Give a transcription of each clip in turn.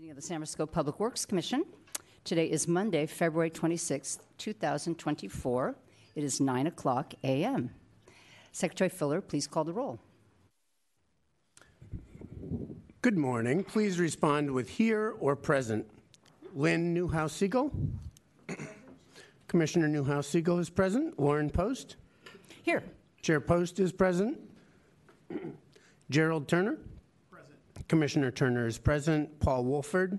meeting of the San Francisco Public Works Commission. Today is Monday, February 26, 2024. It is 9 o'clock a.m. Secretary Fuller, please call the roll. Good morning. Please respond with here or present. Lynn Newhouse Segal. Commissioner Newhouse Segal is present. Warren Post. Here. Chair Post is present. Gerald Turner. Present. Commissioner Turner is present. Paul Woolford.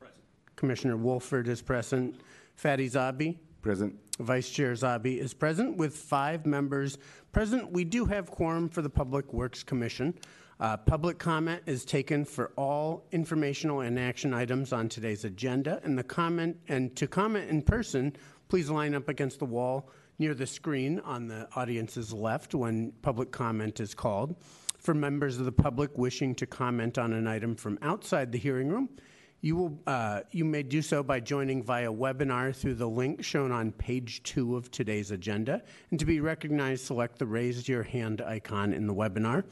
Present. Commissioner Woolford is present. Fatty Zabi. Present. Vice Chair Zabi is present with five members present. We do have quorum for the Public Works Commission. Uh, public comment is taken for all informational and action items on today's agenda. And the comment and to comment in person, please line up against the wall near the screen on the audience's left when public comment is called. For members of the public wishing to comment on an item from outside the hearing room, you, will, uh, you may do so by joining via webinar through the link shown on page two of today's agenda. And to be recognized, select the raise your hand icon in the webinar.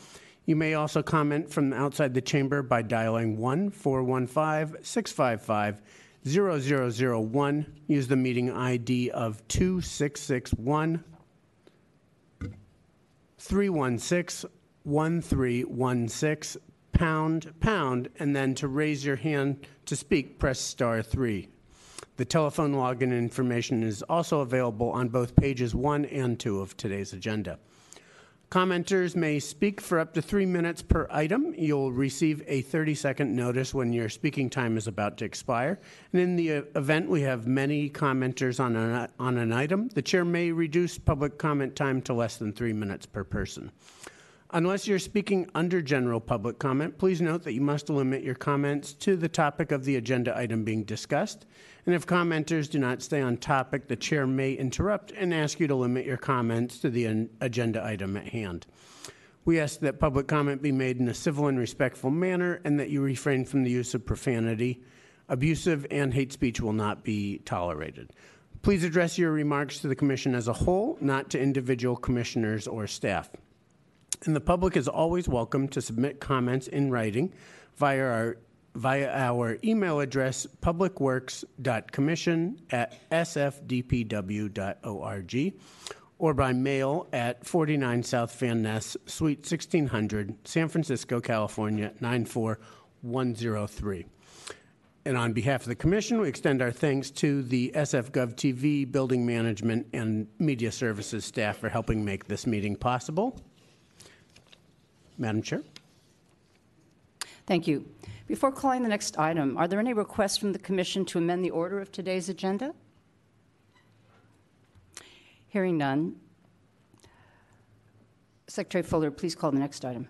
You may also comment from outside the chamber by dialing 1 415 655 0001. Use the meeting ID of 2661 316 1316 pound pound and then to raise your hand to speak press star 3 the telephone login information is also available on both pages 1 and 2 of today's agenda Commenters may speak for up to three minutes per item. You'll receive a 30 second notice when your speaking time is about to expire. And in the uh, event we have many commenters on an, on an item, the chair may reduce public comment time to less than three minutes per person. Unless you're speaking under general public comment, please note that you must limit your comments to the topic of the agenda item being discussed. And if commenters do not stay on topic, the chair may interrupt and ask you to limit your comments to the agenda item at hand. We ask that public comment be made in a civil and respectful manner and that you refrain from the use of profanity. Abusive and hate speech will not be tolerated. Please address your remarks to the Commission as a whole, not to individual commissioners or staff. And the public is always welcome to submit comments in writing via our via our email address publicworks.commission at sfdpw.org or by mail at 49 South Van Ness, Suite 1600, San Francisco, California 94103. And on behalf of the Commission, we extend our thanks to the SFGov TV, Building Management, and Media Services staff for helping make this meeting possible. Madam Chair. Thank you. Before calling the next item, are there any requests from the Commission to amend the order of today's agenda? Hearing none. Secretary Fuller, please call the next item.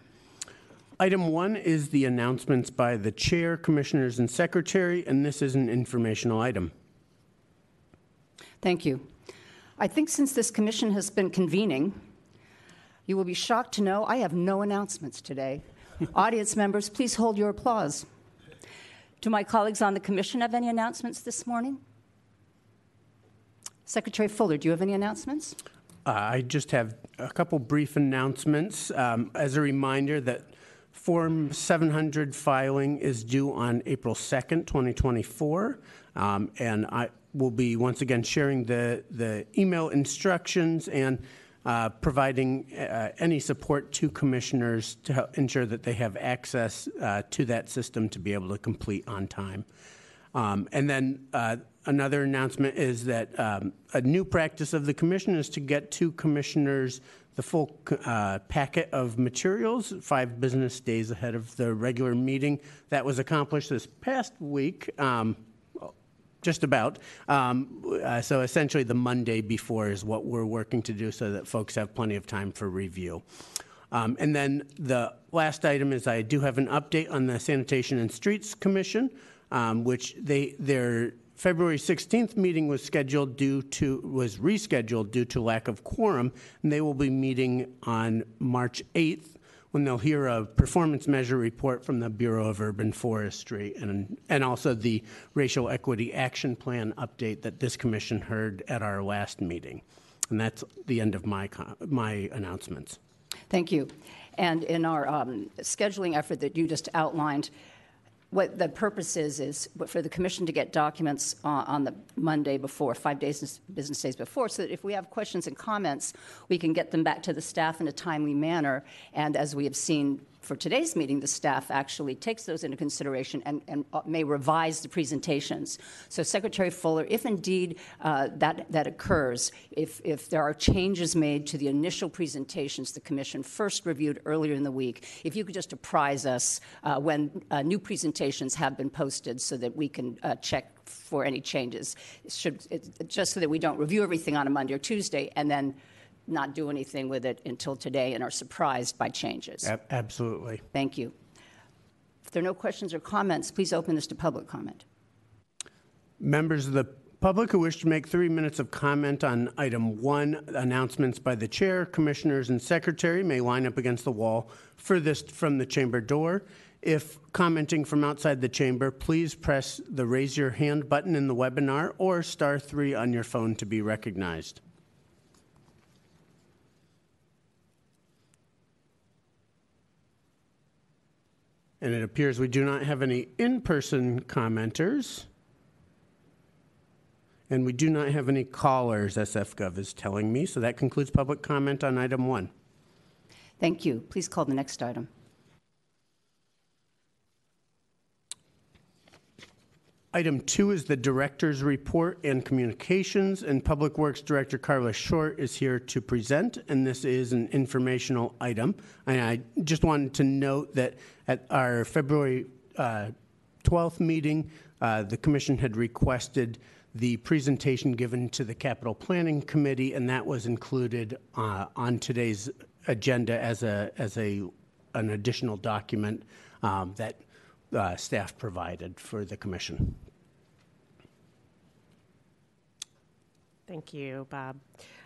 Item one is the announcements by the Chair, Commissioners, and Secretary, and this is an informational item. Thank you. I think since this commission has been convening, you will be shocked to know I have no announcements today. Audience members, please hold your applause. Do my colleagues on the commission have any announcements this morning? Secretary Fuller, do you have any announcements? Uh, I just have a couple brief announcements. Um, as a reminder that Form 700 filing is due on April 2nd, 2024. Um, and I will be once again sharing the, the email instructions and uh, providing uh, any support to commissioners to ensure that they have access uh, to that system to be able to complete on time. Um, and then uh, another announcement is that um, a new practice of the commission is to get to commissioners the full uh, packet of materials five business days ahead of the regular meeting. That was accomplished this past week. Um, just about. Um, uh, so essentially, the Monday before is what we're working to do so that folks have plenty of time for review. Um, and then the last item is I do have an update on the Sanitation and Streets Commission, um, which they their February 16th meeting was scheduled due to was rescheduled due to lack of quorum, and they will be meeting on March 8th when they'll hear a performance measure report from the Bureau of Urban Forestry and, and also the Racial Equity Action Plan update that this commission heard at our last meeting. And that's the end of my, my announcements. Thank you. And in our um, scheduling effort that you just outlined, What the purpose is, is for the commission to get documents uh, on the Monday before, five days, business days before, so that if we have questions and comments, we can get them back to the staff in a timely manner. And as we have seen for today's meeting, the staff actually takes those into consideration and, and uh, may revise the presentations. So, Secretary Fuller, if indeed uh, that, that occurs, if, if there are changes made to the initial presentations the Commission first reviewed earlier in the week, if you could just apprise us uh, when uh, new presentations have been posted so that we can uh, check for any changes, Should, it, just so that we don't review everything on a Monday or Tuesday and then not do anything with it until today and are surprised by changes. Ab- Absolutely. Thank you. If there are no questions or comments, please open this to public comment. Members of the public who wish to make three minutes of comment on item one, announcements by the chair, commissioners, and secretary may line up against the wall furthest from the chamber door. If commenting from outside the chamber, please press the raise your hand button in the webinar or star three on your phone to be recognized. And it appears we do not have any in person commenters. And we do not have any callers, SFGov is telling me. So that concludes public comment on item one. Thank you. Please call the next item. Item two is the director's report and communications, and Public Works Director Carla Short is here to present, and this is an informational item. And I just wanted to note that at our February uh, 12th meeting, uh, the commission had requested the presentation given to the Capital Planning Committee, and that was included uh, on today's agenda as a as a an additional document um, that uh, staff provided for the commission. Thank you, Bob.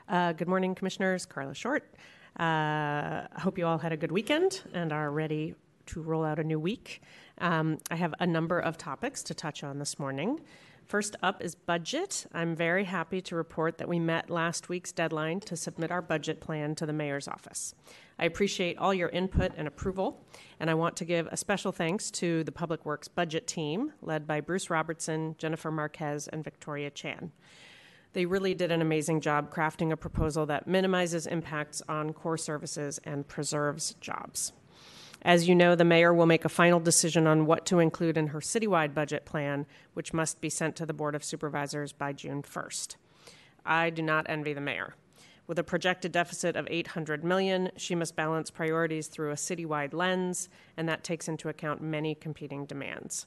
Uh, good morning, Commissioners. Carla Short. Uh, I hope you all had a good weekend and are ready to roll out a new week. Um, I have a number of topics to touch on this morning. First up is budget. I'm very happy to report that we met last week's deadline to submit our budget plan to the mayor's office. I appreciate all your input and approval, and I want to give a special thanks to the Public Works budget team led by Bruce Robertson, Jennifer Marquez, and Victoria Chan. They really did an amazing job crafting a proposal that minimizes impacts on core services and preserves jobs. As you know, the mayor will make a final decision on what to include in her citywide budget plan, which must be sent to the Board of Supervisors by June 1st. I do not envy the mayor. With a projected deficit of 800 million, she must balance priorities through a citywide lens, and that takes into account many competing demands.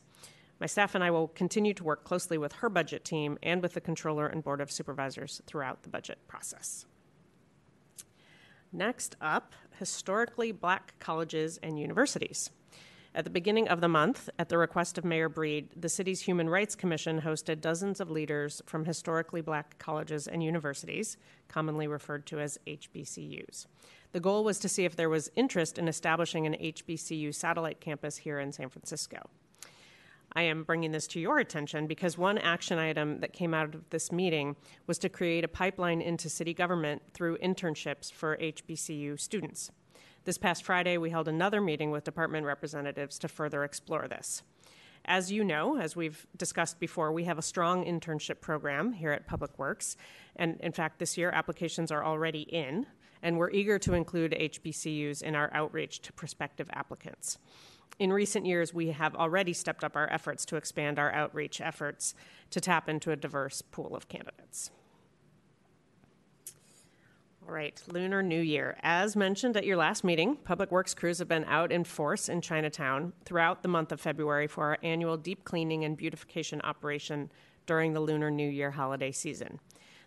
My staff and I will continue to work closely with her budget team and with the controller and board of supervisors throughout the budget process. Next up, historically black colleges and universities. At the beginning of the month, at the request of Mayor Breed, the city's Human Rights Commission hosted dozens of leaders from historically black colleges and universities, commonly referred to as HBCUs. The goal was to see if there was interest in establishing an HBCU satellite campus here in San Francisco. I am bringing this to your attention because one action item that came out of this meeting was to create a pipeline into city government through internships for HBCU students. This past Friday, we held another meeting with department representatives to further explore this. As you know, as we've discussed before, we have a strong internship program here at Public Works. And in fact, this year applications are already in, and we're eager to include HBCUs in our outreach to prospective applicants in recent years, we have already stepped up our efforts to expand our outreach efforts to tap into a diverse pool of candidates. All right, Lunar New Year. As mentioned at your last meeting, Public Works crews have been out in force in Chinatown throughout the month of February for our annual deep cleaning and beautification operation during the Lunar New Year holiday season.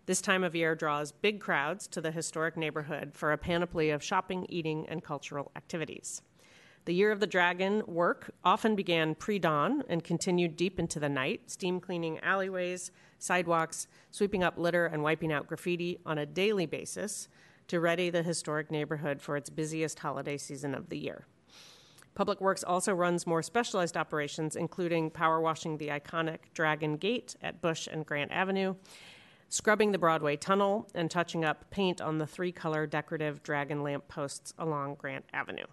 This time of year draws big crowds to the historic neighborhood for a panoply of shopping, eating, and cultural activities. The Year of the Dragon work often began pre dawn and continued deep into the night, steam cleaning alleyways, sidewalks, sweeping up litter, and wiping out graffiti on a daily basis to ready the historic neighborhood for its busiest holiday season of the year. Public Works also runs more specialized operations, including power washing the iconic Dragon Gate at Bush and Grant Avenue, scrubbing the Broadway Tunnel, and touching up paint on the three color decorative dragon lamp posts along Grant Avenue.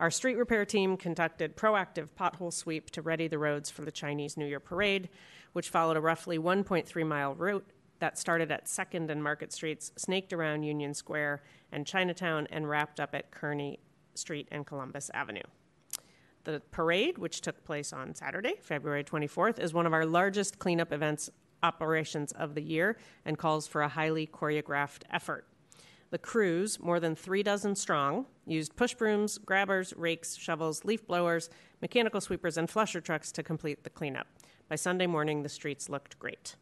Our street repair team conducted proactive pothole sweep to ready the roads for the Chinese New Year parade, which followed a roughly 1.3 mile route that started at 2nd and Market Streets, snaked around Union Square and Chinatown, and wrapped up at Kearny Street and Columbus Avenue. The parade, which took place on Saturday, February 24th, is one of our largest cleanup events operations of the year and calls for a highly choreographed effort. The crews, more than three dozen strong, used push brooms, grabbers, rakes, shovels, leaf blowers, mechanical sweepers, and flusher trucks to complete the cleanup. By Sunday morning, the streets looked great.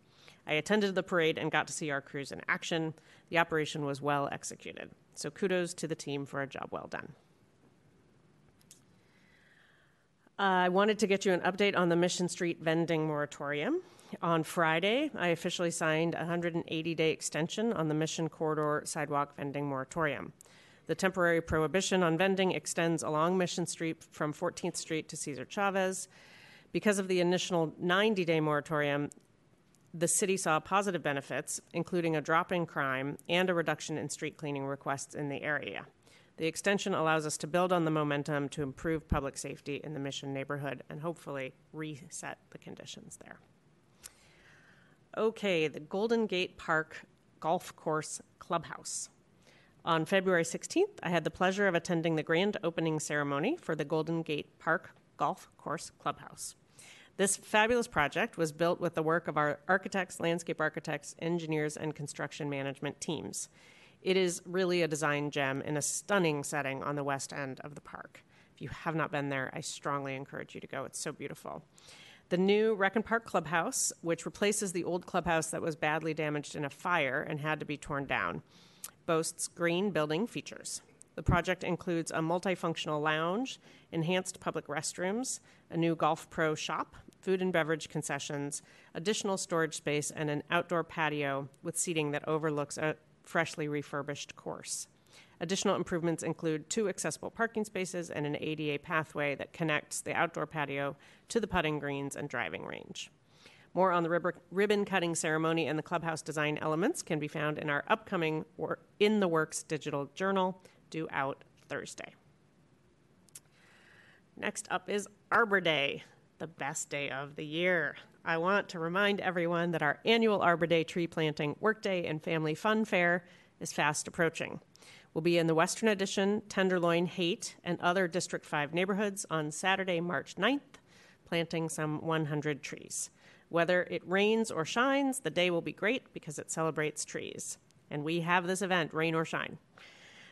I attended the parade and got to see our crews in action. The operation was well executed. So kudos to the team for a job well done. I wanted to get you an update on the Mission Street vending moratorium. On Friday, I officially signed a 180 day extension on the Mission Corridor sidewalk vending moratorium. The temporary prohibition on vending extends along Mission Street from 14th Street to Cesar Chavez. Because of the initial 90 day moratorium, the city saw positive benefits, including a drop in crime and a reduction in street cleaning requests in the area. The extension allows us to build on the momentum to improve public safety in the Mission neighborhood and hopefully reset the conditions there. Okay, the Golden Gate Park Golf Course Clubhouse. On February 16th, I had the pleasure of attending the grand opening ceremony for the Golden Gate Park Golf Course Clubhouse. This fabulous project was built with the work of our architects, landscape architects, engineers, and construction management teams. It is really a design gem in a stunning setting on the west end of the park. If you have not been there, I strongly encourage you to go. It's so beautiful. The new Reckon Park Clubhouse, which replaces the old clubhouse that was badly damaged in a fire and had to be torn down, boasts green building features. The project includes a multifunctional lounge, enhanced public restrooms, a new Golf Pro shop, food and beverage concessions, additional storage space, and an outdoor patio with seating that overlooks a freshly refurbished course. Additional improvements include two accessible parking spaces and an ADA pathway that connects the outdoor patio to the putting greens and driving range. More on the ribbon cutting ceremony and the clubhouse design elements can be found in our upcoming In the Works digital journal, due out Thursday. Next up is Arbor Day, the best day of the year. I want to remind everyone that our annual Arbor Day tree planting workday and family fun fair is fast approaching. We'll be in the Western Addition, Tenderloin, Haight, and other District 5 neighborhoods on Saturday, March 9th, planting some 100 trees. Whether it rains or shines, the day will be great because it celebrates trees. And we have this event, rain or shine.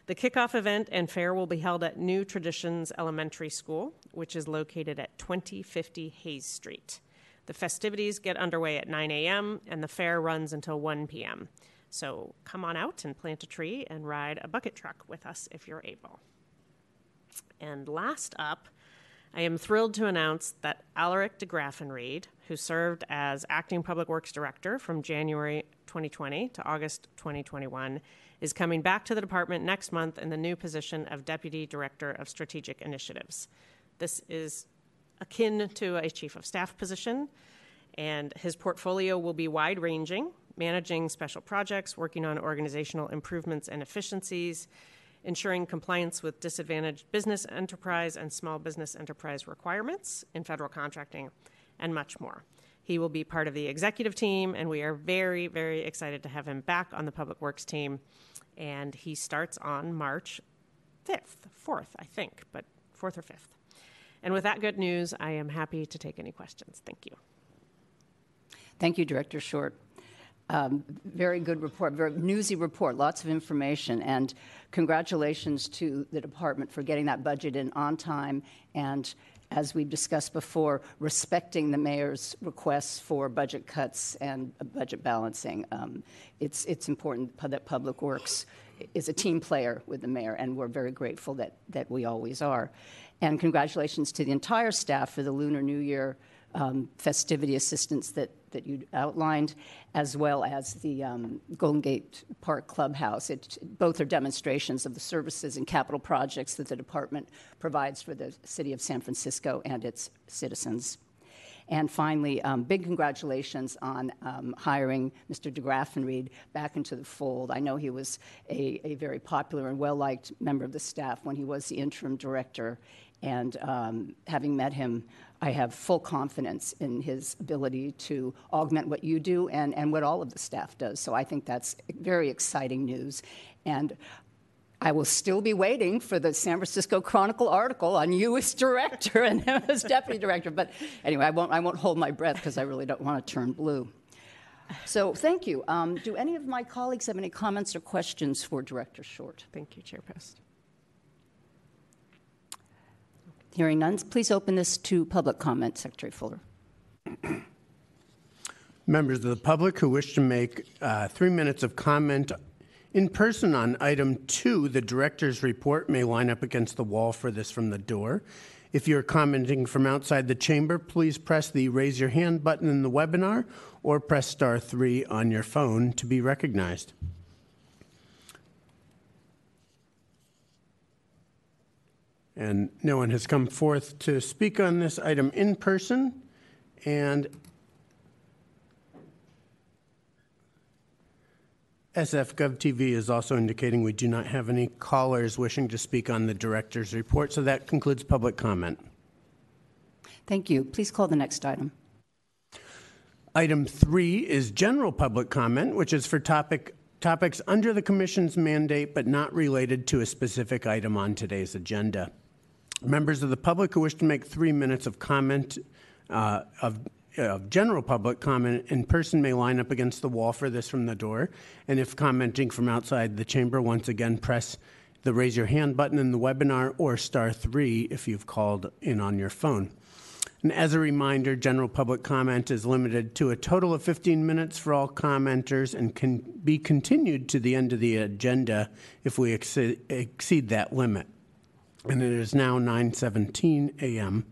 The kickoff event and fair will be held at New Traditions Elementary School, which is located at 2050 Hayes Street. The festivities get underway at 9 a.m., and the fair runs until 1 p.m. So come on out and plant a tree and ride a bucket truck with us if you're able. And last up, I am thrilled to announce that Alaric Degrafinried, who served as acting public works director from January 2020 to August 2021, is coming back to the department next month in the new position of deputy director of strategic initiatives. This is akin to a chief of staff position, and his portfolio will be wide ranging, managing special projects, working on organizational improvements and efficiencies, ensuring compliance with disadvantaged business enterprise and small business enterprise requirements in federal contracting, and much more. He will be part of the executive team, and we are very, very excited to have him back on the Public Works team. And he starts on March 5th, 4th, I think, but 4th or 5th. And with that good news, I am happy to take any questions. Thank you. Thank you, Director Short. Um, very good report, very newsy report, lots of information, and congratulations to the department for getting that budget in on time and, as we've discussed before, respecting the mayor's requests for budget cuts and budget balancing. Um, it's, it's important that Public Works is a team player with the mayor, and we're very grateful that, that we always are. And congratulations to the entire staff for the Lunar New Year um, festivity assistance that, that you outlined, as well as the um, Golden Gate Park Clubhouse. It, both are demonstrations of the services and capital projects that the department provides for the city of San Francisco and its citizens. And finally, um, big congratulations on um, hiring Mr. Degrafinried back into the fold. I know he was a, a very popular and well liked member of the staff when he was the interim director. And um, having met him, I have full confidence in his ability to augment what you do and, and what all of the staff does. So I think that's very exciting news. And I will still be waiting for the San Francisco Chronicle article on you as director and him as deputy director. But anyway, I won't, I won't hold my breath because I really don't want to turn blue. So thank you. Um, do any of my colleagues have any comments or questions for Director Short? Thank you, Chairperson. Hearing none, please open this to public comment, Secretary Fuller. Members of the public who wish to make uh, three minutes of comment in person on item two, the director's report may line up against the wall for this from the door. If you're commenting from outside the chamber, please press the raise your hand button in the webinar or press star three on your phone to be recognized. And no one has come forth to speak on this item in person. And SF TV is also indicating we do not have any callers wishing to speak on the director's report, so that concludes public comment. Thank you. Please call the next item. Item three is general public comment, which is for topic, topics under the commission's mandate but not related to a specific item on today's agenda. Members of the public who wish to make three minutes of comment uh, of general public comment in person may line up against the wall furthest from the door. And if commenting from outside the chamber, once again press the raise your hand button in the webinar or star three if you've called in on your phone. And as a reminder, general public comment is limited to a total of 15 minutes for all commenters and can be continued to the end of the agenda if we exceed that limit. And it is now 9:17 a.m.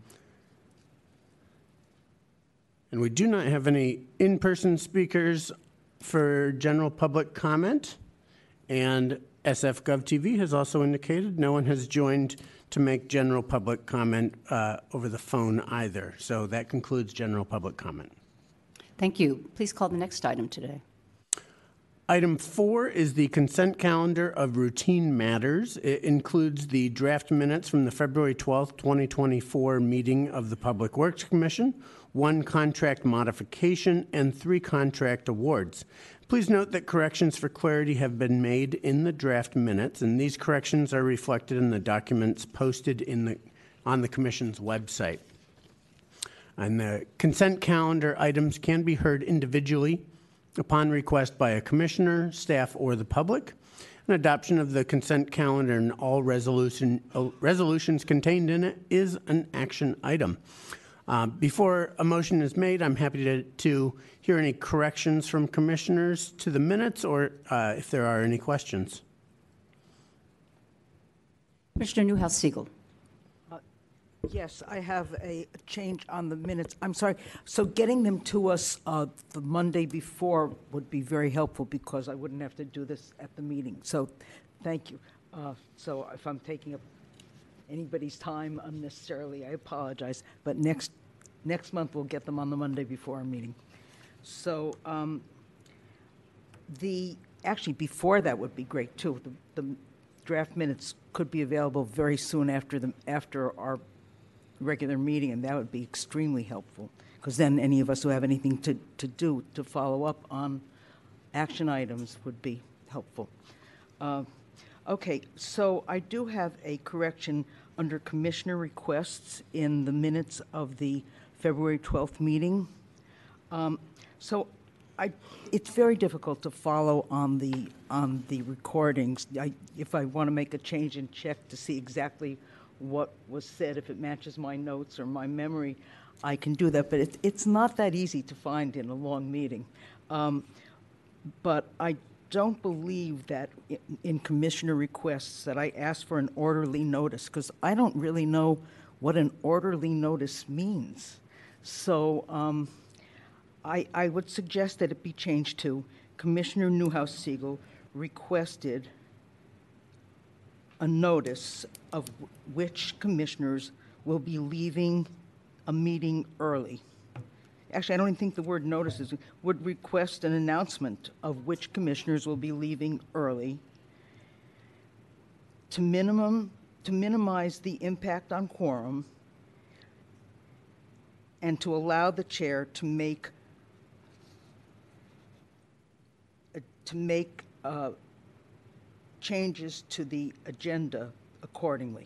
And we do not have any in person speakers for general public comment. And SF TV has also indicated no one has joined to make general public comment uh, over the phone either. So that concludes general public comment. Thank you. Please call the next item today. Item four is the consent calendar of routine matters. It includes the draft minutes from the February 12th, 2024 meeting of the Public Works Commission, one contract modification, and three contract awards. Please note that corrections for clarity have been made in the draft minutes, and these corrections are reflected in the documents posted in the, on the Commission's website. And the consent calendar items can be heard individually upon request by a commissioner, staff, or the public. An adoption of the consent calendar and all resolution, uh, resolutions contained in it is an action item. Uh, before a motion is made, I'm happy to, to hear any corrections from commissioners to the minutes or uh, if there are any questions. Commissioner Newhouse Segal. Yes, I have a change on the minutes. I'm sorry. So getting them to us uh, the Monday before would be very helpful because I wouldn't have to do this at the meeting. So thank you. Uh, So if I'm taking up anybody's time unnecessarily, I apologize. But next, next month, we'll get them on the Monday before our meeting. So um, the, actually, before that would be great, too. The the draft minutes could be available very soon after the, after our regular meeting, and that would be extremely helpful, because then any of us who have anything to, to do to follow up on action items would be helpful. Uh, Okay, so I do have a correction under commissioner requests in the minutes of the February 12th meeting. Um, So I, it's very difficult to follow on the, on the recordings. I- If I want to make a change and check to see exactly what was said, if it matches my notes or my memory, I can do that, but it's, it's not that easy to find in a long meeting. Um, But I don't believe that i- in commissioner requests that I ask for an orderly notice, because I don't really know what an orderly notice means. So um, I, I would suggest that it be changed to Commissioner Newhouse Segal requested a notice of which commissioners will be leaving a meeting early. actually, I don't even think the word notices, would request an announcement of which commissioners will be leaving early to minimum, to minimize the impact on quorum and to allow the chair to make, uh, to make uh, changes to the agenda accordingly.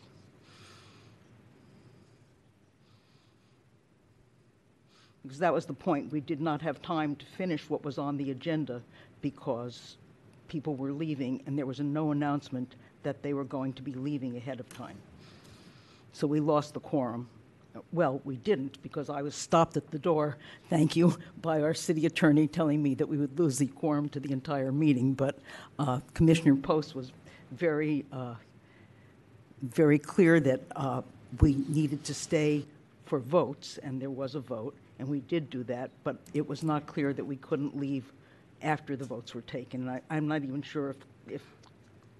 Because that was the point. We did not have time to finish what was on the agenda because people were leaving and there was no announcement that they were going to be leaving ahead of time. So we lost the quorum. Well, we didn't because I was stopped at the door, thank you, by our city attorney telling me that we would lose the quorum to the entire meeting. But uh, Commissioner Post was very, uh, very clear that uh, we needed to stay for votes, and there was a vote, and we did do that, but it was not clear that we couldn't leave after the votes were taken. And I, I'm not even sure if, if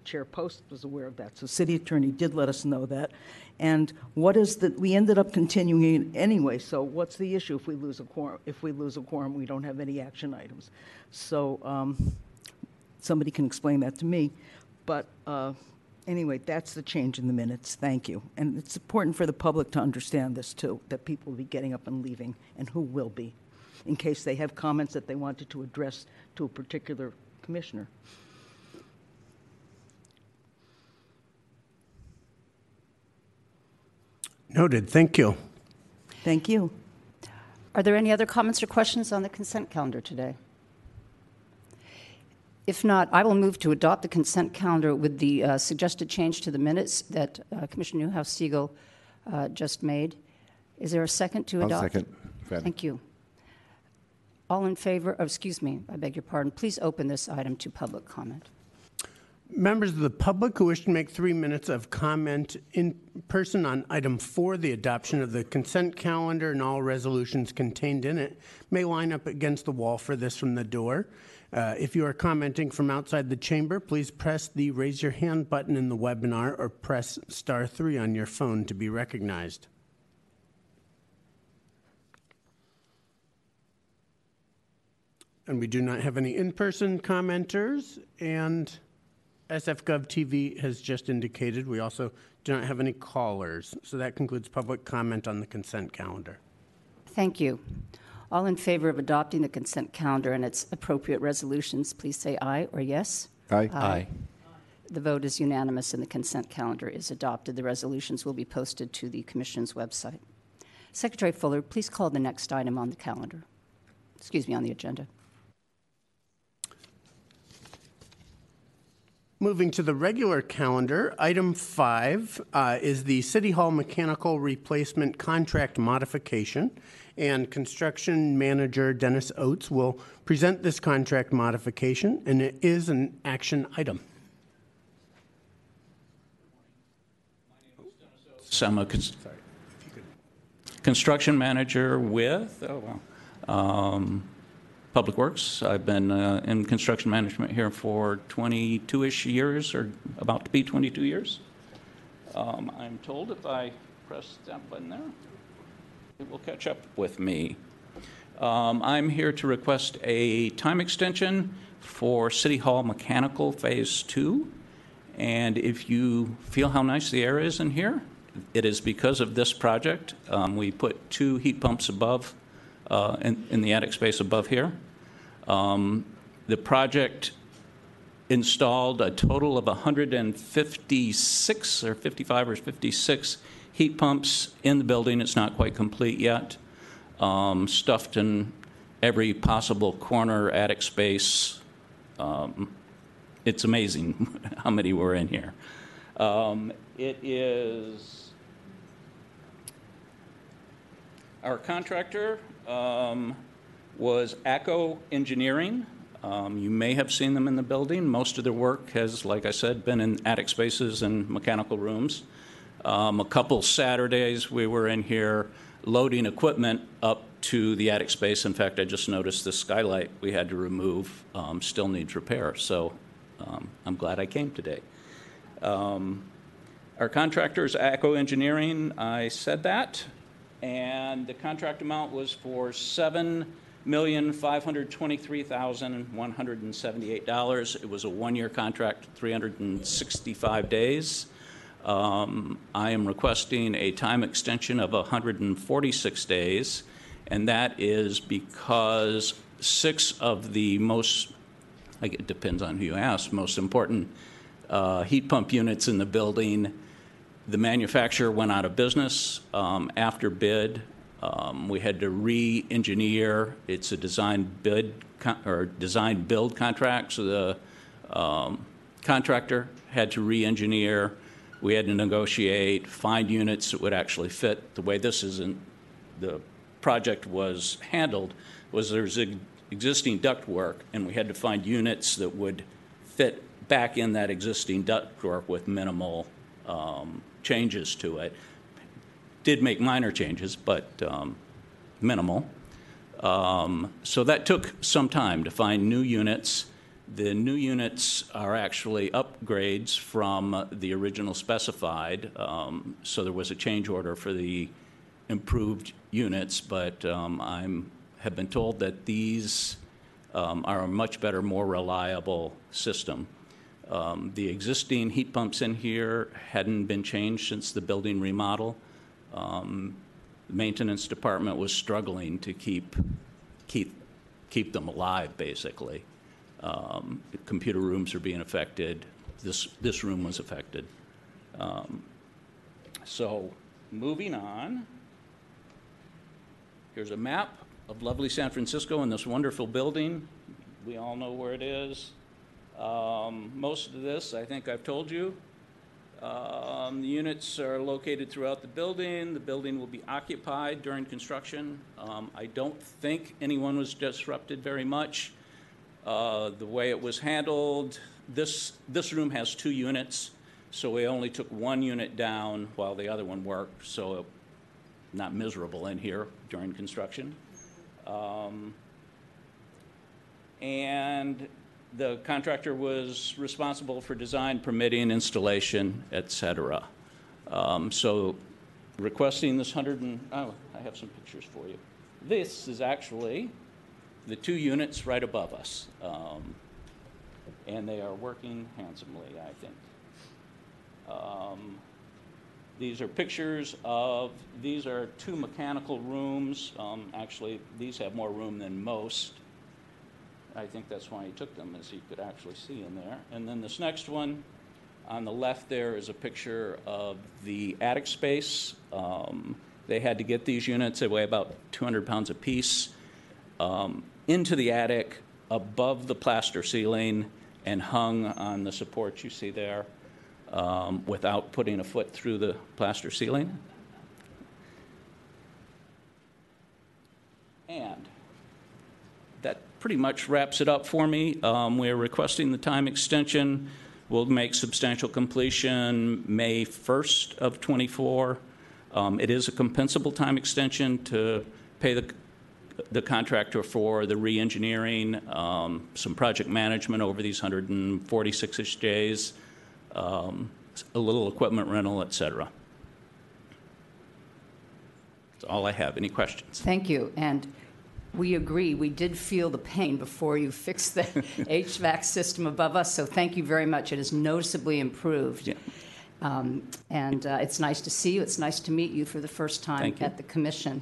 Chair Post was aware of that. So city attorney did let us know that. And what is the, we ended up continuing anyway, so what's the issue if we lose a quorum? If we lose a quorum, we don't have any action items. So, um, somebody can explain that to me. But, uh, anyway, that's the change in the minutes. Thank you. And it's important for the public to understand this too, that people will be getting up and leaving, and who will be, in case they have comments that they wanted to address to a particular commissioner. Noted, thank you. Thank you. Are there any other comments or questions on the consent calendar today? If not, I will move to adopt the consent calendar with the uh, suggested change to the minutes that uh, Commissioner Newhouse Segal uh, just made. Is there a second to I'll adopt? second. Fadden. Thank you. All in favor, oh, excuse me, I beg your pardon. Please open this item to public comment. Members of the public who wish to make three minutes of comment in person on item four, the adoption of the consent calendar and all resolutions contained in it, may line up against the wall for this from the door. Uh, if you are commenting from outside the chamber, please press the raise your hand button in the webinar or press star three on your phone to be recognized. And we do not have any in person commenters. And SFGov TV has just indicated we also do not have any callers. So that concludes public comment on the consent calendar. Thank you. All in favor of adopting the consent calendar and its appropriate resolutions, please say aye or yes. Aye. Aye. The vote is unanimous and the consent calendar is adopted. The resolutions will be posted to the Commission's website. Secretary Fuller, please call the next item on the calendar. Excuse me, on the agenda. Moving to the regular calendar, item five uh, is the City Hall mechanical replacement contract modification. And construction manager Dennis Oates will present this contract modification, and it is an action item. So I'm a cons- construction manager with oh, well, um, Public Works. I've been uh, in construction management here for 22-ish years, or about to be 22 years. Um, I'm told if I press that button there, it will catch up with me. Um, I'm here to request a time extension for City Hall Mechanical Phase 2. And if you feel how nice the air is in here, it is because of this project. Um, we put two heat pumps above, uh, in, in the attic space above here. Um, the project installed a total of 156 or 55 or 56 heat pumps in the building. It's not quite complete yet. Um, stuffed in every possible corner, attic space. Um, it's amazing how many were in here. Um, it is our contractor um, was ACO Engineering. Um, you may have seen them in the building. Most of their work has, like I said, been in attic spaces and mechanical rooms. Um, a couple Saturdays we were in here loading equipment up to the attic space. In fact, I just noticed the skylight we had to remove um, still needs repair. So um, I'm glad I came today. Um, our contractor is ACO Engineering. I said that. And the contract amount was for $7,523,178. It was a one-year contract, 365 days. Um, I am requesting a time extension of 146 days, and that is because six of the most, it depends on who you ask, most important uh, heat pump units in the building, the manufacturer went out of business um, after bid. Um, we had to re-engineer. It's a design bid con- or design build contract, so the um, contractor had to re-engineer. We had to negotiate, find units that would actually fit. The way this isn't, the project was handled was there's ex- existing ductwork, and we had to find units that would fit back in that existing ductwork with minimal um, changes to it. Did make minor changes, but um, minimal. Um, so that took some time to find new units. The new units are actually upgrades from the original specified. Um, so there was a change order for the improved units, but um, I'm have been told that these um, are a much better, more reliable system. Um, the existing heat pumps in here hadn't been changed since the building remodel. Um, the maintenance department was struggling to keep keep keep them alive, basically. Um, computer rooms are being affected. This this room was affected. Um, so, moving on. Here's a map of lovely San Francisco and this wonderful building. We all know where it is. Um, most of this, I think I've told you. Um, the units are located throughout the building. The building will be occupied during construction. Um, I don't think anyone was disrupted very much. Uh, the way it was handled, this, this room has two units, so we only took one unit down while the other one worked, so not miserable in here during construction. Um, and the contractor was responsible for design, permitting, installation, et cetera. Um, so requesting this 100 and, oh, I have some pictures for you. This is actually the two units right above us. Um, and they are working handsomely, I think. Um, these are pictures of, these are two mechanical rooms. Um, actually, these have more room than most. I think that's why he took them, as you could actually see in there. And then this next one, on the left there is a picture of the attic space. Um, they had to get these units, they weigh about 200 pounds apiece, um, into the attic above the plaster ceiling and hung on the supports you see there um, without putting a foot through the plaster ceiling. And pretty much wraps it up for me. Um, we're requesting the time extension. We'll make substantial completion May 1st of 24. Um, it is a compensable time extension to pay the, the contractor for the re-engineering, um, some project management over these 146-ish days, um, a little equipment rental, et cetera. That's all I have. Any questions? Thank you. And we agree, we did feel the pain before you fixed the HVAC system above us, so thank you very much. It is noticeably improved. Yeah. Um, And uh, it's nice to see you. It's nice to meet you for the first time at the commission.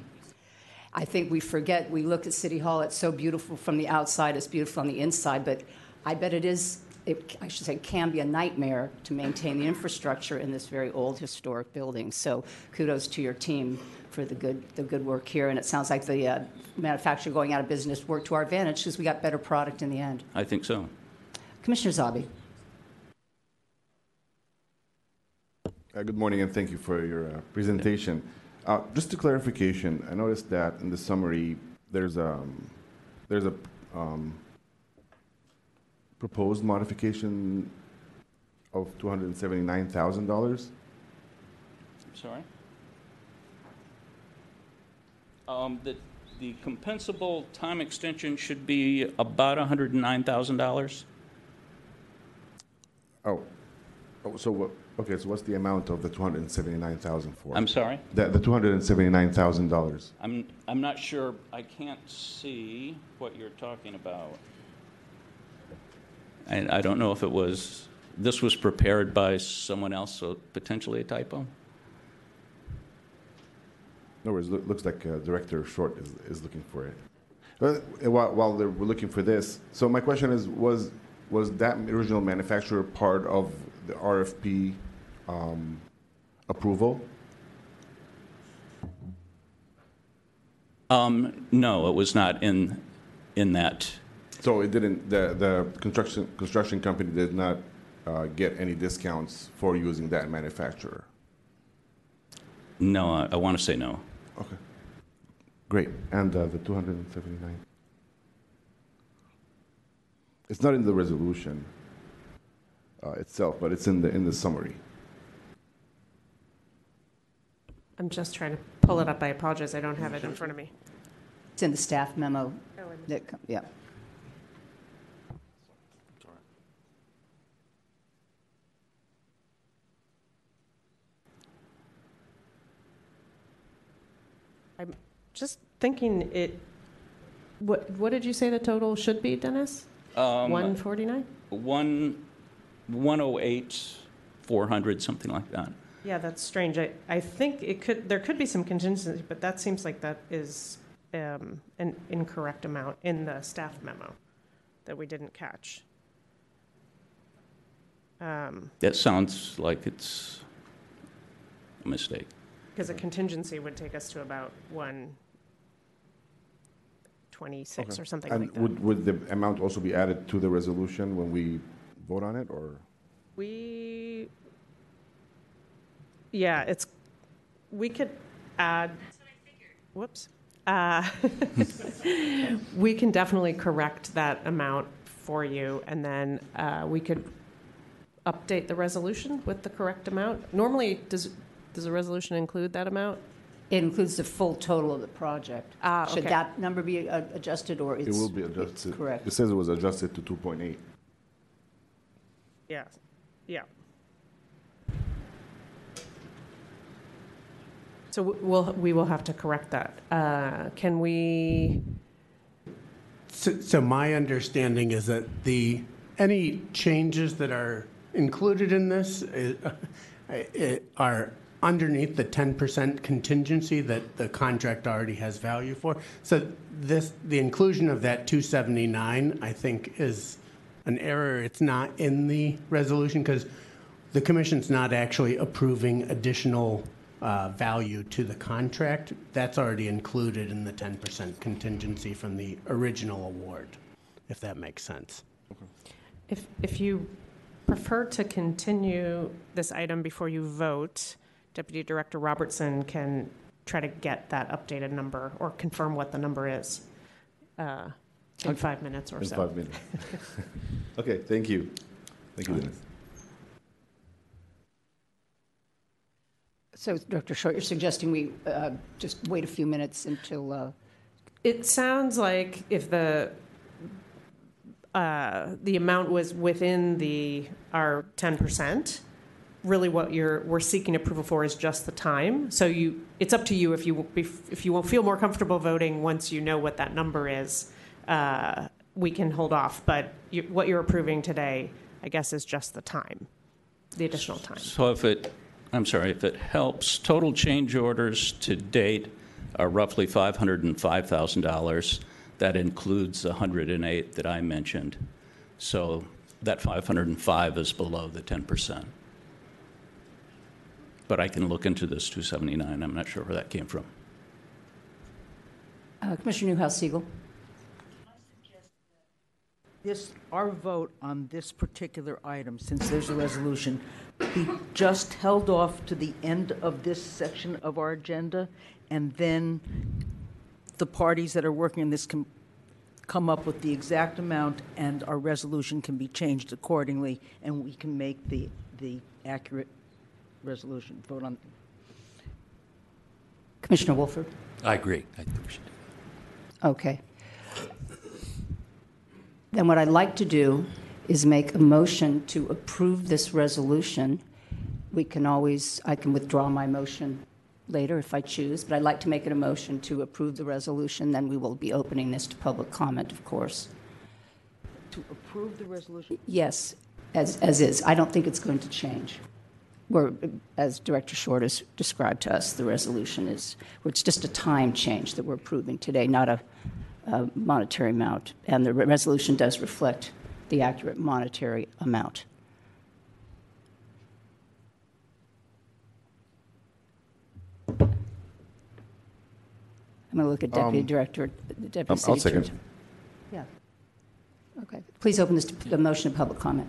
I think we forget, we look at City Hall, it's so beautiful from the outside, it's beautiful on the inside, but I bet it is, it, I should say, can be a nightmare to maintain the infrastructure in this very old historic building. So kudos to your team for the good, the good work here. And it sounds like the uh, manufacturer going out of business worked to our advantage because we got better product in the end. I think so. Commissioner Zabi. Uh, Good morning, and thank you for your uh, presentation. Uh, Just a clarification, I noticed that in the summary, there's um, there's a um, proposed modification of $279,000. I'm sorry? Um, The, the compensable time extension should be about $109,000. Oh, oh, so what, Okay, so what's the amount of the 279,000 for? I'm sorry? The, the $279,000. I'm, I'm not sure, I can't see what you're talking about. And I don't know if it was, this was prepared by someone else, so potentially a typo? No worries, loo- looks like uh, Director Short is, is looking for it. But uh, while, while they're, we're looking for this, so my question is, was, was that original manufacturer part of the RFP um, approval? Um, no, it was not in, in that, So it didn't, the, the construction, construction company did not uh, get any discounts for using that manufacturer? no, I, I want to say no. Okay. Great. And uh, the 279? It's not in the resolution uh, itself, but it's in the, in the summary. I'm just trying to pull it up. I apologize. I don't have it in front of me. It's in the staff memo. Oh, that Yeah. I'm just thinking it, what, what did you say the total should be, Dennis? Um, 149? One, 108, 400, something like that. Yeah, that's strange. I, I think it could, there could be some contingency, but that seems like that is um, an incorrect amount in the staff memo that we didn't catch. Um, That sounds like it's a mistake. Because a contingency would take us to about 126 Okay. or something And like that. would, would the amount also be added to the resolution when we vote on it, or? We, yeah, it's, we could add. Whoops. Uh, We can definitely correct that amount for you, and then uh, we could update the resolution with the correct amount. Normally, does, does a resolution include that amount? It includes the full total of the project. Ah, Should okay. that number be uh, adjusted, or it's? It will be adjusted. Correct. It says it was adjusted to 2.8. Yeah, yeah. So w- we'll, we will have to correct that. Uh, Can we, So, so my understanding is that the, any changes that are included in this uh, uh, are underneath the 10% contingency that the contract already has value for. So this, the inclusion of that 279, I think, is an error. It's not in the resolution because the commission's not actually approving additional uh, value to the contract. That's already included in the 10% contingency from the original award, if that makes sense. if, if you prefer to continue this item before you vote, Deputy Director Robertson can try to get that updated number or confirm what the number is uh, in five minutes or In so. five minutes. Okay, thank you. Thank you, Dennis. So, Dr. Short, you're suggesting we uh, just wait a few minutes until, uh, It sounds like if the, uh, the amount was within the, our 10%, really what you're, we're seeking approval for is just the time. So you, it's up to you if you, if you will feel more comfortable voting once you know what that number is, uh, we can hold off. But you, what you're approving today, I guess, is just the time, the additional time. So if it, I'm sorry, if it helps, total change orders to date are roughly $505,000. That includes the 108 that I mentioned. So that 505 is below the 10%. But I can look into this 279. I'm not sure where that came from. uh, Commissioner Newhouse Segal. This, our vote on this particular item, since there's a resolution, be just held off to the end of this section of our agenda, and then the parties that are working on this can come up with the exact amount, and our resolution can be changed accordingly, and we can make the, the accurate resolution, vote on, Commissioner Woolford? I agree. I think we should. Okay. Then what I'd like to do is make a motion to approve this resolution we can always, I can withdraw my motion later if I choose, but I'd like to make it a motion to approve the resolution, then we will be opening this to public comment, of course. To approve the resolution? Yes, as, as is. I don't think it's going to change. Where, as Director Short has described to us, the resolution is it's just a time change that we're approving today, not a, a monetary amount. And the re- resolution does reflect the accurate monetary amount. I'm going to look at Deputy Um, Director, the Deputy um, City I'll second. Yeah. Okay. Please open this, to the motion of public comment.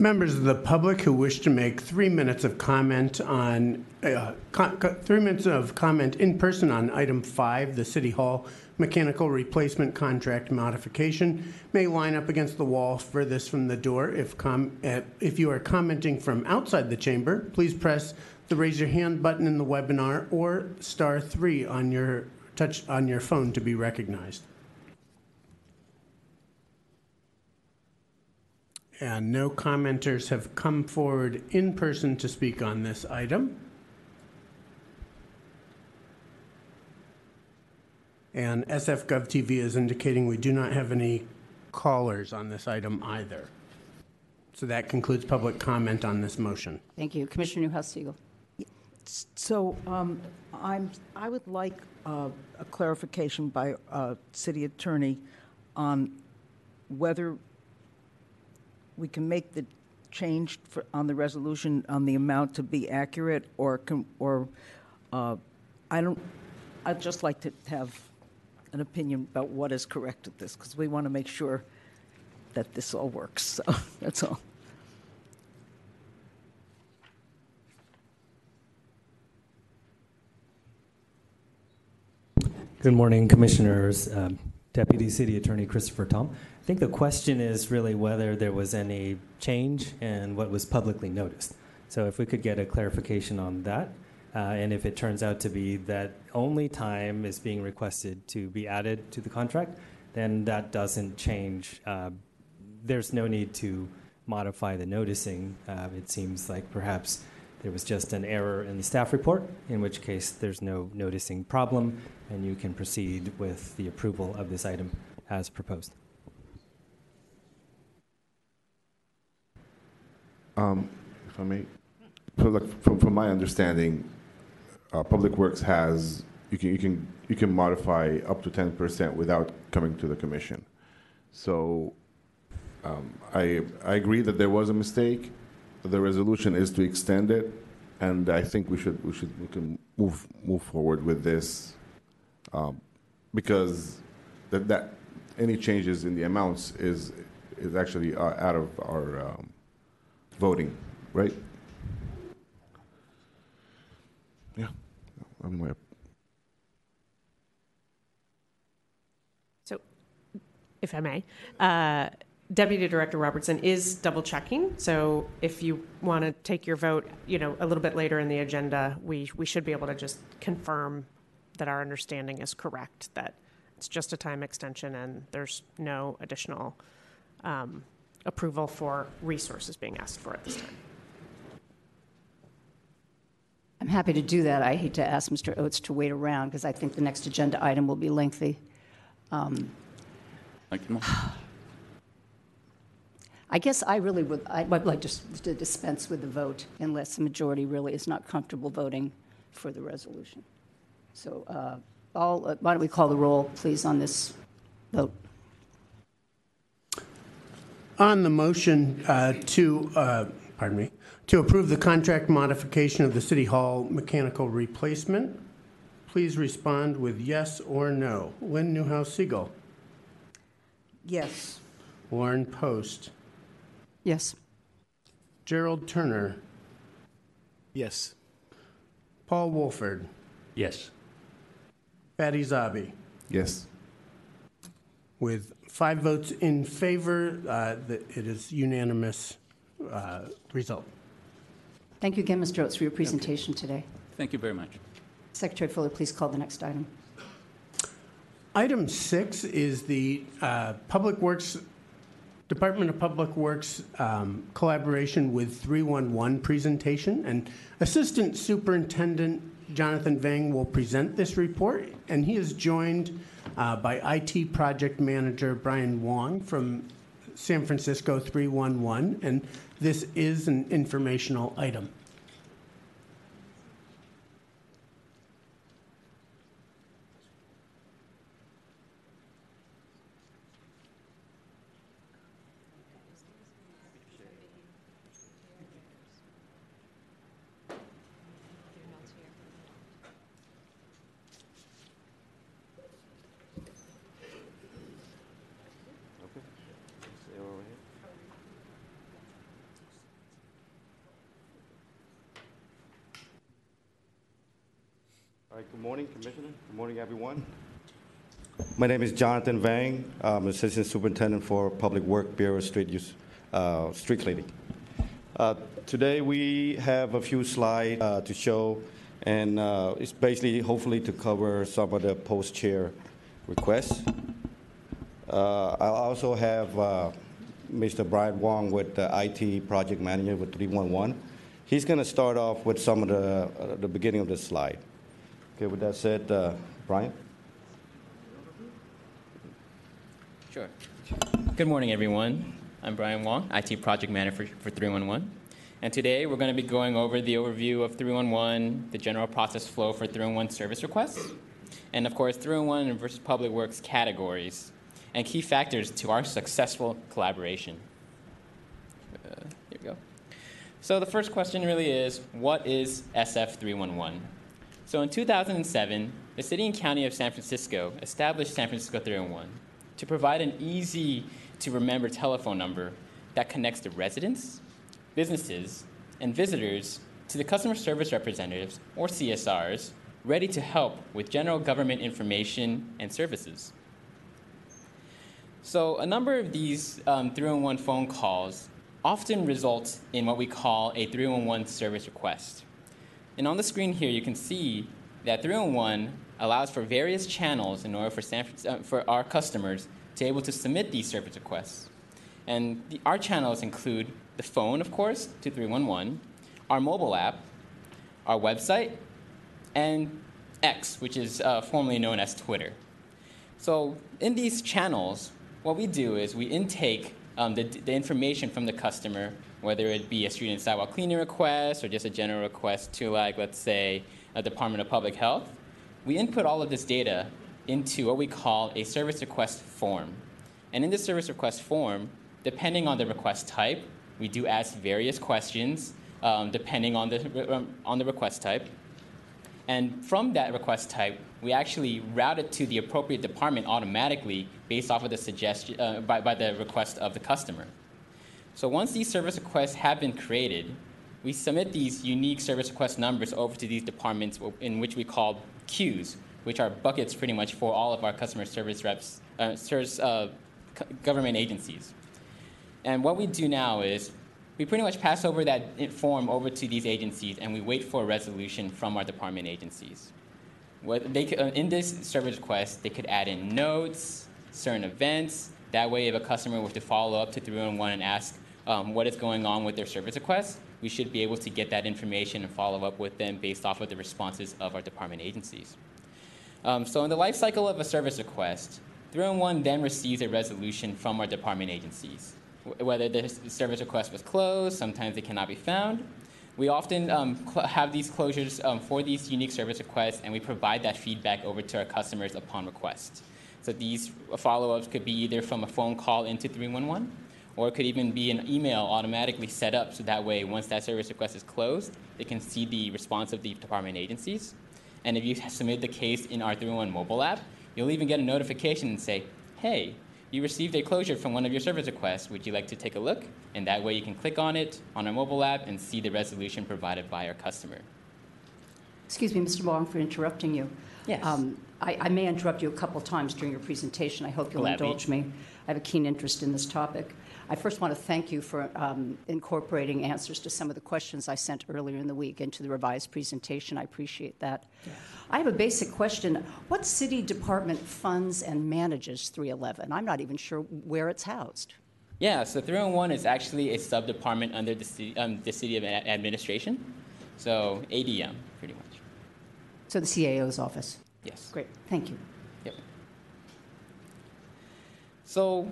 Members of the public who wish to make three minutes of comment on, uh, co- co- three minutes of comment in person on item five, the City Hall mechanical replacement contract modification, may line up against the wall furthest from the door. If, com- uh, if you are commenting from outside the chamber, please press the raise your hand button in the webinar or star three on your touch on your phone to be recognized. And no commenters have come forward in person to speak on this item. And SF Gov TV is indicating we do not have any callers on this item either. So that concludes public comment on this motion. Thank you. Commissioner Newhouse Segal. So um, I'm, I would like uh, a clarification by uh, city attorney on whether we can make the change for- on the resolution on the amount to be accurate, or, can- or, uh, I don't, I'd just like to have an opinion about what is correct at this, because we want to make sure that this all works, so that's all. Good morning, Commissioners. Um, Deputy City Attorney Christopher Tom. I think the question is really whether there was any change in what was publicly noticed. So if we could get a clarification on that, uh, and if it turns out to be that only time is being requested to be added to the contract, then that doesn't change. Uh, there's no need to modify the noticing. Uh, it seems like perhaps there was just an error in the staff report, in which case there's no noticing problem, and you can proceed with the approval of this item as proposed. Um, If I may, from, from my understanding, uh, Public Works has, you can, you can, you can modify up to ten percent without coming to the commission. So, um, I, I agree that there was a mistake. The resolution is to extend it, and I think we should, we should, we can move, move forward with this. um, Because that, that, any changes in the amounts is, is actually uh, out of our, um, voting, right? Yeah. I mean, my- So, if I may, uh, Deputy Director Robertson is double checking. So, if you want to take your vote, you know, a little bit later in the agenda, we we should be able to just confirm that our understanding is correct. That it's just a time extension and there's no additional um, approval for resources being asked for at this time. I'm happy to do that. I hate to ask Mr. Oates to wait around because I think the next agenda item will be lengthy. I can- I guess I really would, I would like just to dispense with the vote unless the majority really is not comfortable voting for the resolution. So uh, all, uh, why don't we call the roll, please, on this vote? On the motion uh, to, uh, pardon me, to approve the contract modification of the City Hall mechanical replacement, please respond with yes or no. Lynn Newhouse Segal. Yes. Warren Post. Yes. Gerald Turner. Yes. Paul Woolford. Yes. Fatty Zabi. Yes. With five votes in favor, uh, the- it is unanimous uh, result. Thank you again, Mr. Oates, for your presentation today. Thank you very much. Secretary Fuller, please call the next item. Item six is the uh, Public Works Department of Public Works um, collaboration with 311 presentation, and Assistant Superintendent Jonathan Vang will present this report, and he is joined uh, by IT Project Manager Brian Wong from San Francisco 311, and this is an informational item. All right, good morning, Commissioner. Good morning, everyone. My name is Jonathan Vang. I'm Assistant Superintendent for Public Work Bureau Street Use, uh, Street Cleaning. Uh, today we have a few slides uh, to show, and uh, it's basically hopefully to cover some of the post-chair requests. Uh, I also have uh, Mr. Brian Wong with the IT Project Manager with 311. He's going to start off with some of the, the beginning of the slide. Okay, with that said, Brian? Sure. Good morning, everyone. I'm Brian Wong, IT Project Manager for, for 311. And today we're going to be going over the overview of 311, the general process flow for 311 service requests, and of course, 311 versus Public Works categories, and key factors to our successful collaboration. Uh, here we go. So the first question really is, what is SF311? So in 2007, the City and County of San Francisco established San Francisco 301 to provide an easy to remember telephone number that connects the residents, businesses, and visitors to the customer service representatives, or CSRs, ready to help with general government information and services. So, a number of these um, 311 phone calls often result in what we call a 311 service request. And on the screen here, you can see that 301 allows for various channels in order for, uh, for our customers to be able to submit these service requests. And the, our channels include the phone, of course, to 311, our mobile app, our website, and X, which is uh, formerly known as Twitter. So, in these channels, what we do is we intake um, the, the information from the customer, whether it be a student sidewalk cleaning request or just a general request to, like, let's say, a Department of Public Health. We input all of this data into what we call a service request form. And in this service request form, depending on the request type, we do ask various questions um, depending on the, um, on the request type. And from that request type, we actually route it to the appropriate department automatically based off of the suggestion, uh, by, by the request of the customer. So once these service requests have been created, we submit these unique service request numbers over to these departments in which we call queues, which are buckets pretty much for all of our customer service reps, uh, service, uh, government agencies. And what we do now is we pretty much pass over that form over to these agencies and we wait for a resolution from our department agencies. Could, uh, in this service request, they could add in notes, certain events. That way, if a customer were to follow up to 311 and ask um, what is going on with their service request, we should be able to get that information and follow up with them based off of the responses of our department agencies. Um, so, in the life cycle of a service request, 311 then receives a resolution from our department agencies whether the service request was closed, sometimes it cannot be found. We often um, have these closures um, for these unique service requests, and we provide that feedback over to our customers upon request. So these follow ups could be either from a phone call into 311, or it could even be an email automatically set up so that way, once that service request is closed, they can see the response of the department agencies. And if you submit the case in our 311 mobile app, you'll even get a notification and say, hey, you received a closure from one of your service requests. Would you like to take a look? And that way you can click on it on our mobile app and see the resolution provided by our customer. Excuse me, Mr. Wong, for interrupting you. Yes. Um, I, I, may interrupt you a couple times during your presentation. I hope you'll Gladly. indulge me. I have a keen interest in this topic. I first want to thank you for um, incorporating answers to some of the questions I sent earlier in the week into the revised presentation. I appreciate that. I have a basic question. What city department funds and manages 311? I'm not even sure where it's housed. Yeah, so 301 is actually a sub-department under the city, um, the city of A- administration. So ADM, pretty much. So the CAO's office. Yes. Great, thank you. Yep. So,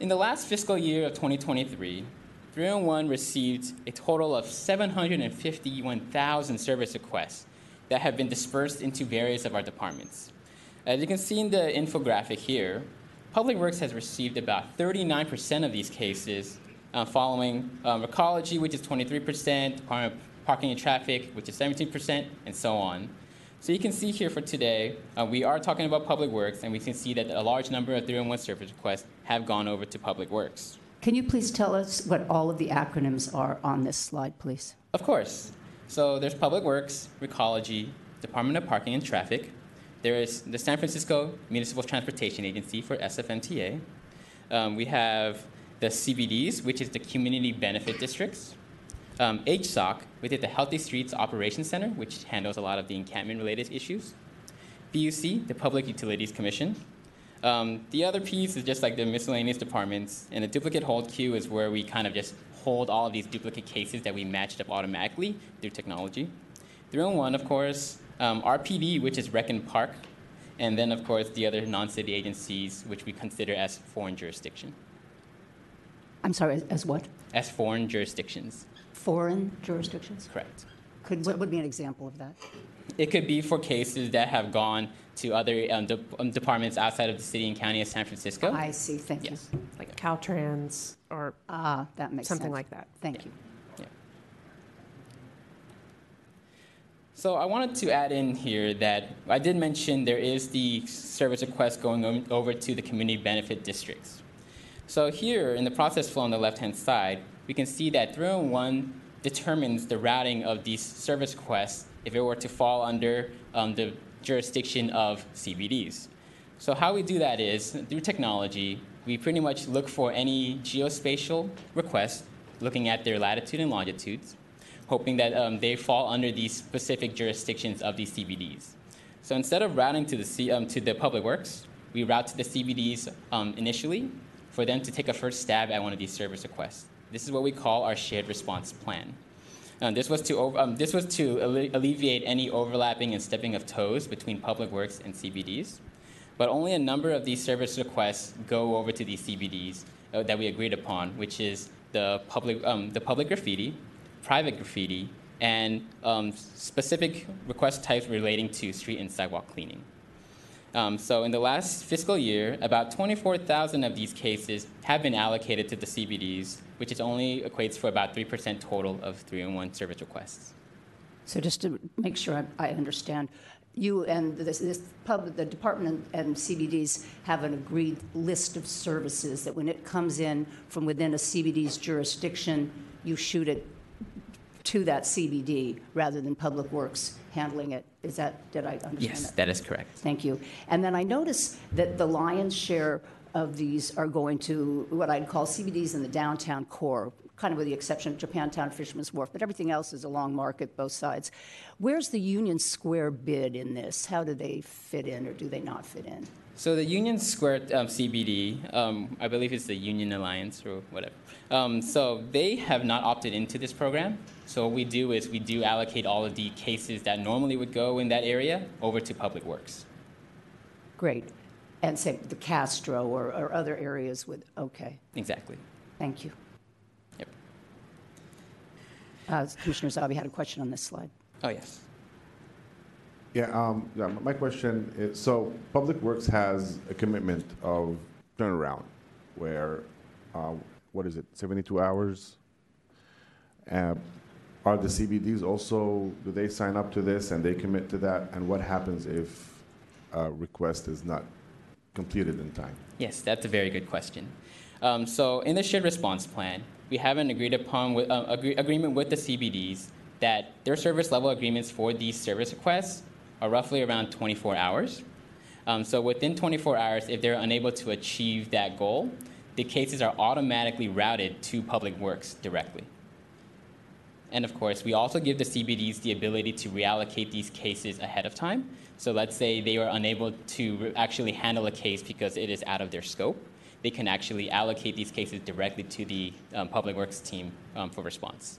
in the last fiscal year of 2023, 301 received a total of 751,000 service requests that have been dispersed into various of our departments. As you can see in the infographic here, Public Works has received about 39% of these cases, uh, following um, Recology, which is 23%, Department of Parking and Traffic, which is 17%, and so on. So you can see here for today, uh, we are talking about Public Works, and we can see that a large number of 301 service requests have gone over to Public Works. Can you please tell us what all of the acronyms are on this slide, please? Of course. So there's Public Works, Recology, Department of Parking and Traffic. There is the San Francisco Municipal Transportation Agency for SFMTA. Um, we have the CBDs, which is the Community Benefit Districts. Um, HSOC, which is the Healthy Streets Operations Center, which handles a lot of the encampment-related issues. PUC, the Public Utilities Commission. Um, the other piece is just like the miscellaneous departments, and the duplicate hold queue is where we kind of just hold all of these duplicate cases that we matched up automatically through technology. 301, of course, um, RPD, which is Rec and Park, and then, of course, the other non-city agencies, which we consider as foreign jurisdiction, I'm sorry, as what? as foreign jurisdictions. Foreign jurisdictions? Correct. Could, what would be an example of that? It could be for cases that have gone to other um, de- um, departments outside of the city and county of San Francisco. I see, thank you. Like Caltrans or Ah, that makes sense. something like that. Thank you. Yeah. So I wanted to add in here that I did mention there is the service request going over to the community benefit districts. So here in the process flow on the left-hand side, we can see that 301 determines the routing of these service requests if it were to fall under um, the jurisdiction of CBDs. So how we do that is through technology, we pretty much look for any geospatial request, looking at their latitude and longitudes, hoping that um, they fall under these specific jurisdictions of these CBDs. So instead of routing to the, C, um, to the public works, we route to the CBDs um, initially for them to take a first stab at one of these service requests. This is what we call our shared response plan. This was to um, this was to alle- alleviate any overlapping and stepping of toes between public works and CBDs. But only a number of these service requests go over to these CBDs uh, that we agreed upon, which is the public um, the public graffiti, private graffiti, and um, specific request types relating to street and sidewalk cleaning. Um, so in the last fiscal year, about 24,000 of these cases have been allocated to the CBDs, which is only equates for about 3% total of 301 service requests. So just to make sure I I understand, you and this, this pub, the department and CBDs have an agreed list of services that when it comes in from within a CBD's jurisdiction, you shoot it to that CBD rather than Public Works handling it. Is that, did I understand Yes, that? that is correct. Thank you. And then I notice that the lion's share of these are going to what I'd call CBDs in the downtown core, kind of with the exception of Japantown, Fisherman's Wharf, but everything else is along Market, both sides. Where's the Union Square bid in this? How do they fit in or do they not fit in? So the Union Square um, CBD, um, I believe it's the Union Alliance or whatever. Um, so they have not opted into this program. So what we do is we do allocate all of the cases that normally would go in that area over to Public Works. Great. And say the Castro or, or other areas with, okay, Exactly. thank you. Yep. Uh, Commissioner Zabi had a question on this slide. Oh yes. Yeah, um, yeah, my question is, so Public Works has a commitment of turnaround where, uh, what is it, 72 hours? Uh, Are the CBDs also, do they sign up to this and they commit to that? And what happens if a request is not completed in time? Yes, that's a very good question. Um, so, in the shared response plan, we have an agreed upon with, uh, agree- agreement with the CBDs that their service level agreements for these service requests are roughly around 24 hours. Um, so, within 24 hours, if they're unable to achieve that goal, the cases are automatically routed to Public Works directly. And of course, we also give the CBDs the ability to reallocate these cases ahead of time. So let's say they are unable to actually handle a case because it is out of their scope. they can actually allocate these cases directly to the um, Public Works team um, for response.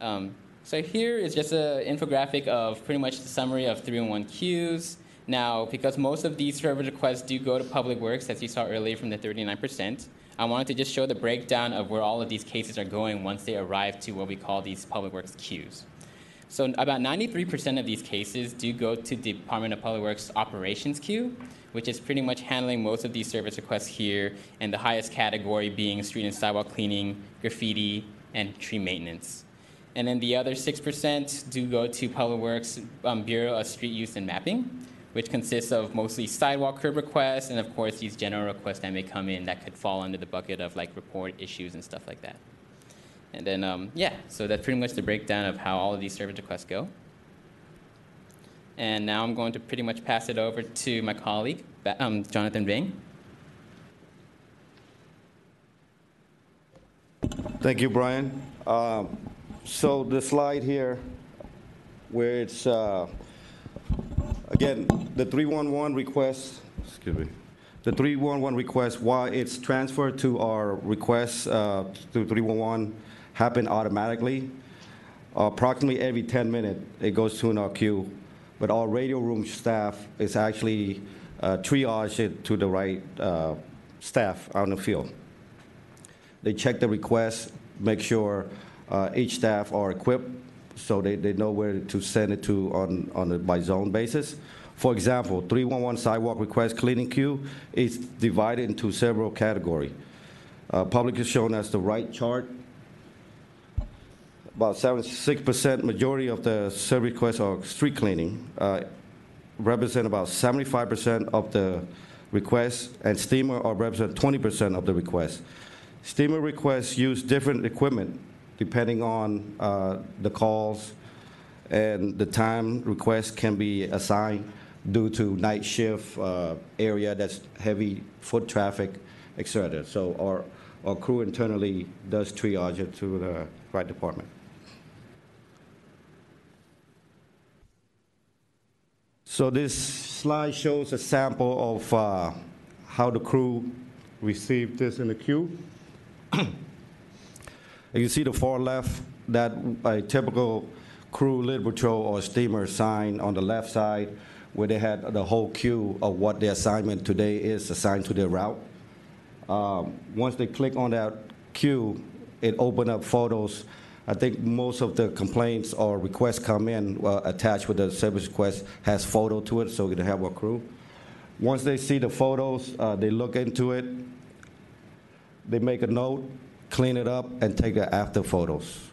Um, so here is just an infographic of pretty much the summary of 311 queues. Now, because most of these service requests do go to Public Works, as you saw earlier from the 39%, I wanted to just show the breakdown of where all of these cases are going once they arrive to what we call these Public Works queues. So about 93% of these cases do go to the Department of Public Works operations queue, which is pretty much handling most of these service requests here, and the highest category being street and sidewalk cleaning, graffiti, and tree maintenance. And then the other 6% do go to Public Works um, Bureau of Street Use and Mapping, which consists of mostly sidewalk curb requests and, of course, these general requests that may come in that could fall under the bucket of like report issues and stuff like that. And then, um, yeah, so that's pretty much the breakdown of how all of these service requests go. And now I'm going to pretty much pass it over to my colleague, um, Jonathan Vang. Thank you, Brian. Um, So the slide here, where it's, uh, again, the 311 request, excuse me, the 311 request, while it's transferred to our requests uh, to 311, happen automatically. Approximately every 10 minutes, it goes to our queue. But our radio room staff is actually uh, triage it to the right uh, staff on the field. They check the request, make sure uh, each staff are equipped so they, they know where to send it to on, on a by zone basis. For example, 311 sidewalk request cleaning queue is divided into several categories. Uh, public is shown as the right chart. About 76% majority of the service requests are street cleaning, uh, represent about 75% of the requests, and steamer are represent 20% of the requests. Steamer requests use different equipment depending on uh, the calls and the time requests can be assigned due to night shift uh, area that's heavy foot traffic, et cetera. So our, our crew internally does triage it to the right department. So this slide shows a sample of uh, how the crew received this in the queue. You see the far left, that a typical crew lid patrol or steamer sign on the left side where they had the whole queue of what their assignment today is assigned to their route. Um, once they click on that queue, it opened up photos. I think most of the complaints or requests come in uh, attached with the service request has photo to it, so we can have our crew. Once they see the photos, uh, they look into it, they make a note, clean it up, and take the after photos.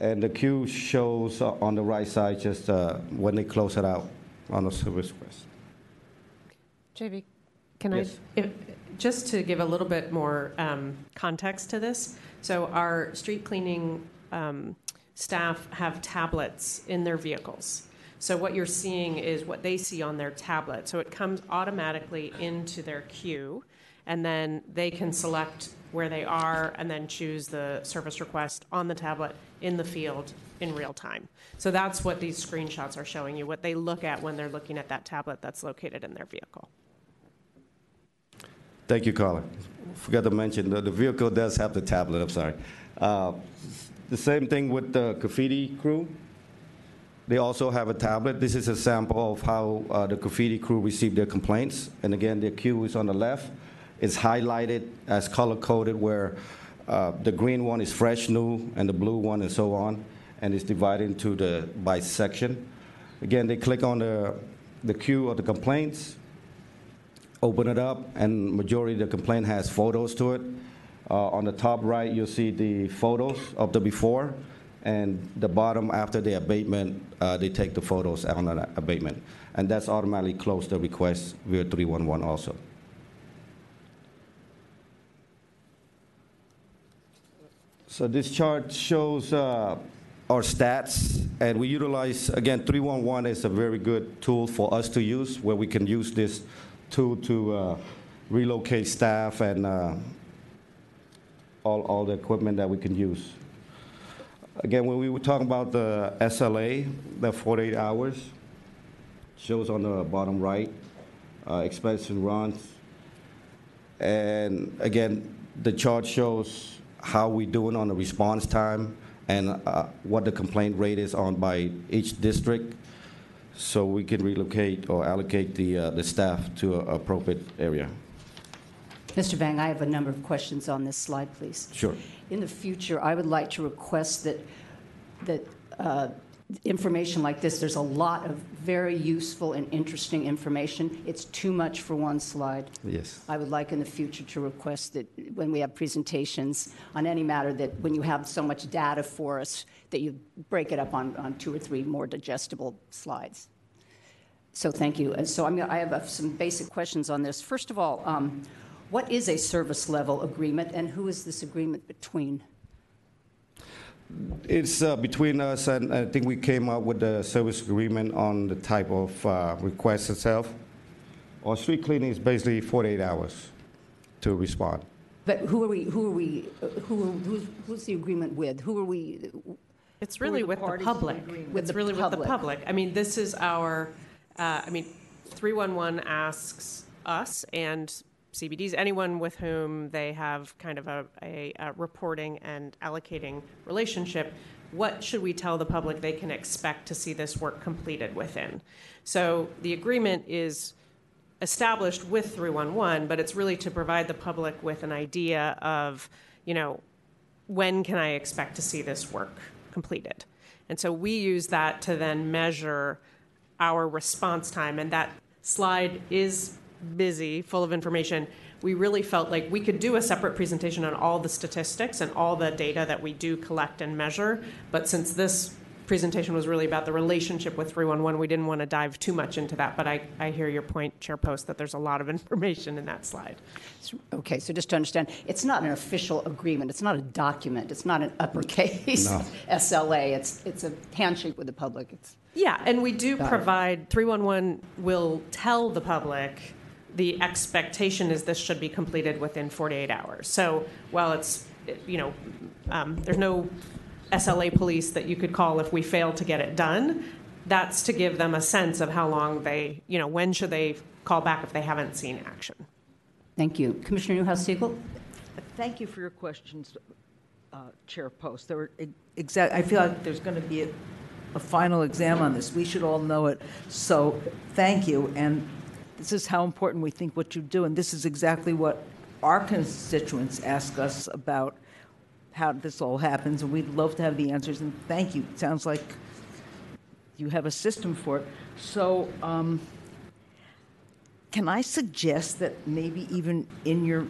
And the queue shows uh, on the right side just uh, when they close it out on the service request. JV, can Yes. I, if, just to give a little bit more um, context to this, so our street cleaning um, staff have tablets in their vehicles. So what you're seeing is what they see on their tablet. So it comes automatically into their queue, and then they can select where they are and then choose the service request on the tablet in the field in real time. So that's what these screenshots are showing you, what they look at when they're looking at that tablet that's located in their vehicle. Thank you, Carla. Forgot to mention, the, the vehicle does have the tablet, I'm sorry. Uh, The same thing with the graffiti crew. They also have a tablet. This is a sample of how uh, the graffiti crew received their complaints. And again, the queue is on the left. It's highlighted as color-coded where uh, the green one is fresh, new, and the blue one and so on, and it's divided into the, by section. Again, they click on the, the queue of the complaints, open it up, and majority of the complaint has photos to it. Uh, on the top right, you'll see the photos of the before, and the bottom, after the abatement, uh, they take the photos on the abatement. And that's automatically closed the request via 311 also. So this chart shows uh, our stats, and we utilize, again, 311 is a very good tool for us to use, where we can use this tool to uh, relocate staff and uh, all, all the equipment that we can use. Again, when we were talking about the SLA, the 48 hours, shows on the bottom right, uh, expansion runs. And again, the chart shows how we doing on the response time and uh, what the complaint rate is on by each district, so we can relocate or allocate the, uh, the staff to a appropriate area. Mr. Vang, I have a number of questions on this slide, please. Sure. In the future, I would like to request that, that uh, information like this, there's a lot of very useful and interesting information. It's too much for one slide. Yes. I would like in the future to request that when we have presentations on any matter, that when you have so much data for us, that you break it up on, on two or three more digestible slides. So thank you. And so I'm, I have some basic questions on this. First of all, um, what is a service level agreement, and who is this agreement between? It's uh, between us, and I think we came up with the service agreement on the type of uh, request itself. Our street cleaning is basically 48 hours to respond. But who are we? Who are we? uh, Who? Are, who's, who's the agreement with? Who are we? It's really the with the parties to the public. With It's the really with the public. public. I mean, this is our, uh, I mean, 311 asks us and CBDs, anyone with whom they have kind of a, a, a reporting and allocating relationship, what should we tell the public they can expect to see this work completed within? So the agreement is established with 311, but it's really to provide the public with an idea of, you know, when can I expect to see this work completed? And so we use that to then measure our response time. And that slide is busy, full of information. We really felt like we could do a separate presentation on all the statistics and all the data that we do collect and measure. But since this presentation was really about the relationship with 311, we didn't want to dive too much into that. But I, I hear your point, Chair Post, that there's a lot of information in that slide. Okay, so just to understand, it's not an official agreement. It's not a document. It's not an uppercase No. SLA. It's it's a handshake with the public. It's Yeah, and we do Got it. provide, 311 will tell the public the expectation is this should be completed within 48 hours. So while it's, you know, um, there's no SLA police that you could call if we fail to get it done, that's to give them a sense of how long they, you know, when should they call back if they haven't seen action. thank you, Commissioner Newhouse Segal. Thank you for your questions, uh, Chair Post. There were exact, I feel like there's going to be a, a final exam on this. We should all know it. So, thank you. And this is how important we think what you do. And this is exactly what our constituents ask us about how this all happens. And we'd love to have the answers. And thank you. It sounds like you have a system for it. So, um, can I suggest that maybe even in your,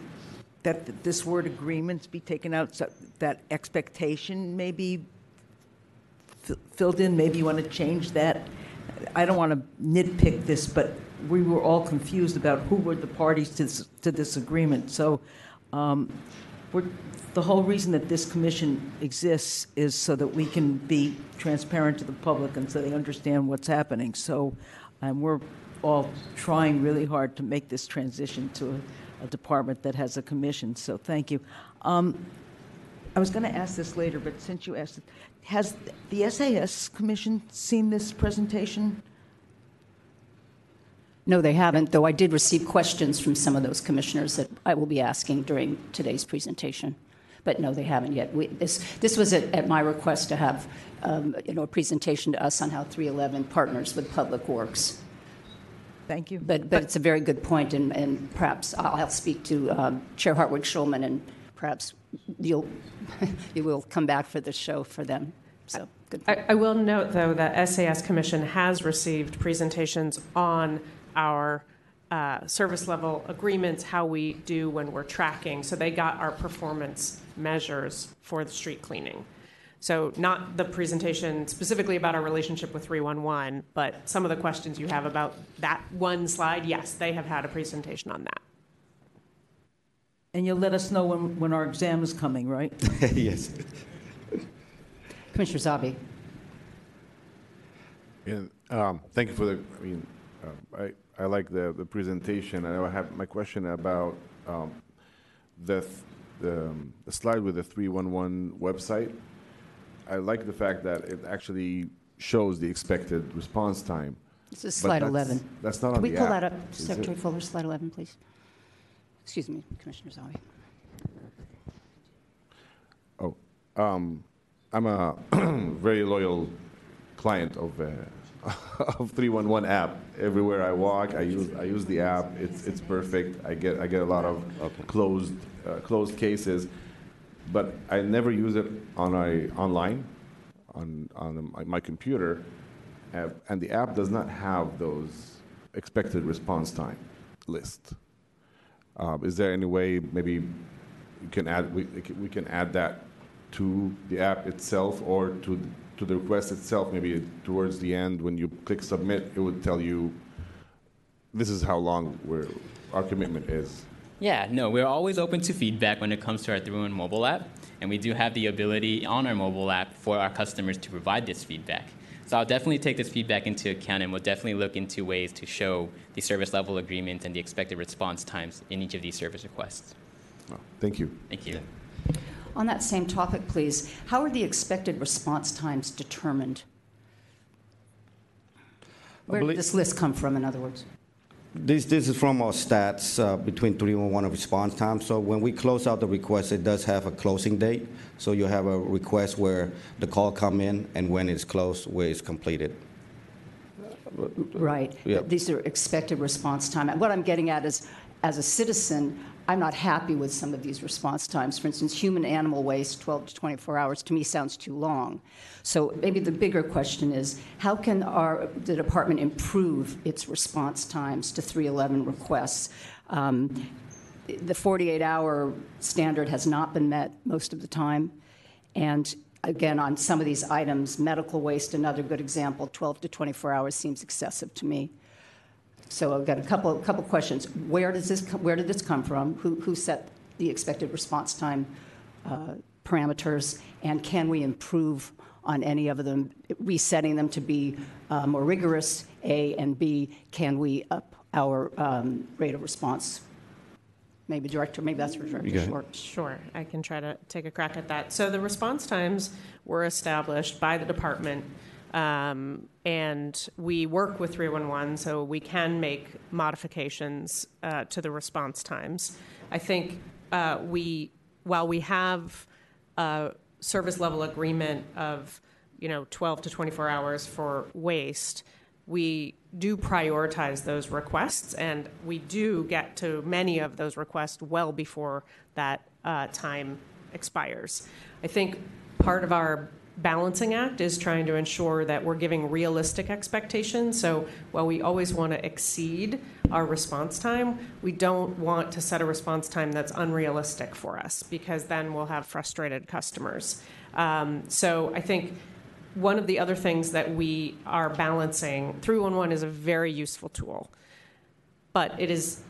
that this word agreements be taken out, so that expectation maybe fi- filled in, maybe you want to change that? I don't want to nitpick this, but we were all confused about who were the parties to this, to this agreement. So um, the whole reason that this commission exists is so that we can be transparent to the public and so they understand what's happening. So um, we're all trying really hard to make this transition to a, a department that has a commission. So thank you. Um, I was going to ask this later, but since you asked it, has the SAS Commission seen this presentation? No, they haven't, though I did receive questions from some of those commissioners that I will be asking during today's presentation. But no, they haven't yet. We, this, this was at, at my request to have um, you know, a presentation to us on how 311 partners with Public Works. Thank you. But, but it's a very good point, and, and perhaps I'll, I'll speak to um, Chair Hartwig Schulman, and perhaps you'll, you will come back for the show for them. So, good. I, I will note, though, that SAS Commission has received presentations on our uh, service level agreements, how we do when we're tracking. So they got our performance measures for the street cleaning. So not the presentation specifically about our relationship with 311, but some of the questions you have about that one slide, yes, they have had a presentation on that. And you'll let us know when, when our exam is coming, right? yes. Commissioner Zabi. And, um, thank you for the, I mean, um, I, I like the, the presentation. And I have my question about um, the, th- the, um, the slide with the 311 website. I like the fact that it actually shows the expected response time. This is slide that's- 11. That's not on Can the we app. pull that up, it? Secretary Fuller, slide 11, please? Excuse me, Commissioner Zawi. Oh, um, I'm a very loyal client of uh, of 311 app. Everywhere I walk, I use I use the app. It's it's perfect. I get I get a lot of closed uh, closed cases, but I never use it on a online on on my, my computer, uh, and the app does not have those expected response time list. Uh, is there any way maybe you can add we, we can add that to the app itself or to to the request itself maybe towards the end when you click submit it would tell you this is how long we're, our commitment is Yeah, no, we're always open to feedback when it comes to our Through One mobile app, and we do have the ability on our mobile app for our customers to provide this feedback. So I'll definitely take this feedback into account, and we'll definitely look into ways to show the service level agreement and the expected response times in each of these service requests. Oh, thank you Thank you. On that same topic, please, how are the expected response times determined? Where did this list come from, in other words? This, this is from our stats uh, between 311 and response time. So when we close out the request, it does have a closing date. So you have a request where the call come in and when it's closed, where it's completed. Right. Yeah. These are expected response time. And What I'm getting at is, as a citizen, I'm not happy with some of these response times. For instance, human animal waste, 12 to 24 hours, to me sounds too long. So maybe the bigger question is, how can our, the department improve its response times to 311 requests? Um, the 48-hour standard has not been met most of the time. And again, on some of these items, medical waste, another good example, 12 to 24 hours seems excessive to me. So I've got a couple, couple questions. Where does this, co- where did this come from? Who, who set the expected response time uh, parameters? And can we improve on any of them, resetting them to be uh, more rigorous, A, and B, can we up our um, rate of response? Maybe Director, maybe that's for Director go. Short. Sure, I can try to take a crack at that. So the response times were established by the department, um, and we work with 311, so we can make modifications uh, to the response times. I think uh, we, while we have a service level agreement of, you know, 12 to 24 hours for waste, we do prioritize those requests, and we do get to many of those requests well before that uh, time expires. I think part of our balancing act is trying to ensure that we're giving realistic expectations. So while we always want to exceed our response time, we don't want to set a response time that's unrealistic for us because then we'll have frustrated customers. Um, so I think one of the other things that we are balancing, 311 is a very useful tool, but it is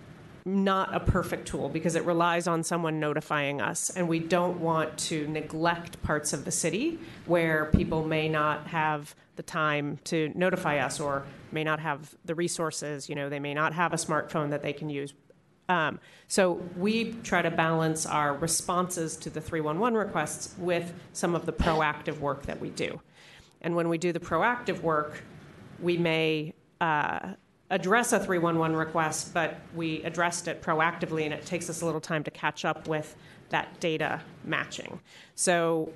not a perfect tool because it relies on someone notifying us, and we don't want to neglect parts of the city where people may not have the time to notify us or may not have the resources. You know, they may not have a smartphone that they can use. Um, so we try to balance our responses to the 311 requests with some of the proactive work that we do. And when we do the proactive work, we may uh, address a 311 request, but we addressed it proactively, and it takes us a little time to catch up with that data matching. So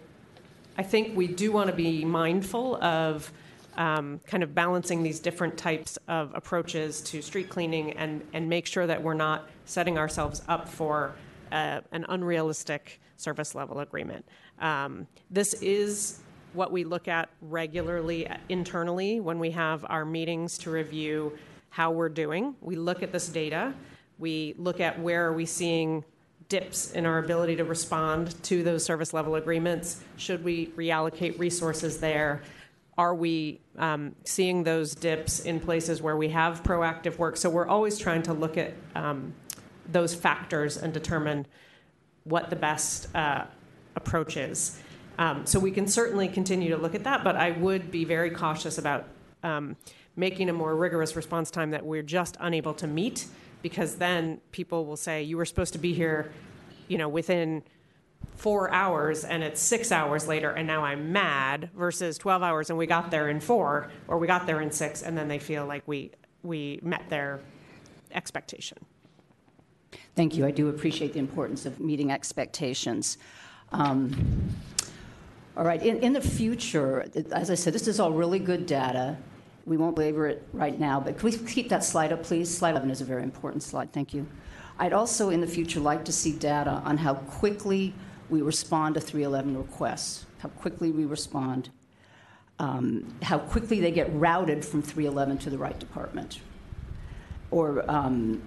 I think we do want to be mindful of um, kind of balancing these different types of approaches to street cleaning and, and make sure that we're not setting ourselves up for uh, an unrealistic service level agreement. Um, this is what we look at regularly internally when we have our meetings to review how we're doing. We look at this data. We look at where are we seeing dips in our ability to respond to those service level agreements. Should we reallocate resources there? Are we um, seeing those dips in places where we have proactive work? So we're always trying to look at um, those factors and determine what the best uh, approach is. Um, so we can certainly continue to look at that, but I would be very cautious about um, making a more rigorous response time that we're just unable to meet, because then people will say you were supposed to be here, you know, within four hours and it's six hours later and now I'm mad versus 12 hours and we got there in four or we got there in six and then they feel like we, we met their expectation. Thank you. I do appreciate the importance of meeting expectations. Um, All right, in, in the future, as I said, this is all really good data. We won't belabor it right now, but can we keep that slide up, please? Slide 11 is a very important slide. Thank you. I'd also, in the future, like to see data on how quickly we respond to 311 requests, how quickly we respond, um, how quickly they get routed from 311 to the right department, or um,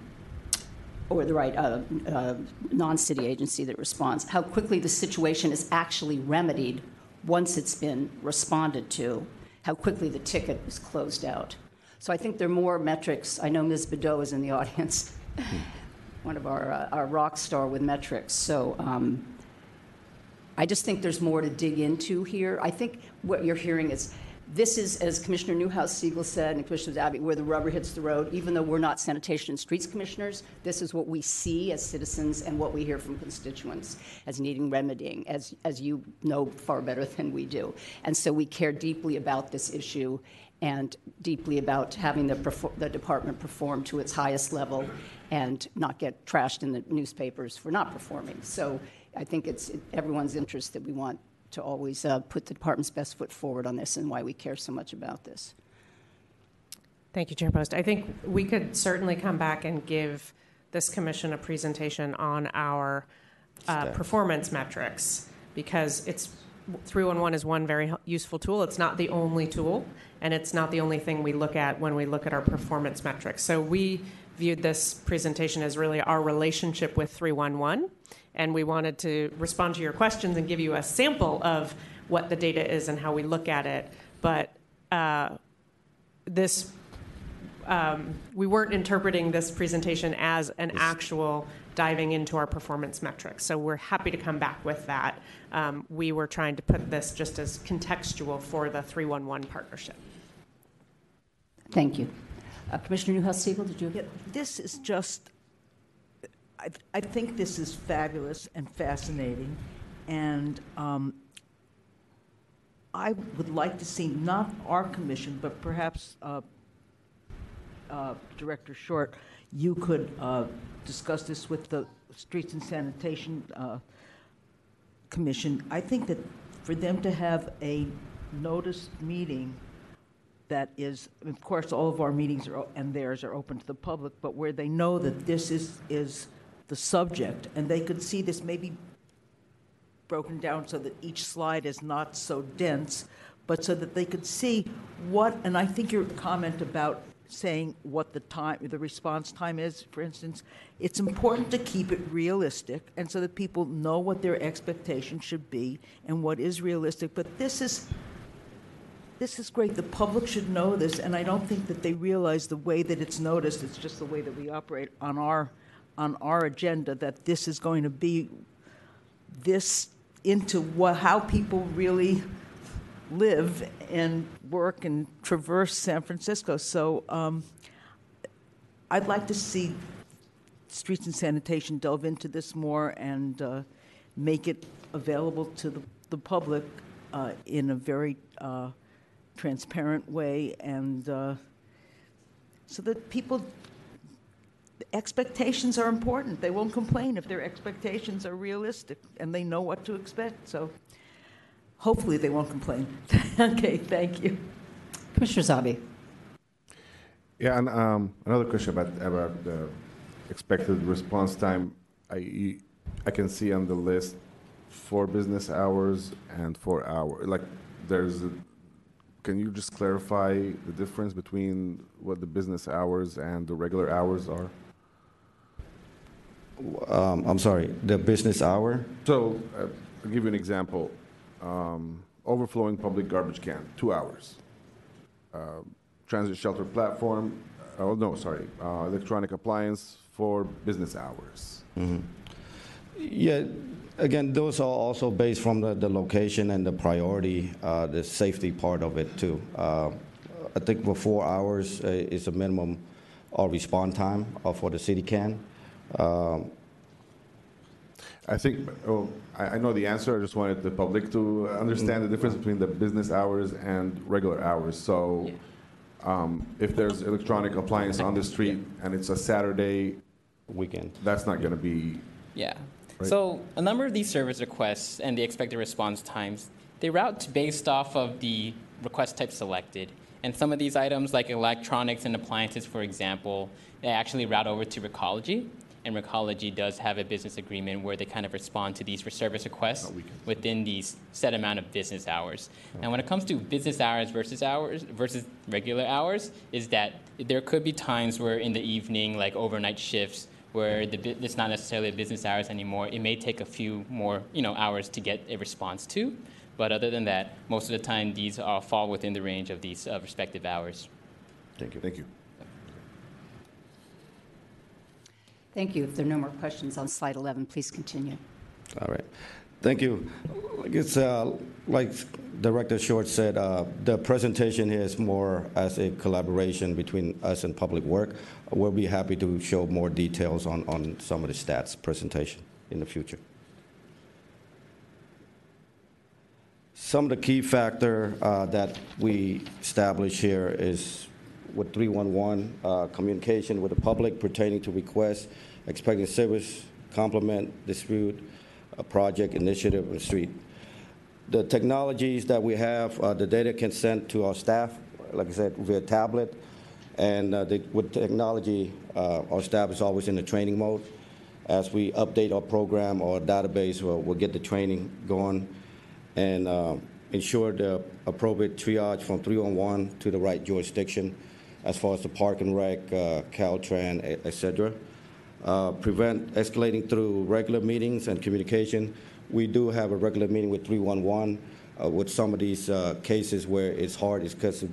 or the right uh, uh, non-city agency that responds, how quickly the situation is actually remedied once it's been responded to, how quickly the ticket is closed out. So I think there are more metrics. I know Ms. Bedeau is in the audience, one of our, uh, our rock star with metrics. So um, I just think there's more to dig into here. I think what you're hearing is this is, as Commissioner Newhouse Segal said, and Commissioner Abbey, where the rubber hits the road. Even though we're not sanitation and streets commissioners, this is what we see as citizens and what we hear from constituents as needing remedying, as, as you know far better than we do. And so we care deeply about this issue and deeply about having the, the department perform to its highest level and not get trashed in the newspapers for not performing. So I think it's everyone's interest that we want to always uh, put the department's best foot forward on this and why we care so much about this. Thank you, Chair Post. I think we could certainly come back and give this commission a presentation on our uh, performance metrics because it's 311 is one very useful tool. It's not the only tool, and it's not the only thing we look at when we look at our performance metrics. So we viewed this presentation as really our relationship with 311 and we wanted to respond to your questions and give you a sample of what the data is and how we look at it. But uh, this, um, we weren't interpreting this presentation as an actual diving into our performance metrics. So we're happy to come back with that. Um, we were trying to put this just as contextual for the 311 partnership. Thank you. Uh, Commissioner Newhouse Segal, did you? Yeah, this is just I, I think this is fabulous and fascinating, and um, I would like to see not our commission, but perhaps uh, uh, Director Short, you could uh, discuss this with the Streets and Sanitation uh, Commission. I think that for them to have a noticed meeting that is, of course, all of our meetings are, and theirs are open to the public, but where they know that this is, is the subject, and they could see this maybe broken down so that each slide is not so dense, but so that they could see what, and I think your comment about saying what the time, the response time is, for instance, it's important to keep it realistic and so that people know what their expectations should be and what is realistic. But this is this is great. The public should know this, and I don't think that they realize the way that it's noticed. It's just the way that we operate on our on our agenda that this is going to be this into what, how people really live and work and traverse San Francisco. So um, I'd like to see Streets and Sanitation delve into this more and uh, make it available to the, the public uh, in a very uh, transparent way and uh, so that people expectations are important. They won't complain if their expectations are realistic and they know what to expect. So hopefully they won't complain. okay, thank you. Commissioner Zabi. Yeah, and um, another question about about the expected response time. I I can see on the list four business hours and four hours. Like there's. A, can you just clarify the difference between what the business hours and the regular hours are? Um, I'm sorry, the business hour? So, uh, I'll give you an example. Um, overflowing public garbage can, two hours. Uh, transit shelter platform, oh no, sorry, uh, electronic appliance for business hours. Mm-hmm. Yeah, again, those are also based from the, the location and the priority, uh, the safety part of it too. Uh, I think for four hours uh, is a minimum of response time uh, for the city can. Um, I think, oh, I, I know the answer. I just wanted the public to understand the difference between the business hours and regular hours. So, um, if there's electronic appliance on the street and it's a Saturday, Weekend. that's not going to be. Yeah. Right. So a number of these service requests and the expected response times, they route based off of the request type selected. And some of these items, like electronics and appliances, for example, they actually route over to Recology. And Recology does have a business agreement where they kind of respond to these for service requests within these set amount of business hours. Now, when it comes to business hours versus hours versus regular hours, is that there could be times where in the evening, like overnight shifts, where the, it's not necessarily business hours anymore. It may take a few more, you know, hours to get a response to, but other than that, most of the time these uh, fall within the range of these uh, respective hours. Thank you. Thank you. Thank you. If there are no more questions on slide 11, please continue. All right. Thank you. It's uh, like Director Short said, uh, the presentation here is more as a collaboration between us and Public Work. We'll be happy to show more details on, on some of the stats presentation in the future. Some of the key factor uh, that we establish here is with 311, uh, communication with the public pertaining to requests, expecting service, compliment, dispute, a project, initiative, and street. The technologies that we have, uh, the data can send to our staff, like I said, via tablet. And uh, the, with technology, uh, our staff is always in the training mode. As we update our program or database, we'll, we'll get the training going and uh, ensure the appropriate triage from 311 to the right jurisdiction as far as the park and rec, uh, Caltran, et, et cetera. Uh, prevent escalating through regular meetings and communication. We do have a regular meeting with 311 uh, with some of these uh, cases where it's hard, it's because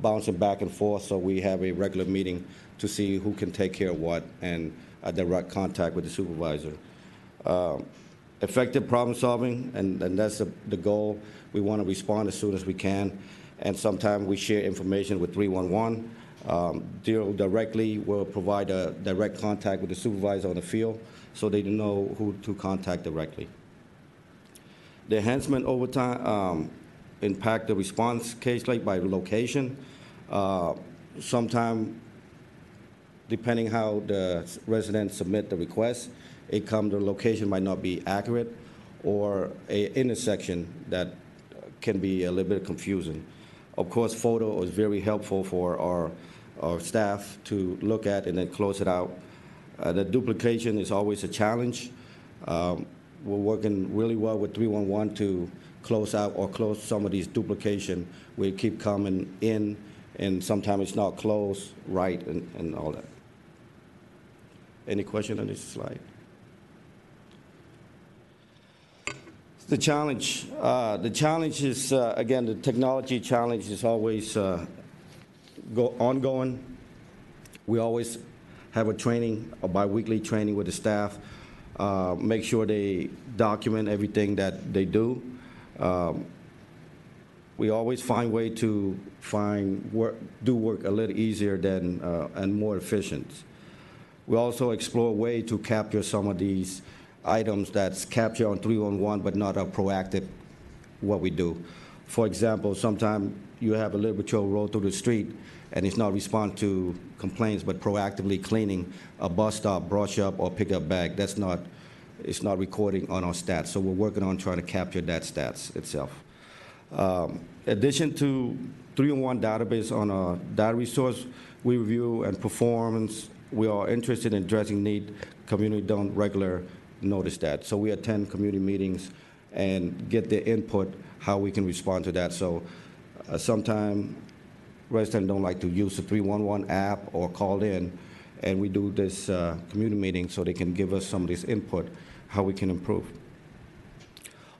bouncing back and forth, so we have a regular meeting to see who can take care of what and a direct contact with the supervisor. Um, effective problem solving, and, and that's the, the goal. We want to respond as soon as we can, and sometimes we share information with 311. Um, deal directly will provide a direct contact with the supervisor on the field so they know who to contact directly. The enhancement over time um, impact the response case rate by location. Uh, Sometime, depending how the residents submit the request, it come, the location might not be accurate, or a intersection that can be a little bit confusing. Of course, photo is very helpful for our, our staff to look at and then close it out. Uh, the duplication is always a challenge. Um, we're working really well with 311 to close out or close some of these duplication. We keep coming in, and sometimes it's not closed right and, and all that. Any question on this slide? The challenge, uh, the challenge is uh, again the technology challenge is always uh, go ongoing. We always have a training, a biweekly training with the staff. Uh, make sure they document everything that they do. Um, we always find way to find work, do work a little easier than uh, and more efficient. We also explore way to capture some of these items that's captured on 311 but not a proactive what we do. For example, sometimes you have a little patrol roll through the street and it's not respond to complaints but proactively cleaning a bus stop, brush up, or pick up bag. That's not, it's not recording on our stats. So we're working on trying to capture that stats itself. Um, addition to 301 database on our data resource, we review and performance. We are interested in addressing need. Community don't regular notice that. So we attend community meetings and get their input how we can respond to that. So uh, sometimes residents don't like to use the 311 app or call in, and we do this uh, community meeting so they can give us some of this input how we can improve.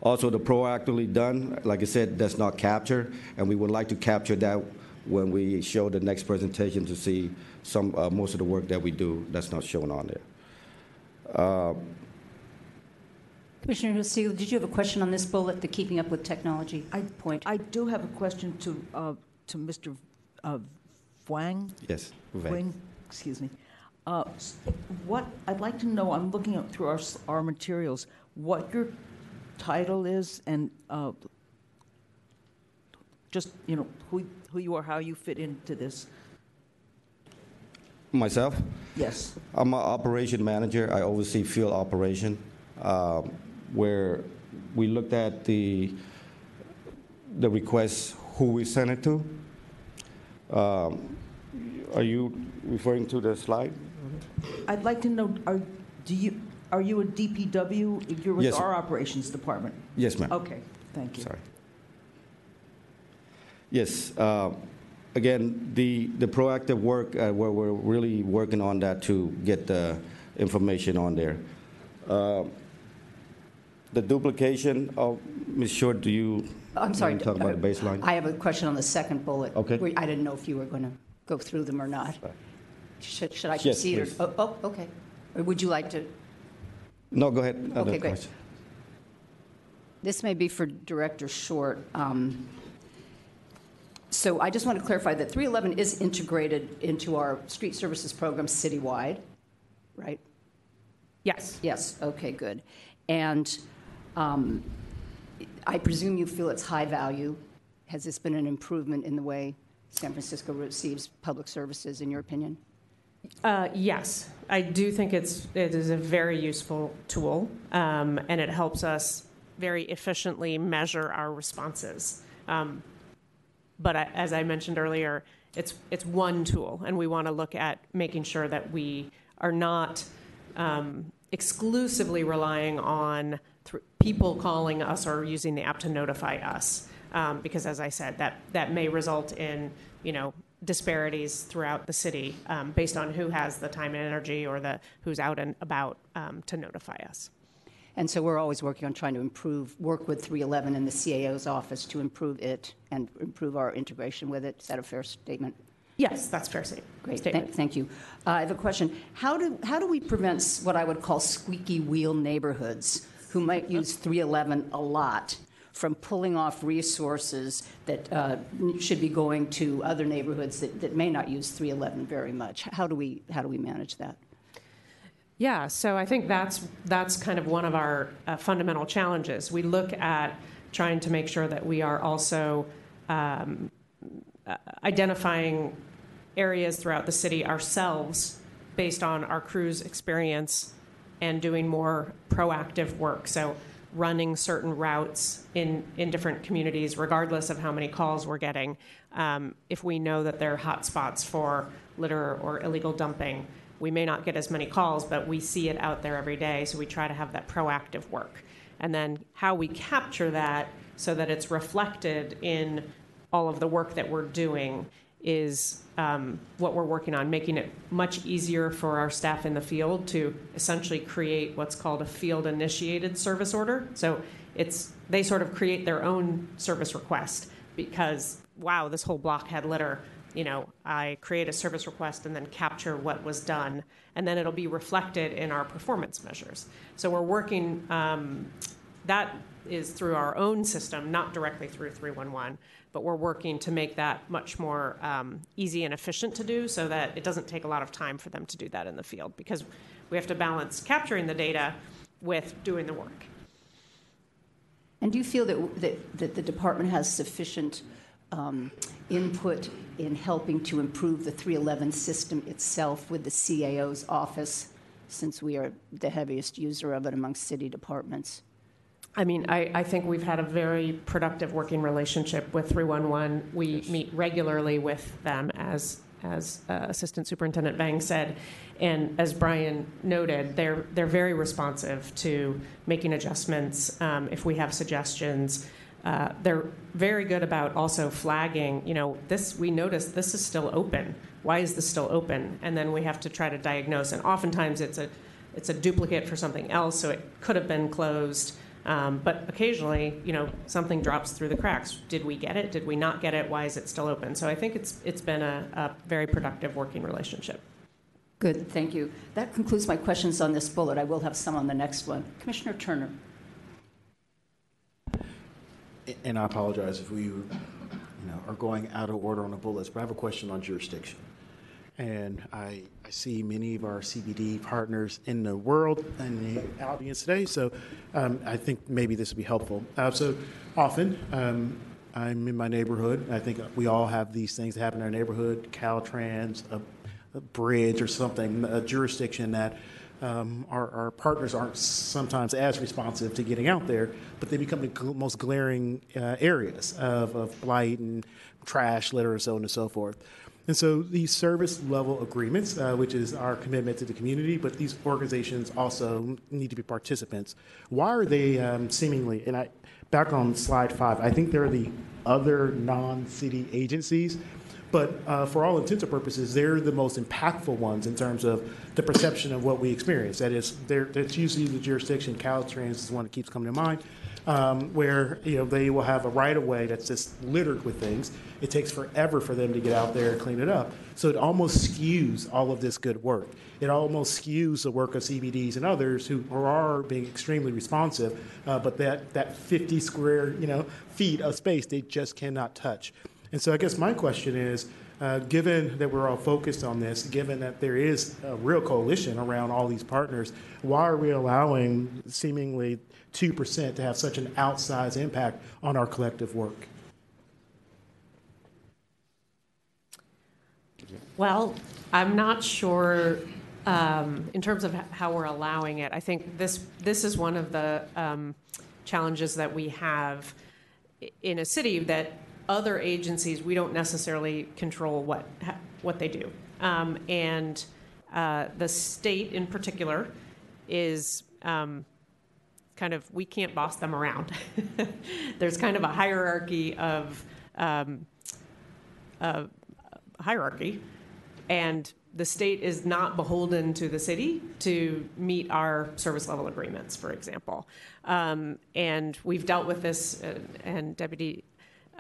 Also, the proactively done, like I said, that's not captured, and we would like to capture that when we show the next presentation to see some uh, most of the work that we do that's not shown on there. Commissioner Lucille, did you have a question on this bullet, the keeping up with technology I, point? I do have a question to, uh, to Mr. uh, Wang. yes, Vivek. Wing, excuse me. Uh, What, I'd like to know, I'm looking up through our, our materials, what your title is and uh, just, you know, who, who you are, how you fit into this. Myself, Yes. I'm an operation manager. I oversee field operation, um, where we looked at the the requests, who we sent it to. Um, are you referring to the slide? I'd like to know, are, do you, are you a DPW? You're with Yes, our operations department? Yes, ma'am. Okay, thank you. Sorry. Yes. Uh, again, the, the proactive work, uh, where we're really working on that to get the information on there. Uh, the duplication of, Ms. Short, do you I'm sorry. want to talk about the baseline? I have a question on the second bullet. Okay. where I didn't know if you were going to go through them or not. Should should I Yes, proceed? or- please. Oh, oh, okay. Or would you like to? no, go ahead. Another Okay, great. question. This may be for Director Short. Um, So I just want to clarify that 311 is integrated into our street services program citywide, right? Yes. Yes, okay, good. And I presume you feel it's high value. Has this been an improvement in the way San Francisco receives public services, in your opinion? Uh, yes, I do think it's it is a very useful tool, um, and it helps us very efficiently measure our responses. Um, but I, as I mentioned earlier, it's it's one tool, and we want to look at making sure that we are not um, exclusively relying on th- people calling us or using the app to notify us, um, because as I said, that that may result in you know disparities throughout the city um, based on who has the time and energy or the who's out and about um, to notify us. And so we're always working on trying to improve, work with 311 and the CAO's office to improve it and improve our integration with it. Is that a fair statement? Yes, that's fair sta- Great, statement. thank, thank you. Uh, I have a question. How do, how do we prevent what I would call squeaky wheel neighborhoods who might use 311 a lot from pulling off resources that uh, should be going to other neighborhoods that, that may not use 311 very much? How do we, how do we manage that? Yeah, so I think that's that's kind of one of our uh, fundamental challenges. We look at trying to make sure that we are also um, uh, identifying areas throughout the city ourselves based on our crew's experience and doing more proactive work. So running certain routes in, in different communities, regardless of how many calls we're getting, um, if we know that there are hot spots for litter or illegal dumping. We may not get as many calls, but we see it out there every day, so we try to have that proactive work. And then how we capture that so that it's reflected in all of the work that we're doing is um, what we're working on, making it much easier for our staff in the field to essentially create what's called a field initiated service order. So it's they sort of create their own service request because wow, this whole block had litter. You know, I create a service request and then capture what was done, and then it'll be reflected in our performance measures. So we're working. Um, that is through our own system, not directly through 311, but we're working to make that much more um, easy and efficient to do so that it doesn't take a lot of time for them to do that in the field because we have to balance capturing the data with doing the work. And do you feel that, that, that the department has sufficient um, input in helping to improve the 311 system itself with the CAO's office, since we are the heaviest user of it among city departments? I mean, I, I think we've had a very productive working relationship with 311. We meet regularly with them, as, as uh, Assistant Superintendent Vang said. And as Brian noted, they're, they're very responsive to making adjustments um, if we have suggestions. Uh, they're very good about also flagging, you know, this, we noticed this is still open. Why is this still open? And then we have to try to diagnose. And oftentimes it's a, it's a duplicate for something else, so it could have been closed. Um, but occasionally, you know, something drops through the cracks. Did we get it? Did we not get it? Why is it still open? So I think it's it's been a, a very productive working relationship. Good, thank you. That concludes my questions on this bullet. I will have some on the next one. Commissioner Turner. And I apologize if we, you know, are going out of order on the bullets, but I have a question on jurisdiction. And I, I see many of our CBD partners in the world and the audience today. So um, I think maybe this will be helpful. Uh, so often um, I'm in my neighborhood. I think we all have these things that happen in our neighborhood: Caltrans, a, a bridge, or something, a jurisdiction that. Um, our, our, partners aren't sometimes as responsive to getting out there, but they become the gl- most glaring uh, areas of, of blight and trash, litter, and so on and so forth. And so these service level agreements, uh, which is our commitment to the community, but these organizations also need to be participants. Why are they um, seemingly, and I, back on slide five, I think they're the other non city agencies but uh, for all intents and purposes, they're the most impactful ones in terms of the perception of what we experience. That is, that's usually the jurisdiction. Caltrans is one that keeps coming to mind, um, where you know they will have a right of way that's just littered with things. It takes forever for them to get out there and clean it up. So it almost skews all of this good work. It almost skews the work of CBDs and others who are being extremely responsive, uh, but that that 50 square you know feet of space they just cannot touch. And so I guess my question is, uh, given that we're all focused on this, given that there is a real coalition around all these partners, why are we allowing seemingly 2% to have such an outsized impact on our collective work? Well, I'm not sure um, in terms of how we're allowing it. I think this this is one of the um, challenges that we have in a city that other agencies, we don't necessarily control what what they do, um, and uh, the state in particular is um, kind of we can't boss them around. There's kind of a hierarchy of um, uh, hierarchy, and the state is not beholden to the city to meet our service level agreements, for example. Um, and we've dealt with this, uh, and Deputy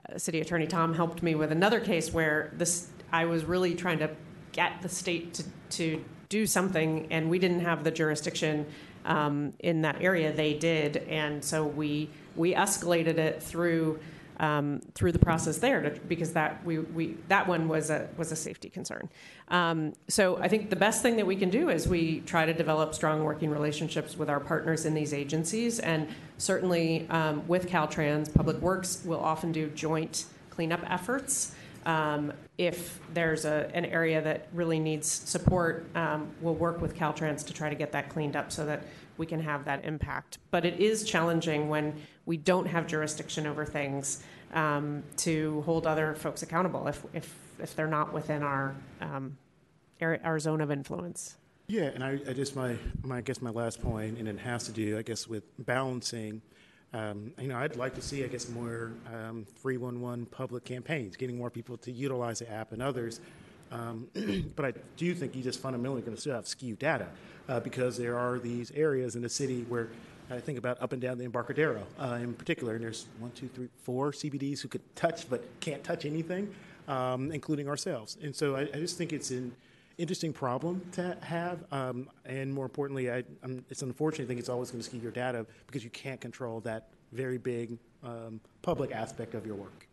uh, City Attorney Tom helped me with another case where this I was really trying to get the state to, to do something, and we didn't have the jurisdiction um, in that area. They did, and so we we escalated it through um, through the process there to, because that we, we that one was a was a safety concern. Um, so I think the best thing that we can do is we try to develop strong working relationships with our partners in these agencies, and certainly um, with Caltrans, Public Works will often do joint cleanup efforts. If there's a, an area that really needs support, um, we'll work with Caltrans to try to get that cleaned up so that we can have that impact. But it is challenging when we don't have jurisdiction over things um, to hold other folks accountable if, if, if they're not within our, um, area, our zone of influence. Yeah, and I, I just my, my I guess my last point, and it has to do I guess with balancing. Um, you know, I'd like to see I guess more um, 311 public campaigns, getting more people to utilize the app and others. Um, but I do think you just fundamentally going to still have skewed data uh, because there are these areas in the city where I think about up and down the Embarcadero uh, in particular, and there's one, two, three, four CBDs who could touch but can't touch anything, um, including ourselves. And so I, I, just think it's an interesting problem to have, um, and more importantly, I, it's unfortunate. I think it's always going to skew your data because you can't control that very big um, public aspect of your work.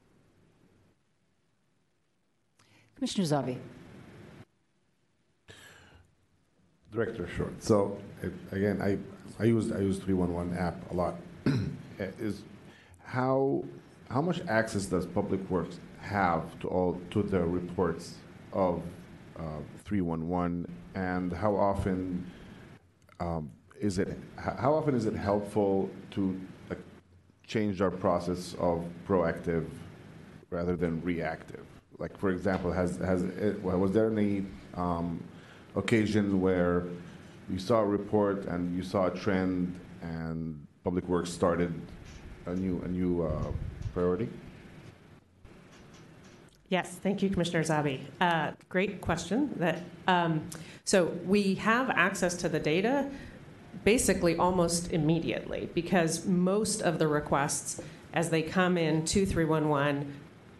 Commissioner Zabi. Director Short. So again, I I use I use 311 app a lot. is how how much access does Public Works have to all to the reports of 311, and how often um, is it how often is it helpful to uh, change our process of proactive rather than reactive? Like for example, has has it, was there any um, occasions where you saw a report and you saw a trend, and Public Works started a new a new uh, priority? Yes, thank you, Commissioner Zabi. Uh, great question. That um, so we have access to the data basically almost immediately because most of the requests, as they come in to 311,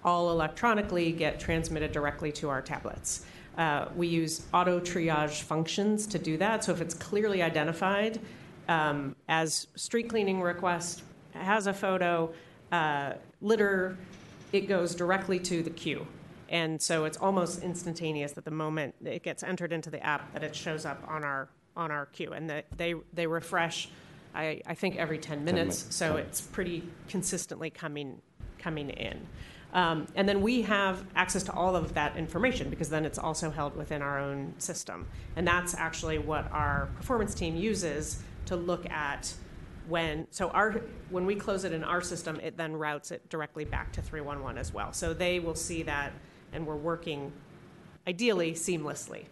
all electronically get transmitted directly to our tablets. Uh, we use auto triage functions to do that. So if it's clearly identified um, as street cleaning request, has a photo, uh, litter, it goes directly to the queue. and so it's almost instantaneous that the moment it gets entered into the app that it shows up on our on our queue, and that they they refresh. I, I think every 10 minutes, so it's pretty consistently coming coming in. Um, and then we have access to all of that information because then it's also held within our own system. And that's actually what our performance team uses to look at when so our when we close it in our system it then routes it directly back to 311 as well. So they will see that and we're working ideally seamlessly.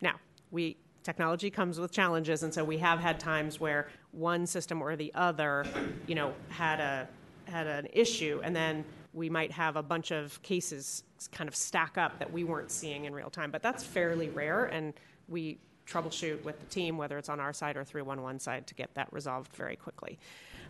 Now we technology comes with challenges and so we have had times where one system or the other you know had a had an issue and then we might have a bunch of cases kind of stack up that we weren't seeing in real time. But that's fairly rare and we troubleshoot with the team, whether it's on our side or 311 side, to get that resolved very quickly.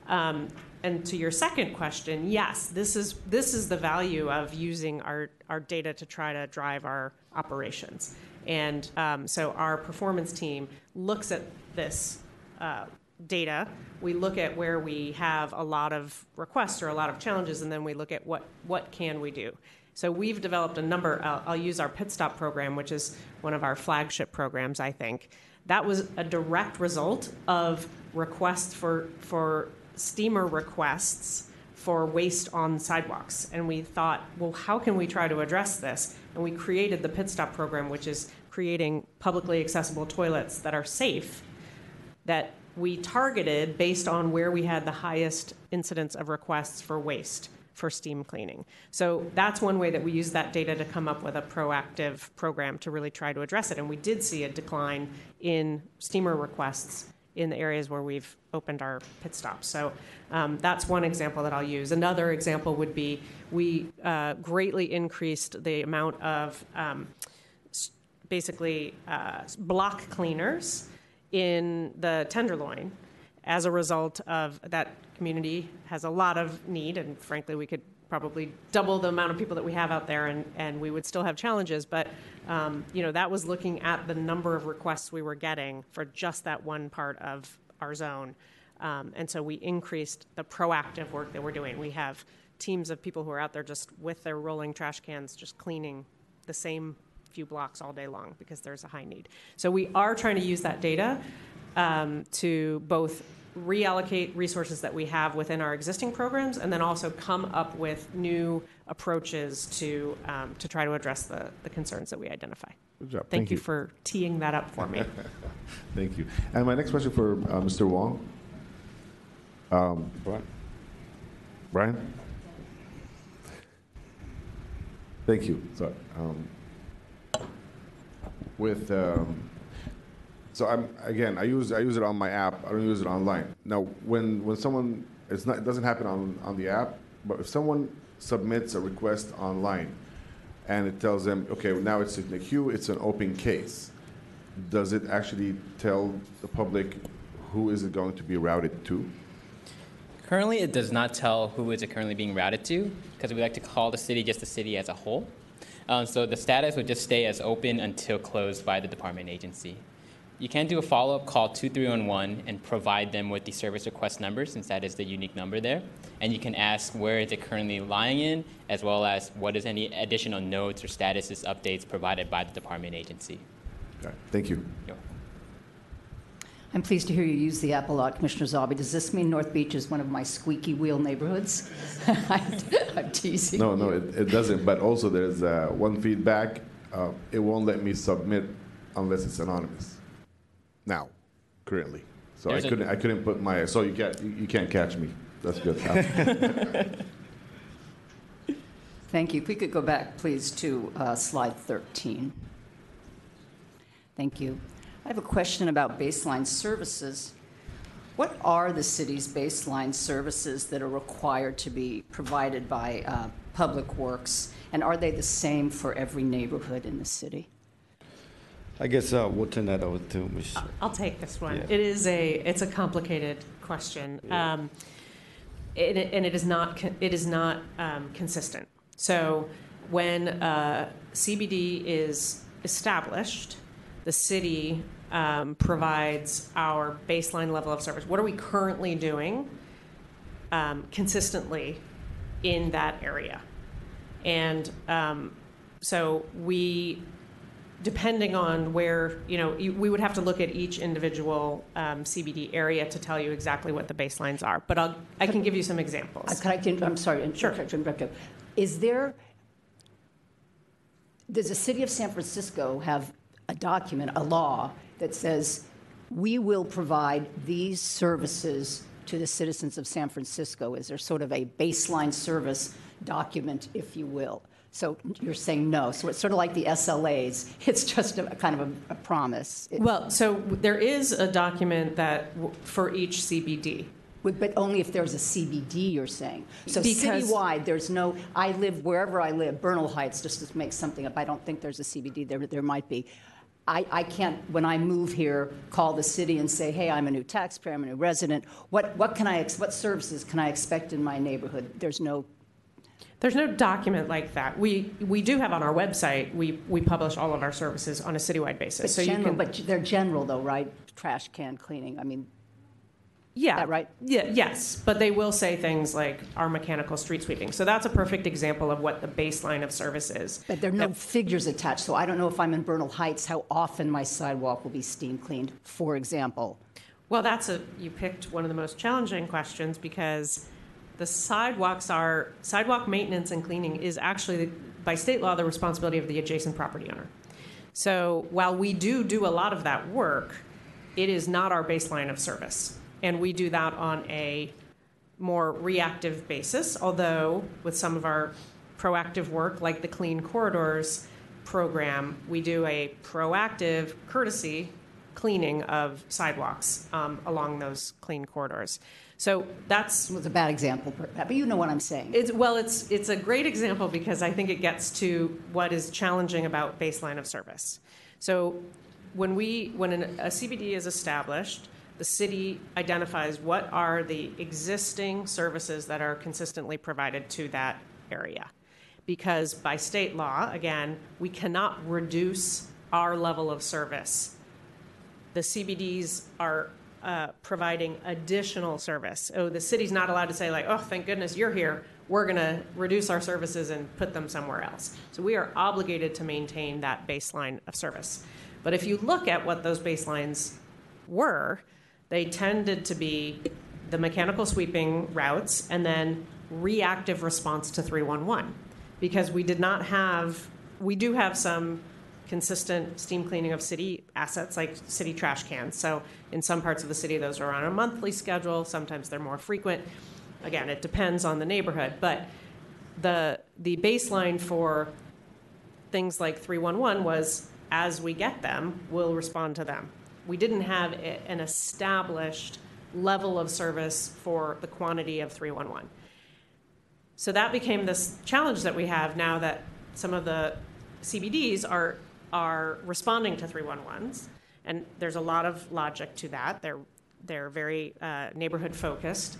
Um, and to your second question, yes, this is this is the value of using our our data to try to drive our operations. And um, so our performance team looks at this. Uh, data we look at where we have a lot of requests or a lot of challenges and then we look at what what can we do so we've developed a number. I'll, I'll, use our pit stop program, which is one of our flagship programs. I think that was a direct result of requests for for steamer requests for waste on sidewalks, and we thought, well, how can we try to address this? And we created the pit stop program, which is creating publicly accessible toilets that are safe. That we targeted based on where we had the highest incidence of requests for waste for steam cleaning. So that's one way that we use that data to come up with a proactive program to really try to address it. And we did see a decline in steamer requests in the areas where we've opened our pit stops. So um, that's one example that I'll use. Another example would be we uh, greatly increased the amount of um, basically uh, block cleaners in the Tenderloin as a result of that community has a lot of need, and frankly, we could probably double the amount of people that we have out there, and, and we would still have challenges. But um, you know, that was looking at the number of requests we were getting for just that one part of our zone, um, and so we increased the proactive work that we're doing. We have teams of people who are out there just with their rolling trash cans, just cleaning the same few blocks all day long because there's a high need. So we are trying to use that data um, to both reallocate resources that we have within our existing programs and then also come up with new approaches to, um, to try to address the, the concerns that we identify. Good job. Thank, Thank you. you. for teeing that up for me. Thank you. And my next question for uh, Mr. Wong. Um, Brian? Brian? Thank you. So, um, with um, so I'm again, I use I use it on my app. I don't use it online. Now, when when someone it's not it doesn't happen on on the app, but if someone submits a request online, and it tells them, okay, now it's in the queue, it's an open case. Does it actually tell the public who is it going to be routed to? Currently, it does not tell who is it currently being routed to because we like to call the city just the city as a whole. Um, so the status would just stay as open until closed by the department agency. You can do a follow up call to 3311 and provide them with the service request number since that is the unique number there. And you can ask where is it currently lying in, as well as what is any additional notes or statuses updates provided by the department agency. Okay, Thank you. You're I'm pleased to hear you use the app a lot, Commissioner Zabi. Does this mean North Beach is one of my squeaky wheel neighborhoods? I'm teasing. No, no, you. it, it doesn't. But also, there's uh, one feedback. Uh, it won't let me submit unless it's anonymous. Now, currently, so I There's a- couldn't. I couldn't put my. So you can't. You, you can't catch me. That's good. Thank you. If we could go back, please, to uh, slide 13. Thank you. I have a question about baseline services. What are the city's baseline services that are required to be provided by uh, Public Works, and are they the same for every neighborhood in the city? I guess uh, we'll turn that over to Ms. I'll take this one. Yeah. It is a it's a complicated question, um, it, and it is not it is not um, consistent. So when uh, CBD is established, the city um, provides our baseline level of service. What are we currently doing um, consistently in that area? And um, so we, depending on where, you know, you, we would have to look at each individual um, CBD area to tell you exactly what the baselines are. But I'll, I can give you some Uh, examples. Can I, can- I'm sorry, I'm Sure. sure, to interrupt you. Is there, does the city of San Francisco have a document, a law, that says, we will provide these services to the citizens of San Francisco? Is there sort of a baseline service document, if you will? So you're saying no. So it's sort of like the SLAs. It's just a kind of a, a promise. It- Well, so there is a document that, w- for each CBD. But but only if there's a CBD, you're saying. So Because- citywide, there's no, I live wherever I live, Bernal Heights, just to make something up, I don't think there's a CBD, there, there might be. I, I can't, when I move here, call the city and say, hey, I'm a new taxpayer, I'm a new resident. What, what can I, what services can I expect in my neighborhood? There's no, There's no document like that. We, we do have on our website, we, we publish all of our services on a citywide basis. but So you general, can, but they're general though, right? Trash can cleaning, I mean, yeah. that right? Yeah, yes, but they will say things like our mechanical street sweeping. So that's a perfect example of what the baseline of service is. but there are no figures attached. So I don't know if I'm in Bernal Heights, how often my sidewalk will be steam cleaned, for example. Well, that's a, you picked one of the most challenging questions because the sidewalks are, sidewalk maintenance and cleaning is actually, by state law, the responsibility of the adjacent property owner. So while we do do a lot of that work, it is not our baseline of service. And we do that on a more reactive basis, although with some of our proactive work, like the Clean Corridors program, we do a proactive courtesy cleaning of sidewalks um, along those clean corridors. So that's was a bad example, but you know what I'm saying. it's well, it's it's a great example because I think it gets to what is challenging about baseline of service. So when we when an, a CBD is established, the city identifies what are the existing services that are consistently provided to that area. Because by state law, again, we cannot reduce our level of service the CBDs are uh, providing additional service. Oh, the city's not allowed to say like, oh, thank goodness you're here. We're going to reduce our services and put them somewhere else. So we are obligated to maintain that baseline of service. But if you look at what those baselines were, they tended to be the mechanical sweeping routes and then reactive response to 311 because we did not have we do have some consistent steam cleaning of city assets like city trash cans. So in some parts of the city those are on a monthly schedule. Sometimes they're more frequent. Again it depends on the neighborhood but the the baseline for things like 311 was as we get them we'll respond to them. We didn't have an established level of service for the quantity of 311 so that became this challenge that we have now that some of the CBDs are are responding to 311s, and there's a lot of logic to that. They're they're very uh, neighborhood focused.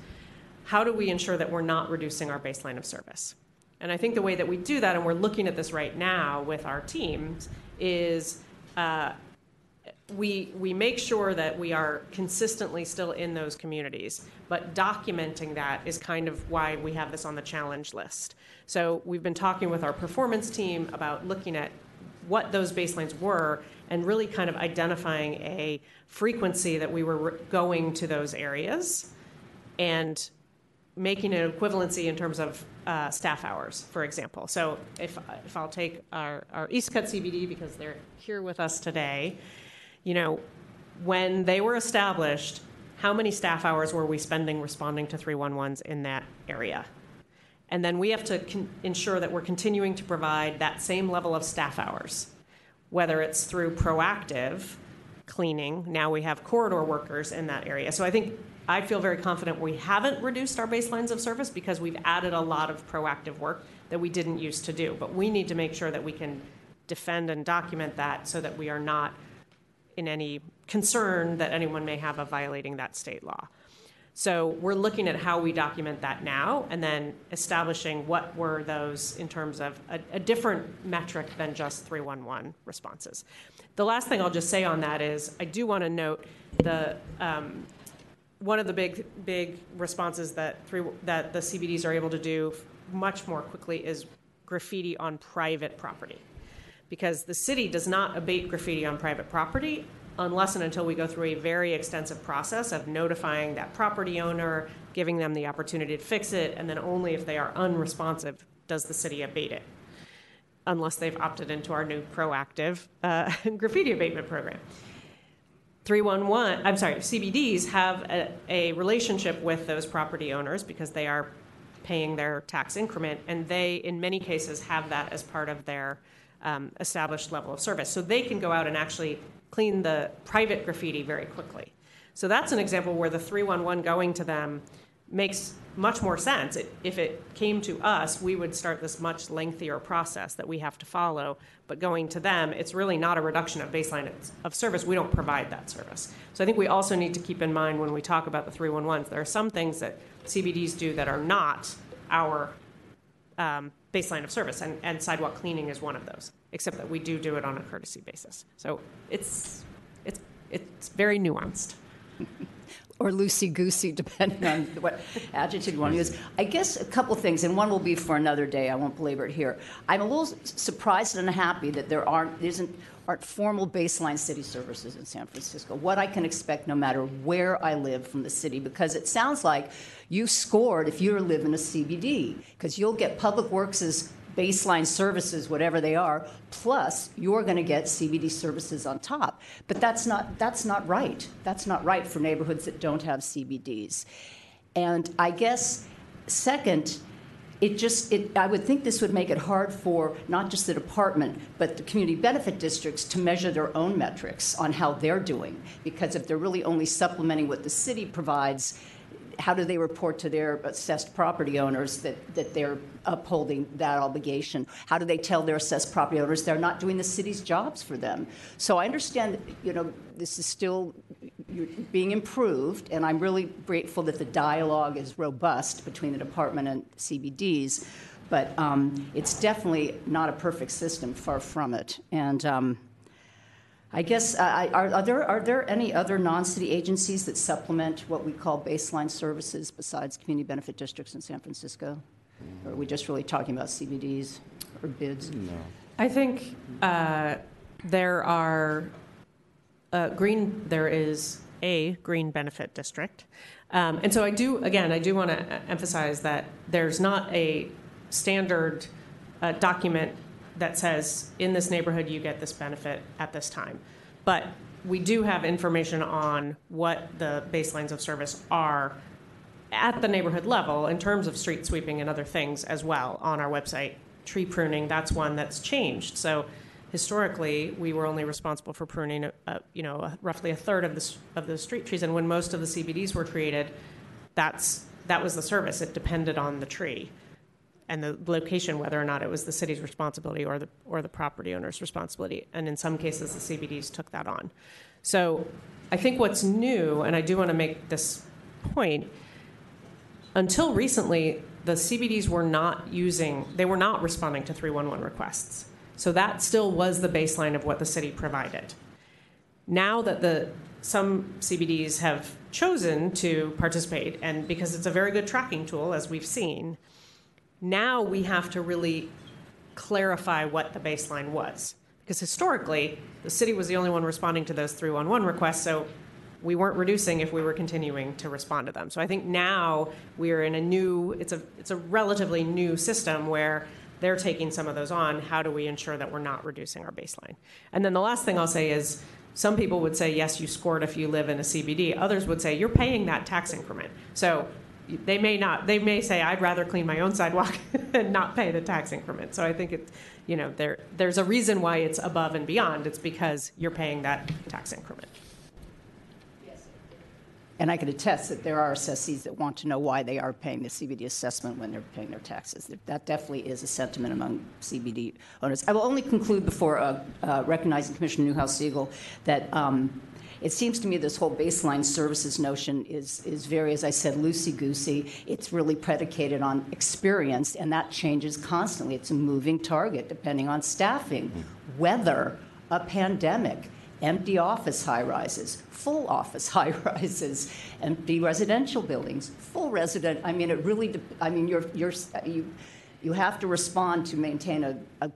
How do we ensure that we're not reducing our baseline of service? And I think the way that we do that, and we're looking at this right now with our teams, is uh, we, we make sure that we are consistently still in those communities, but documenting that is kind of why we have this on the challenge list. So we've been talking with our performance team about looking at what those baselines were and really kind of identifying a frequency that we were re- going to those areas and making an equivalency in terms of uh, staff hours, for example. So if, if I'll take our, our East Cut CBD because they're here with us today, you know, when they were established, how many staff hours were we spending responding to 311s in that area? And then we have to con- ensure that we're continuing to provide that same level of staff hours, whether it's through proactive cleaning. Now we have corridor workers in that area. So I think I feel very confident we haven't reduced our baselines of service because we've added a lot of proactive work that we didn't used to do. But we need to make sure that we can defend and document that so that we are not in any concern that anyone may have of violating that state law. So we're looking at how we document that now and then establishing what were those in terms of a, a different metric than just 311 responses. The last thing I'll just say on that is I do want to note the um, one of the big big responses that three that the CBDs are able to do much more quickly is graffiti on private property. Because the city does not abate graffiti on private property unless and until we go through a very extensive process of notifying that property owner, giving them the opportunity to fix it, and then only if they are unresponsive does the city abate it, unless they've opted into our new proactive uh, graffiti abatement program. 311, I'm sorry, CBDs have a, a relationship with those property owners because they are paying their tax increment, and they, in many cases, have that as part of their um, established level of service. So they can go out and actually clean the private graffiti very quickly. So that's an example where the 311 going to them makes much more sense. It, if it came to us, we would start this much lengthier process that we have to follow. But going to them, it's really not a reduction of baseline of service. We don't provide that service. So I think we also need to keep in mind when we talk about the 311s, there are some things that CBDs do that are not our um, baseline of service, and, and sidewalk cleaning is one of those, except that we do do it on a courtesy basis. So it's, it's, it's very nuanced. or loosey goosey, depending on what adjective you want to use. I guess a couple things, and one will be for another day. I won't belabor it here. I'm a little surprised and happy that there aren't there isn't aren't formal baseline city services in San Francisco. What I can expect, no matter where I live from the city, because it sounds like you scored if you live in a CBD, because you'll get Public Works's baseline services, whatever they are, plus you're going to get CBD services on top. But that's not, that's not right. That's not right for neighborhoods that don't have CBDs. And I guess, second, it just it, i would think this would make it hard for not just the department but the community benefit districts to measure their own metrics on how they're doing because if they're really only supplementing what the city provides how do they report to their assessed property owners that, that they're upholding that obligation? How do they tell their assessed property owners they're not doing the city's jobs for them? So I understand you know, this is still being improved, and I'm really grateful that the dialogue is robust between the department and CBDs, but um, it's definitely not a perfect system, far from it. And um, I guess, uh, are, are, there, are there any other non city agencies that supplement what we call baseline services besides community benefit districts in San Francisco? Or are we just really talking about CBDs or bids? No. I think uh, there are uh, green, there is a green benefit district. Um, and so I do, again, I do want to emphasize that there's not a standard uh, document that says in this neighborhood you get this benefit at this time. But we do have information on what the baselines of service are at the neighborhood level in terms of street sweeping and other things as well on our website. Tree pruning, that's one that's changed. So historically, we were only responsible for pruning, uh, you know, roughly a third of the, of the street trees. And when most of the CBDs were created, that's, that was the service. It depended on the tree and the location, whether or not it was the city's responsibility or the, or the property owner's responsibility. And in some cases, the CBDs took that on. So I think what's new, and I do want to make this point, until recently, the CBDs were not using, they were not responding to 311 requests. So that still was the baseline of what the city provided. Now that the some CBDs have chosen to participate, and because it's a very good tracking tool, as we've seen, now we have to really clarify what the baseline was. Because historically, the city was the only one responding to those 311 requests, so we weren't reducing if we were continuing to respond to them. So I think now we're in a new, it's a, it's a relatively new system where they're taking some of those on. How do we ensure that we're not reducing our baseline? And then the last thing I'll say is some people would say, yes, you scored if you live in a CBD. Others would say, you're paying that tax increment. So they may not they may say i'd rather clean my own sidewalk and not pay the tax increment so i think it's you know there there's a reason why it's above and beyond it's because you're paying that tax increment and I can attest that there are assessees that want to know why they are paying the CBD assessment when they're paying their taxes. That definitely is a sentiment among CBD owners. I will only conclude before uh, uh, recognizing Commissioner Newhouse Segal that um, it seems to me this whole baseline services notion is, is very, as I said, loosey goosey. It's really predicated on experience, and that changes constantly. It's a moving target depending on staffing, weather, a pandemic, empty office high rises, full office high rises, empty residential buildings, full resident. I mean, it really, I mean, you're, you're, you, You have to respond to maintain a, a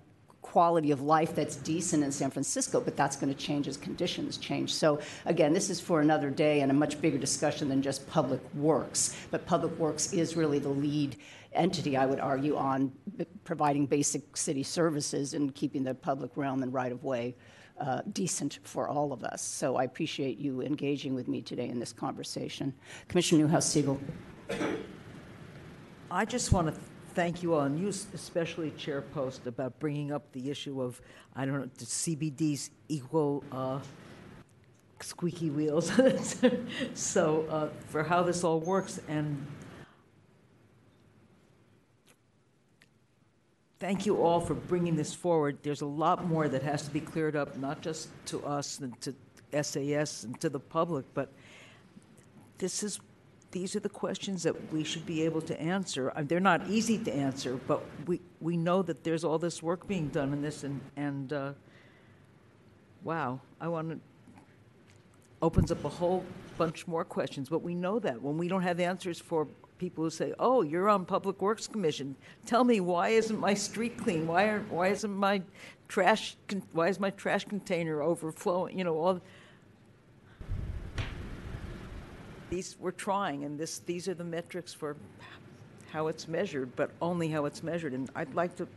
quality of life that's decent in San Francisco, but that's going to change as conditions change. So again, this is for another day and a much bigger discussion than just public works. But public works is really the lead entity, I would argue, on providing basic city services and keeping the public realm and right of way uh, decent for all of us. So I appreciate you engaging with me today in this conversation. Commissioner Newhouse Segal. I just want to thank you all, and you especially, Chair Post, about bringing up the issue of, I don't know, the CBD's equal uh, squeaky wheels. so, uh, for how this all works, and thank you all for bringing this forward. There's a lot more that has to be cleared up, not just to us and to SAS and to the public, but this is these are the questions that we should be able to answer. Uh, They're not easy to answer, but we, we know that there's all this work being done in this, and, and uh, wow, I want to, opens up a whole bunch more questions, but we know that. When we don't have answers for people who say, oh, you're on Public Works Commission, tell me, why isn't my street clean? Why aren't, why isn't my trash, con- why is my trash container overflowing? You know, all, these, we're trying, and this, these are the metrics for how it's measured, but only how it's measured. And I'd like to,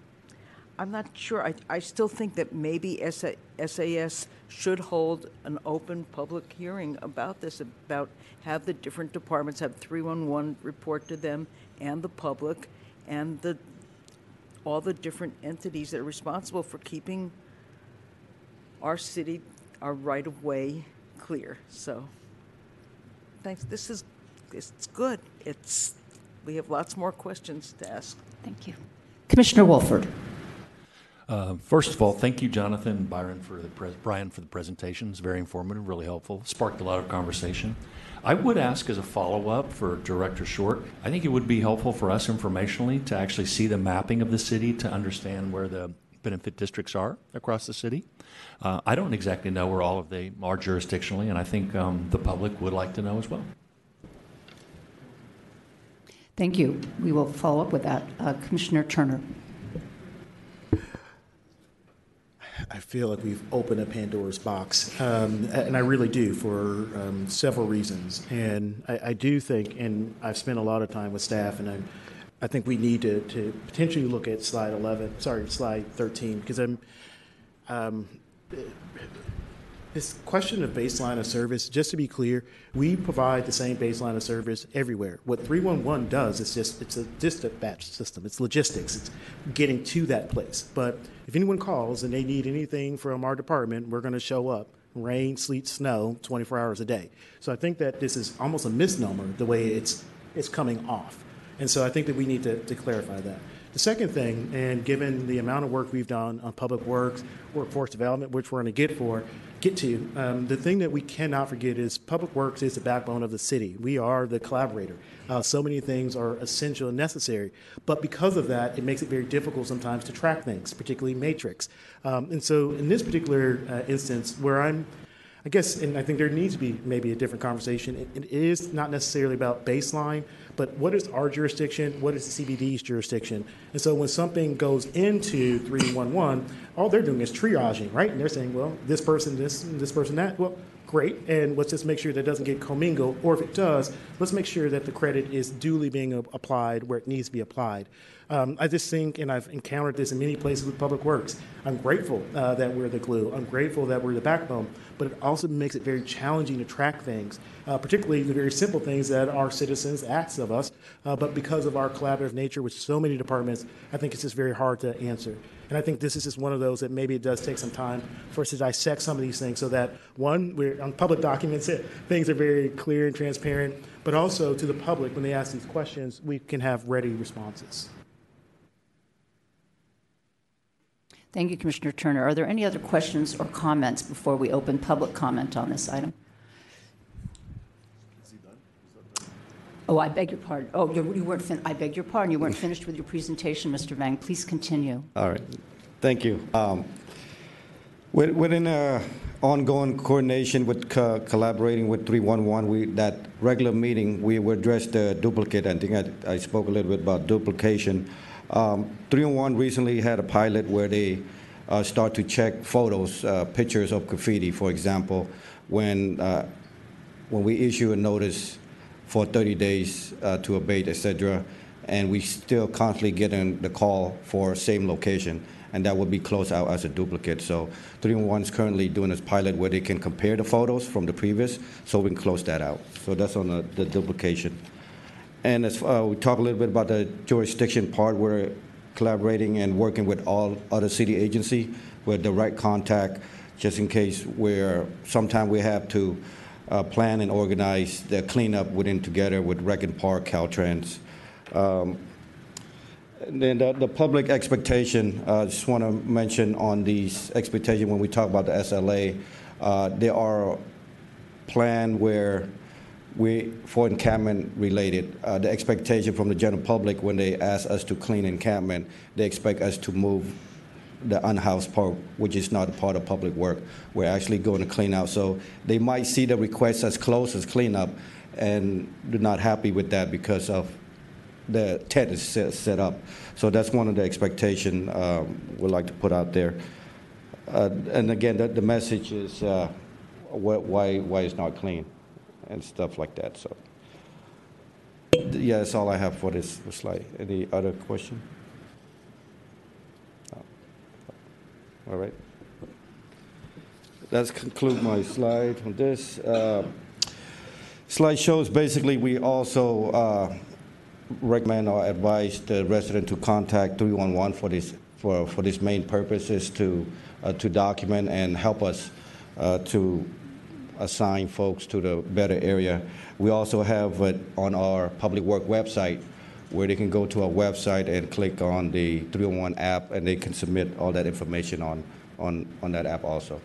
I'm not sure, I, I still think that maybe SA, SAS should hold an open public hearing about this, about have the different departments have 311 report to them and the public and the, all the different entities that are responsible for keeping our city, our right-of-way clear. So, thanks. This is, it's good. It's, we have lots more questions to ask. Thank you. Commissioner Woolford. Uh, First of all, thank you, Jonathan and Byron, for the, Brian, for the presentations. Very informative, really helpful. Sparked a lot of conversation. I would ask as a follow-up for Director Short, I think it would be helpful for us informationally to actually see the mapping of the city to understand where the benefit districts are across the city. Uh, I don't exactly know where all of they are jurisdictionally, and I think um, the public would like to know as well. Thank you. We will follow up with that. Uh, Commissioner Turner. I feel like we've opened a Pandora's box, um, and I really do for um, several reasons. And I, I do think, and I've spent a lot of time with staff, and I, I think we need to, to potentially look at slide 11, sorry, slide 13, because I'm, um, this question of baseline of service, just to be clear, we provide the same baseline of service everywhere. What 311 does is just, it's a dispatch system, it's logistics, it's getting to that place. But if anyone calls and they need anything from our department, we're going to show up, rain, sleet, snow, 24 hours a day. So I think that this is almost a misnomer the way it's, it's coming off. And so I think that we need to, to clarify that. The second thing, and given the amount of work we've done on public works, workforce development, which we're going to get for, get to, um, the thing that we cannot forget is public works is the backbone of the city. We are the collaborator. Uh, so many things are essential and necessary, but because of that, it makes it very difficult sometimes to track things, particularly matrix. Um, and so, in this particular uh, instance, where I'm I guess, and I think there needs to be maybe a different conversation. It, it is not necessarily about baseline, but what is our jurisdiction? What is the CBD's jurisdiction? And so when something goes into 311, all they're doing is triaging, right? And they're saying, well, this person, this, this person, that. Well, great. And let's just make sure that doesn't get commingled. Or if it does, let's make sure that the credit is duly being applied where it needs to be applied. Um, I just think, and I've encountered this in many places with Public Works, I'm grateful uh, that we're the glue. I'm grateful that we're the backbone, but it also makes it very challenging to track things, uh, particularly the very simple things that our citizens ask of us. Uh, but because of our collaborative nature with so many departments, I think it's just very hard to answer. And I think this is just one of those that maybe it does take some time for us to dissect some of these things so that, one, we're on public documents, things are very clear and transparent, but also to the public, when they ask these questions, we can have ready responses. Thank you, Commissioner Turner. Are there any other questions or comments before we open public comment on this item? Oh, I beg your pardon. Oh, you you weren't, fin- I beg your pardon, you weren't finished with your presentation, Mr. Vang. Please continue. All right, thank you. Um, we're, we're in a ongoing coordination with co- collaborating with 311. We that regular meeting we we addressed the duplicate. I think I, I spoke a little bit about duplication. Um, 301 recently had a pilot where they uh, start to check photos, uh, pictures of graffiti, for example, when, uh, when we issue a notice for 30 days uh, to abate, etc., and we still constantly getting the call for same location, and that would be closed out as a duplicate. So 301 is currently doing this pilot where they can compare the photos from the previous, so we can close that out. So that's on the, the duplication. And as uh, we talk a little bit about the jurisdiction part, we're collaborating and working with all other city agency with direct contact, just in case where sometime we have to uh, plan and organize the cleanup within together with Rec and Park, Caltrans. Um, and then the, the public expectation, I uh, just want to mention on these expectation when we talk about the SLA, uh, there are plan where we, for encampment related, uh, the expectation from the general public when they ask us to clean encampment, they expect us to move the unhoused part, which is not a part of public work. We're actually going to clean out. So they might see the request as close as cleanup and they're not happy with that because of the tent is set, set up. So that's one of the expectation um, we'd like to put out there. Uh, and again, the, the message is uh, wh- why, why it's not clean and stuff like that. So, yeah, that's all I have for this slide. Any other question? All right. Let's conclude my slide on this. Uh, slide shows basically we also uh, recommend or advise the resident to contact 311 for this for, for this main purpose is to uh, to document and help us uh, to assign folks to the better area. We also have it on our public work website where they can go to our website and click on the 301 app and they can submit all that information on, on, on that app also.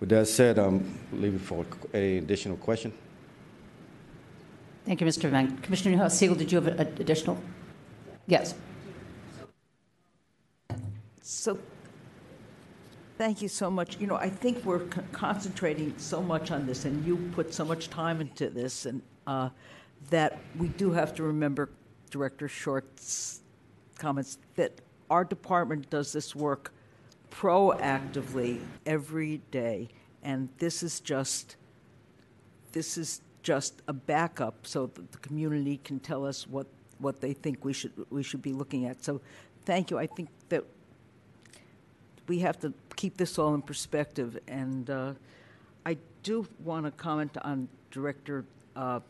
With that said, um, I'm leaving for any additional question. Thank you, Mr. Van. Commissioner Newhouse Segal, did you have an additional? Yes. So, thank you so much. You know, I think we're con- concentrating so much on this, and you put so much time into this, and uh, that we do have to remember Director Short's comments that our department does this work proactively every day, and this is just this is just a backup so that the community can tell us what, what they think we should we should be looking at. So, thank you. I think that we have to keep this all in perspective. And uh, I do want to comment on Director uh,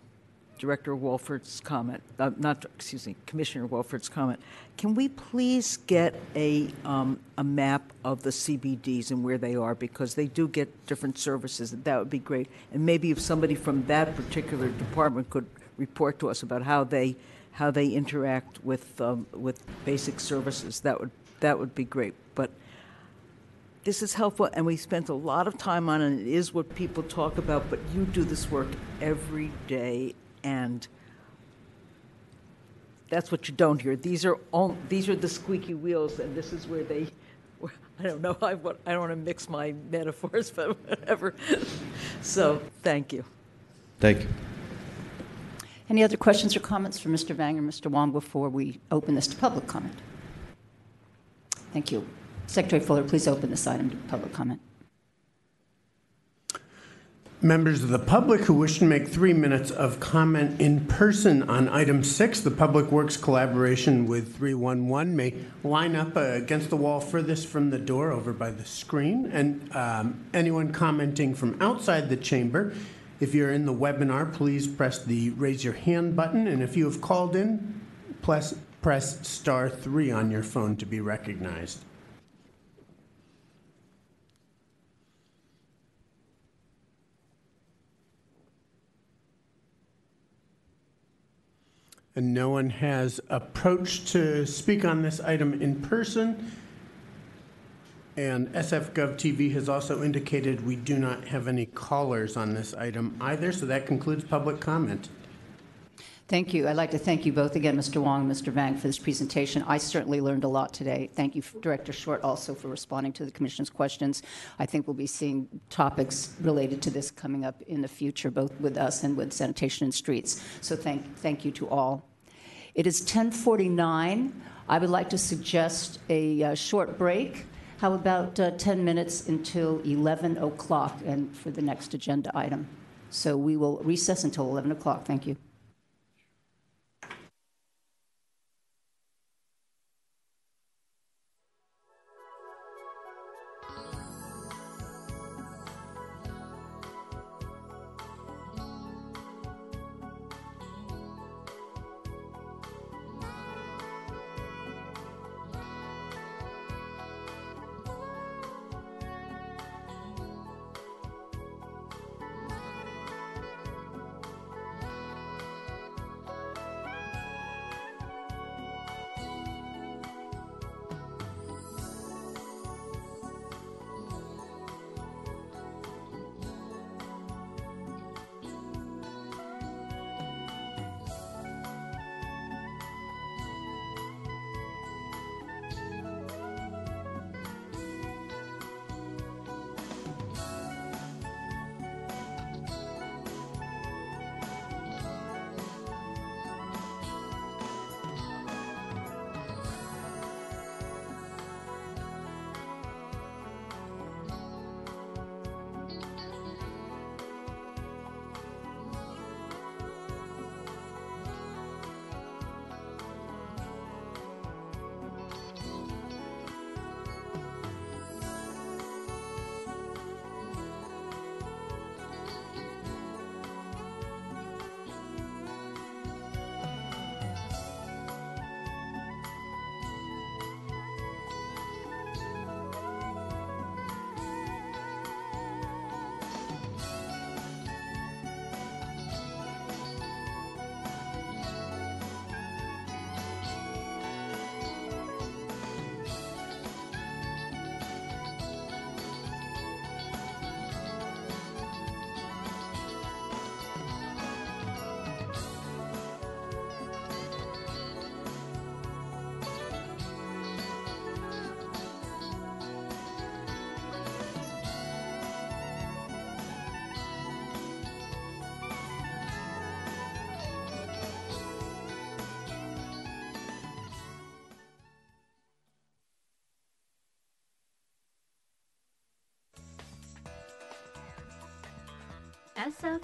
Director Woolford's comment, uh, not, excuse me, Commissioner Woolford's comment. Can we please get a, um, a map of the CBDs and where they are? Because they do get different services. And that would be great. And maybe if somebody from that particular department could report to us about how they, how they interact with, um, with basic services, that would, that would be great. But this is helpful, and we spent a lot of time on it. and It is what people talk about, but you do this work every day, and that's what you don't hear. These are all, these are the squeaky wheels, and this is where they. I don't know. I, what, I don't want to mix my metaphors, but whatever. So, thank you. Thank you. Any other questions or comments for Mr. Vang or Mr. Wong before we open this to public comment? Thank you. Secretary Fuller, please open this item to public comment. Members of the public who wish to make three minutes of comment in person on item six, the Public Works collaboration with 311 may line up uh, against the wall furthest from the door over by the screen. And um, anyone commenting from outside the chamber, if you're in the webinar, please press the raise your hand button. And if you have called in, press, press star three on your phone to be recognized. And no one has approached to speak on this item in person. And SFGov TV has also indicated we do not have any callers on this item either, so that concludes public comment. Thank you. I'd like to thank you both again, Mr. Wong and Mr. Vang, for this presentation. I certainly learned a lot today. Thank you, Director Short, also for responding to the Commission's questions. I think we'll be seeing topics related to this coming up in the future, both with us and with sanitation and streets. So thank, thank you to all. It is 10:49. I would like to suggest a uh, short break. How about uh, 10 minutes until 11 o'clock and for the next agenda item? So we will recess until 11 o'clock. Thank you.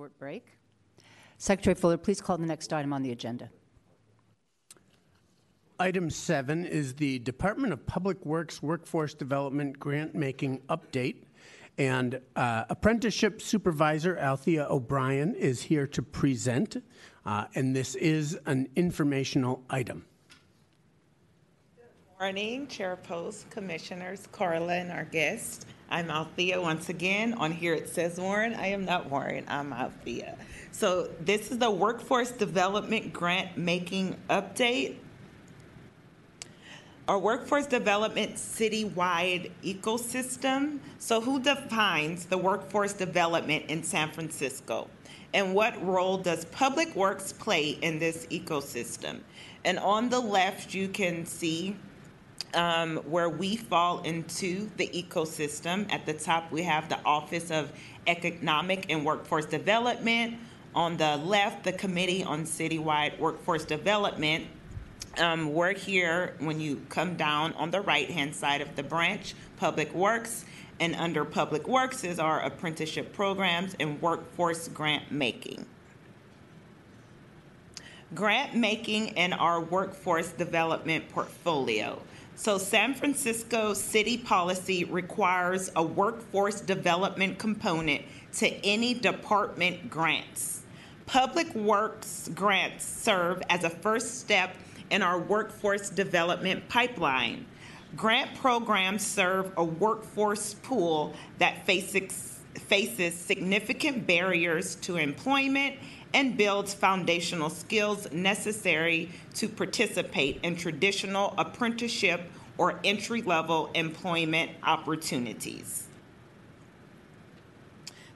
Short break. Secretary Fuller, please call the next item on the agenda. Item seven is the Department of Public Works Workforce Development Grant Making Update. And uh, Apprenticeship Supervisor Althea O'Brien is here to present, uh, and this is an informational item. Good morning, Chair Post, Commissioners, Carla, and our guest. I'm Althea once again. On here it says Warren. I am not Warren, I'm Althea. So this is the Workforce Development Grant Making Update. Our workforce development citywide ecosystem. So who defines the workforce development in San Francisco? And what role does Public Works play in this ecosystem? And on the left, you can see um, where we fall into the ecosystem. At the top, we have the Office of Economic and Workforce Development. On the left, the Committee on Citywide Workforce Development. Um, we're here when you come down on the right hand side of the branch, Public Works. And under Public Works is our apprenticeship programs and workforce grant making grant making and our workforce development portfolio. So, San Francisco city policy requires a workforce development component to any department grants. Public Works grants serve as a first step in our workforce development pipeline. Grant programs serve a workforce pool that faces, faces significant barriers to employment and builds foundational skills necessary to participate in traditional apprenticeship or entry level employment opportunities.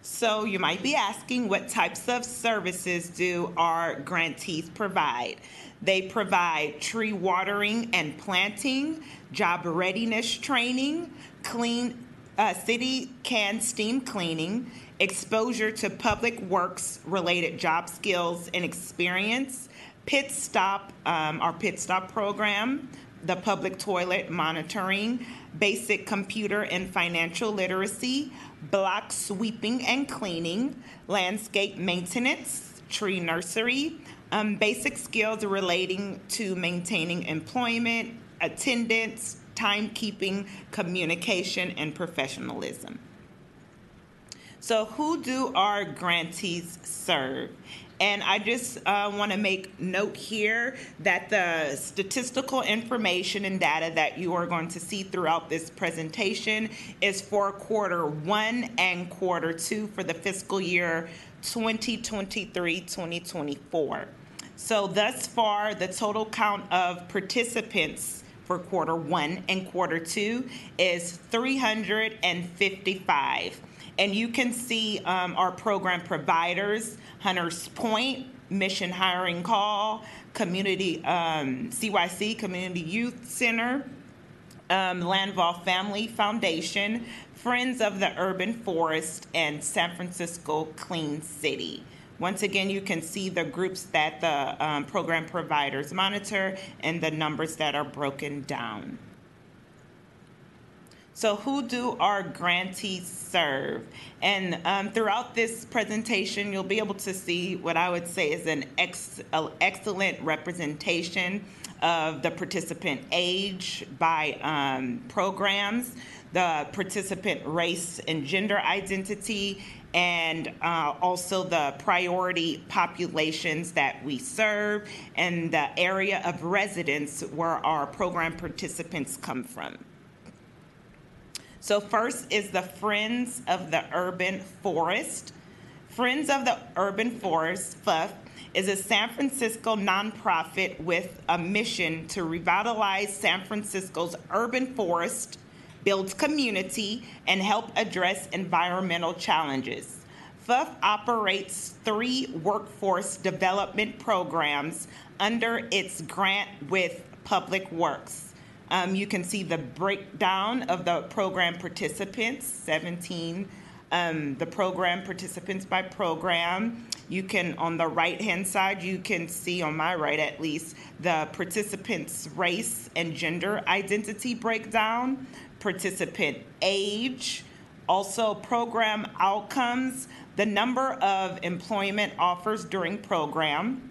So, you might be asking what types of services do our grantees provide? They provide tree watering and planting, job readiness training, clean uh, city can steam cleaning, exposure to public works related job skills and experience, pit stop, um, our pit stop program, the public toilet monitoring, basic computer and financial literacy, block sweeping and cleaning, landscape maintenance, tree nursery, um, basic skills relating to maintaining employment, attendance, timekeeping, communication, and professionalism. So, who do our grantees serve? And I just uh, want to make note here that the statistical information and data that you are going to see throughout this presentation is for quarter one and quarter two for the fiscal year 2023 2024. So, thus far, the total count of participants for quarter one and quarter two is 355. And you can see um, our program providers Hunters Point, Mission Hiring Hall, Community um, CYC, Community Youth Center, um, Landval Family Foundation, Friends of the Urban Forest, and San Francisco Clean City. Once again, you can see the groups that the um, program providers monitor and the numbers that are broken down. So, who do our grantees serve? And um, throughout this presentation, you'll be able to see what I would say is an ex- excellent representation of the participant age by um, programs, the participant race and gender identity, and uh, also the priority populations that we serve, and the area of residence where our program participants come from. So, first is the Friends of the Urban Forest. Friends of the Urban Forest, FUF, is a San Francisco nonprofit with a mission to revitalize San Francisco's urban forest, build community, and help address environmental challenges. FUF operates three workforce development programs under its grant with Public Works. Um, you can see the breakdown of the program participants, 17, um, the program participants by program. You can, on the right hand side, you can see, on my right at least, the participants' race and gender identity breakdown, participant age, Also, program outcomes, the number of employment offers during program,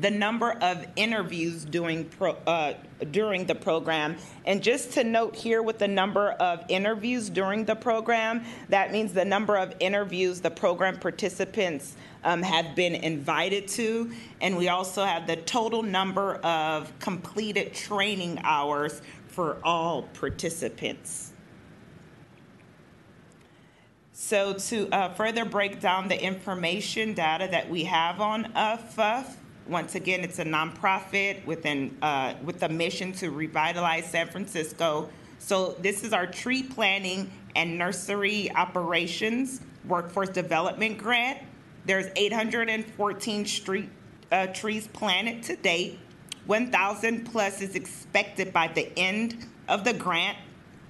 the number of interviews during, pro, uh, during the program. And just to note here with the number of interviews during the program, that means the number of interviews the program participants um, have been invited to. And we also have the total number of completed training hours for all participants. So to uh, further break down the information data that we have on UFF, once again, it's a nonprofit within, uh, with a mission to revitalize San Francisco. So this is our tree planting and nursery operations workforce development grant. There's 814 street uh, trees planted to date. 1,000 plus is expected by the end of the grant.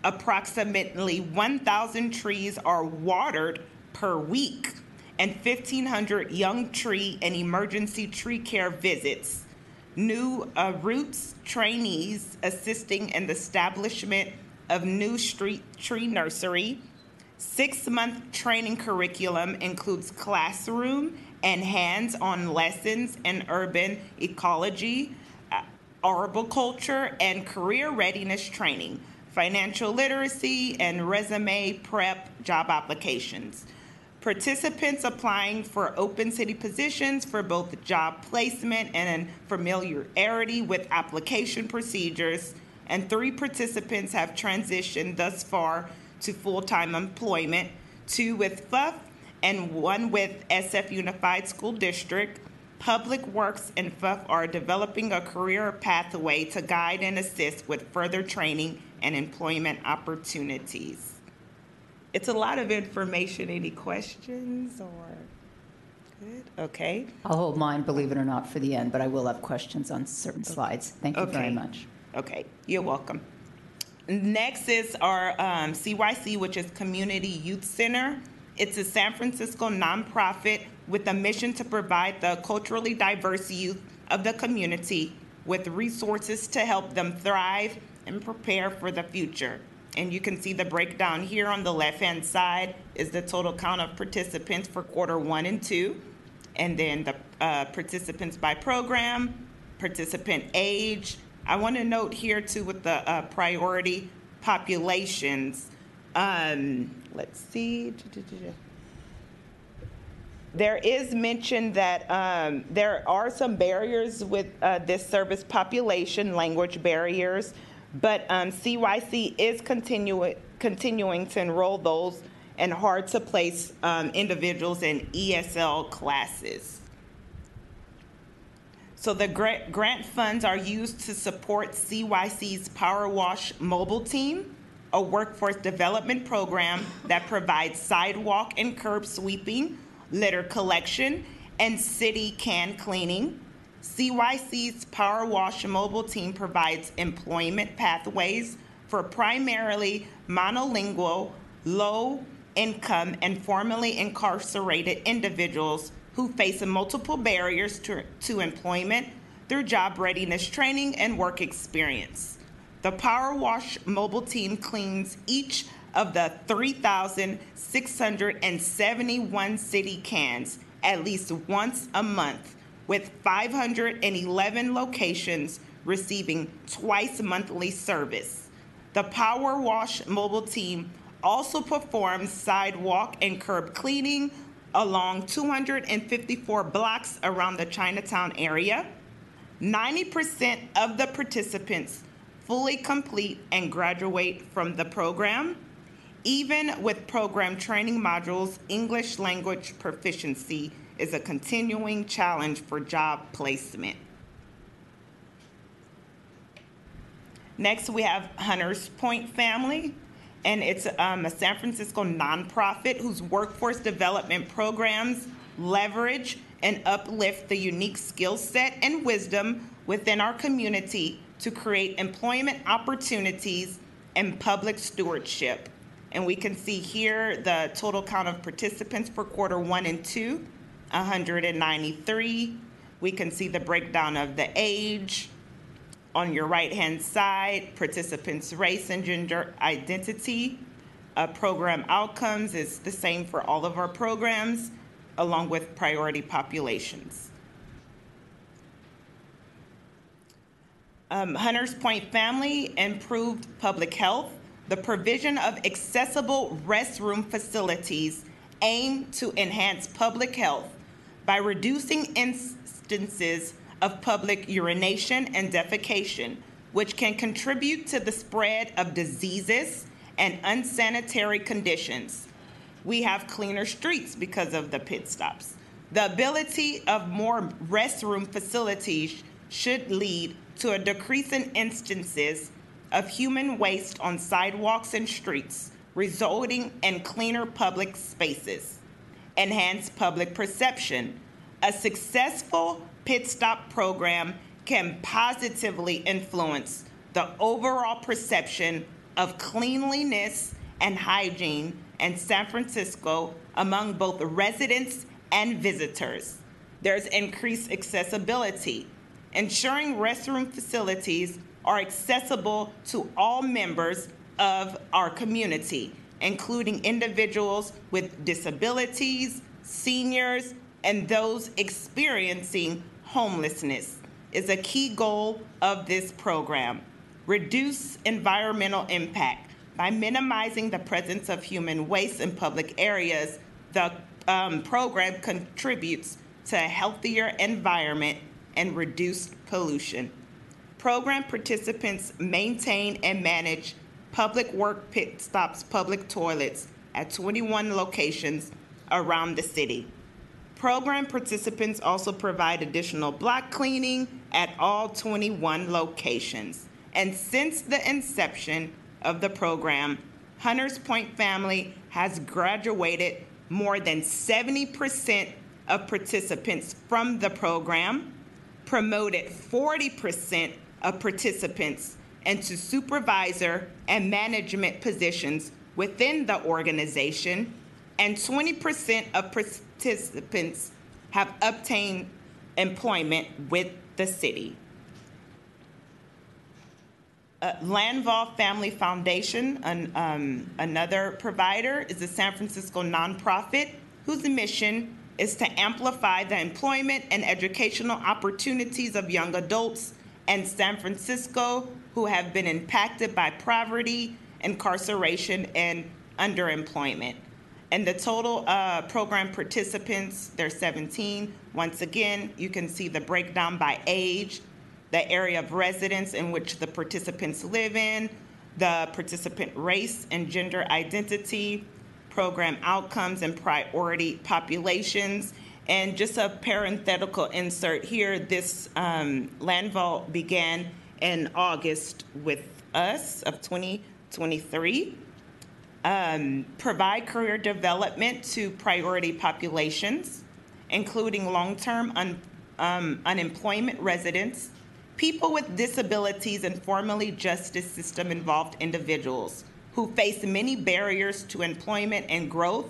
Approximately 1,000 trees are watered per week and 1,500 young tree and emergency tree care visits. New uh, Roots trainees assisting in the establishment of new street tree nursery. Six month training curriculum includes classroom and hands on lessons in urban ecology, uh, arboriculture, and career readiness training, financial literacy, and resume prep job applications. Participants applying for open city positions for both job placement and familiarity with application procedures, and three participants have transitioned thus far to full time employment two with FUF and one with SF Unified School District. Public Works and FUF are developing a career pathway to guide and assist with further training and employment opportunities. It's a lot of information. Any questions or good? Okay. I'll hold mine, believe it or not, for the end, but I will have questions on certain slides. Thank you very much. Okay, you're welcome. Next is our um, CYC, which is Community Youth Center. It's a San Francisco nonprofit with a mission to provide the culturally diverse youth of the community with resources to help them thrive and prepare for the future. And you can see the breakdown here on the left-hand side is the total count of participants for quarter one and two. And then the uh, participants by program, participant age. I want to note here too with the uh, priority populations. Um, let's see. There is mention that um, there are some barriers with uh, this service population, language barriers, but um, CYC is continu- continuing to enroll those and hard to place um, individuals in ESL classes. So the grant, grant funds are used to support CYC's Power Wash mobile team, a workforce development program that provides sidewalk and curb sweeping, litter collection, and city can cleaning. CYC's Power Wash mobile team provides employment pathways for primarily monolingual, low income, and formerly incarcerated individuals who face multiple barriers to, to employment through job readiness training and work experience. The Power Wash mobile team cleans each of the 3,671 city cans at least once a month, with 511 locations receiving twice monthly service. The Power Wash mobile team also performs sidewalk and curb cleaning along 254 blocks around the Chinatown area. 90% of the participants fully complete and graduate from the program. Even with program training modules, English language proficiency is a continuing challenge for job placement. Next, we have Hunters Point Family, and it's um, a San Francisco nonprofit whose workforce development programs leverage and uplift the unique skill set and wisdom within our community to create employment opportunities and public stewardship. And we can see here the total count of participants for quarter one and two 193. We can see the breakdown of the age. On your right hand side, participants' race and gender identity. uh, program outcomes is the same for all of our programs, along with priority populations. Um, Hunters Point Family improved public health. The provision of accessible restroom facilities aim to enhance public health by reducing instances of public urination and defecation, which can contribute to the spread of diseases and unsanitary conditions. We have cleaner streets because of the pit stops. The ability of more restroom facilities should lead to a decrease in instances of human waste on sidewalks and streets, resulting in cleaner public spaces. Enhance public perception. A successful pit stop program can positively influence the overall perception of cleanliness and hygiene in San Francisco among both residents and visitors. There's increased accessibility. Ensuring restroom facilities are accessible to all members of our community, including individuals with disabilities, seniors, and those experiencing homelessness, is a key goal of this program. Reduce environmental impact. By minimizing the presence of human waste in public areas, the um, program contributes to a healthier environment and reduced pollution. Program participants maintain and manage public work pit stops public toilets at 21 locations around the city. Program participants also provide additional block cleaning at all 21 locations. And since the inception of the program, Hunters Point Family has graduated more than 70% of participants from the program, promoted 40% of participants into supervisor and management positions within the organization, and 20% of participants have obtained employment with the city. Uh, Landval Family Foundation, an, um, another provider, is a San Francisco nonprofit whose mission is to amplify the employment and educational opportunities of young adults in San Francisco who have been impacted by poverty, incarceration, and underemployment. And the total uh, program participants, there's 17. Once again, you can see the breakdown by age, the area of residence in which the participants live in, the participant race and gender identity, program outcomes and priority populations. And just a parenthetical insert here this um, Landval began in August with us of 2023. Um, provide career development to priority populations, including long term un- um, unemployment residents, people with disabilities, and formerly justice system involved individuals who face many barriers to employment and growth,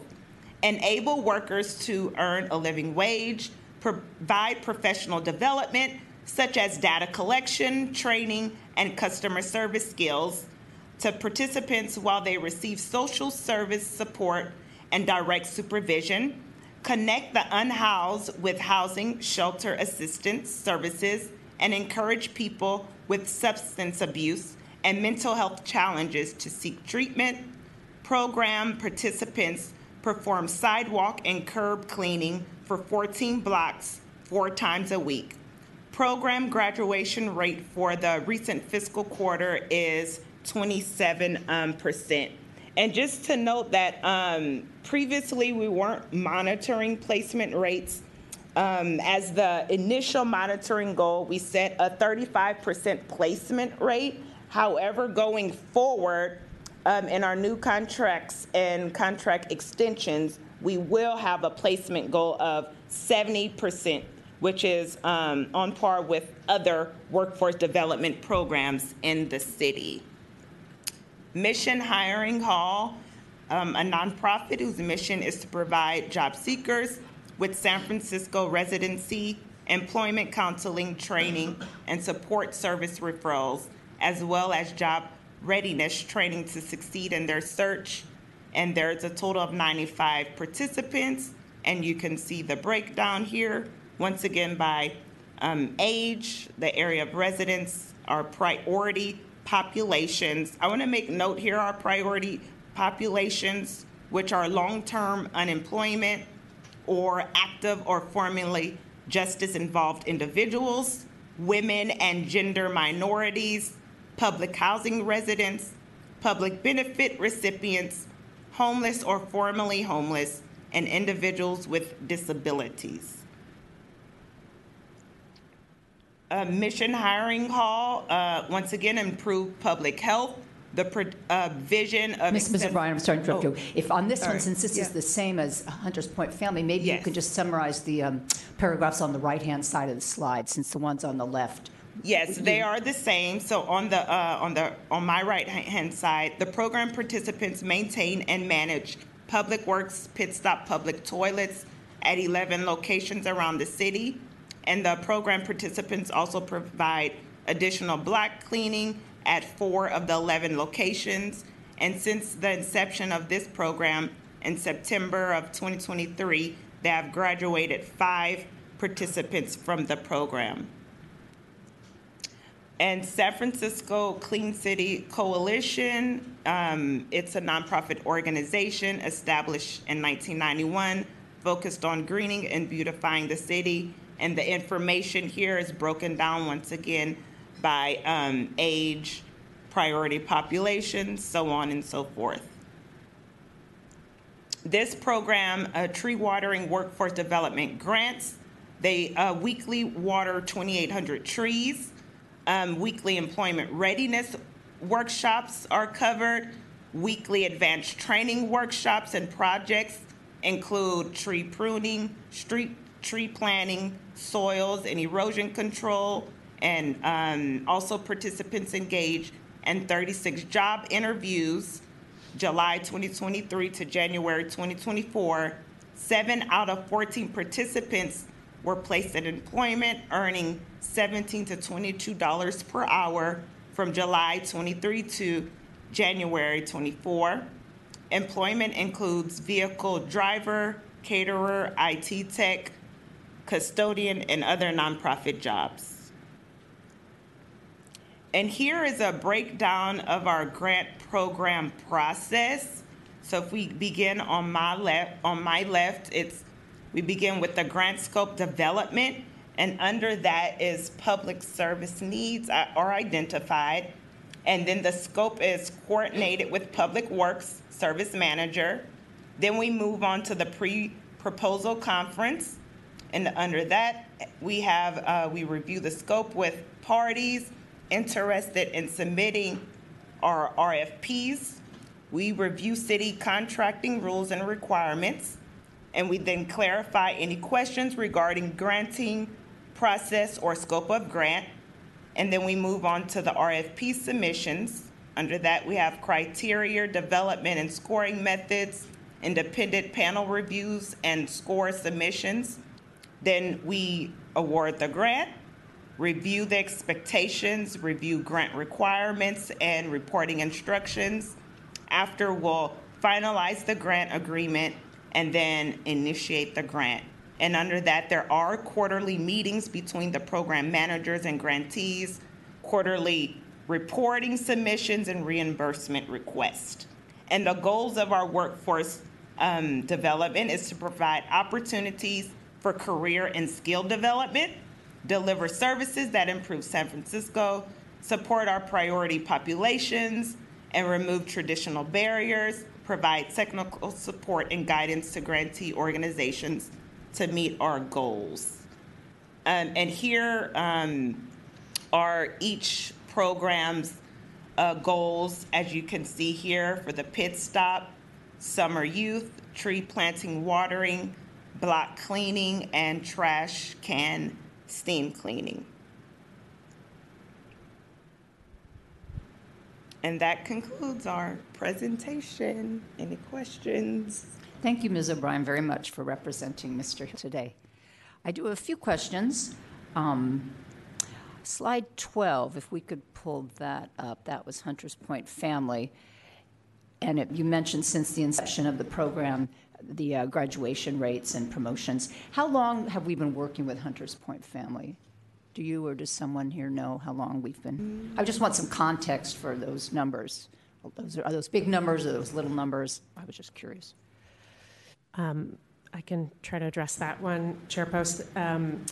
enable workers to earn a living wage, provide professional development such as data collection, training, and customer service skills to participants while they receive social service support and direct supervision, connect the unhoused with housing, shelter assistance services, and encourage people with substance abuse and mental health challenges to seek treatment. Program participants perform sidewalk and curb cleaning for 14 blocks four times a week. Program graduation rate for the recent fiscal quarter is 27 um, percent. And just to note that um, previously we weren't monitoring placement rates. Um, as the initial monitoring goal, we set a 35% placement rate. However, going forward um, in our new contracts and contract extensions, we will have a placement goal of 70%, which is um, on par with other workforce development programs in the city. Mission Hiring Hall, um, a nonprofit whose mission is to provide job seekers with San Francisco residency, employment counseling, training, and support service referrals, as well as job readiness training to succeed in their search. and there's a total of 95 participants. And you can see the breakdown here, once again by um, age, the area of residence, our priority populations. I want to make note here our priority populations, which are long term unemployment or active or formerly justice involved individuals, women and gender minorities, public housing residents, public benefit recipients, homeless or formerly homeless, and individuals with disabilities. Uh, mission hiring hall, uh, once again, improve public health. The uh, vision of. Ms. Ms. O'Brien, I'm sorry to interrupt Oh, you. If on this one, since this Yeah. is the same as Hunters Point Family, maybe you Yes. could just summarize the um, paragraphs on the right-hand side of the slide, since the ones on the left. Yes, they are the same. So on the uh, on the on my right hand side, the program participants maintain and manage public works pit stop public toilets at 11 locations around the city, and the program participants also provide additional block cleaning at four of the 11 locations. And since the inception of this program in September of 2023, they have graduated five participants from the program. And San Francisco Clean City Coalition, um, it's a nonprofit organization established in 1991, focused on greening and beautifying the city. And the information here is broken down once again by um, age, priority population, so on and so forth. This program, uh, Tree Watering Workforce Development Grants, they uh, weekly water 2,800 trees. Um, weekly employment readiness workshops are covered. Weekly advanced training workshops and projects include tree pruning, street tree planting, soils and erosion control, and um, also participants engaged in 36 job interviews, July 2023 to January 2024. Seven out of 14 participants were placed in employment, earning 17 to 22 dollars per hour from July 23 to January 24. Employment includes vehicle driver, caterer, IT tech, custodian, and other nonprofit jobs. And here is a breakdown of our grant program process. So if we begin on my left, on my left, it's we begin with the grant scope development, and under that is public service needs are identified. And then the scope is coordinated with Public Works Service Manager. Then we move on to the pre-proposal conference. And under that, we have, uh, we review the scope with parties interested in submitting our RFPs. We review city contracting rules and requirements and we then clarify any questions regarding granting process or scope of grant. And then we move on to the RFP submissions. Under that, we have criteria, development and scoring methods, independent panel reviews, and score submissions. Then we award the grant, review the expectations, review grant requirements, and reporting instructions. After, we'll finalize the grant agreement and then initiate the grant. And under that, there are quarterly meetings between the program managers and grantees, quarterly reporting submissions, and reimbursement requests. And the goals of our workforce um, development is to provide opportunities for career and skill development, deliver services that improve San Francisco, support our priority populations, and remove traditional barriers, provide technical support and guidance to grantee organizations to meet our goals. Um, and here um, are each program's uh, goals, as you can see here for the pit stop, summer youth, tree planting, watering, block cleaning, and trash can steam cleaning. And that concludes our presentation. Any questions? Thank you, Ms. O'Brien, very much for representing Mr. Hill today. I do have a few questions. Um, slide 12, if we could pull that up, that was Hunters Point Family. and it, you mentioned since the inception of the program, the uh, graduation rates and promotions. How long have we been working with Hunters Point family? Do you or does someone here know how long we've been? I just want some context for those numbers. Those are, are those big numbers or those little numbers? I was just curious. Um, I can try to address that one, Chair Post. Um,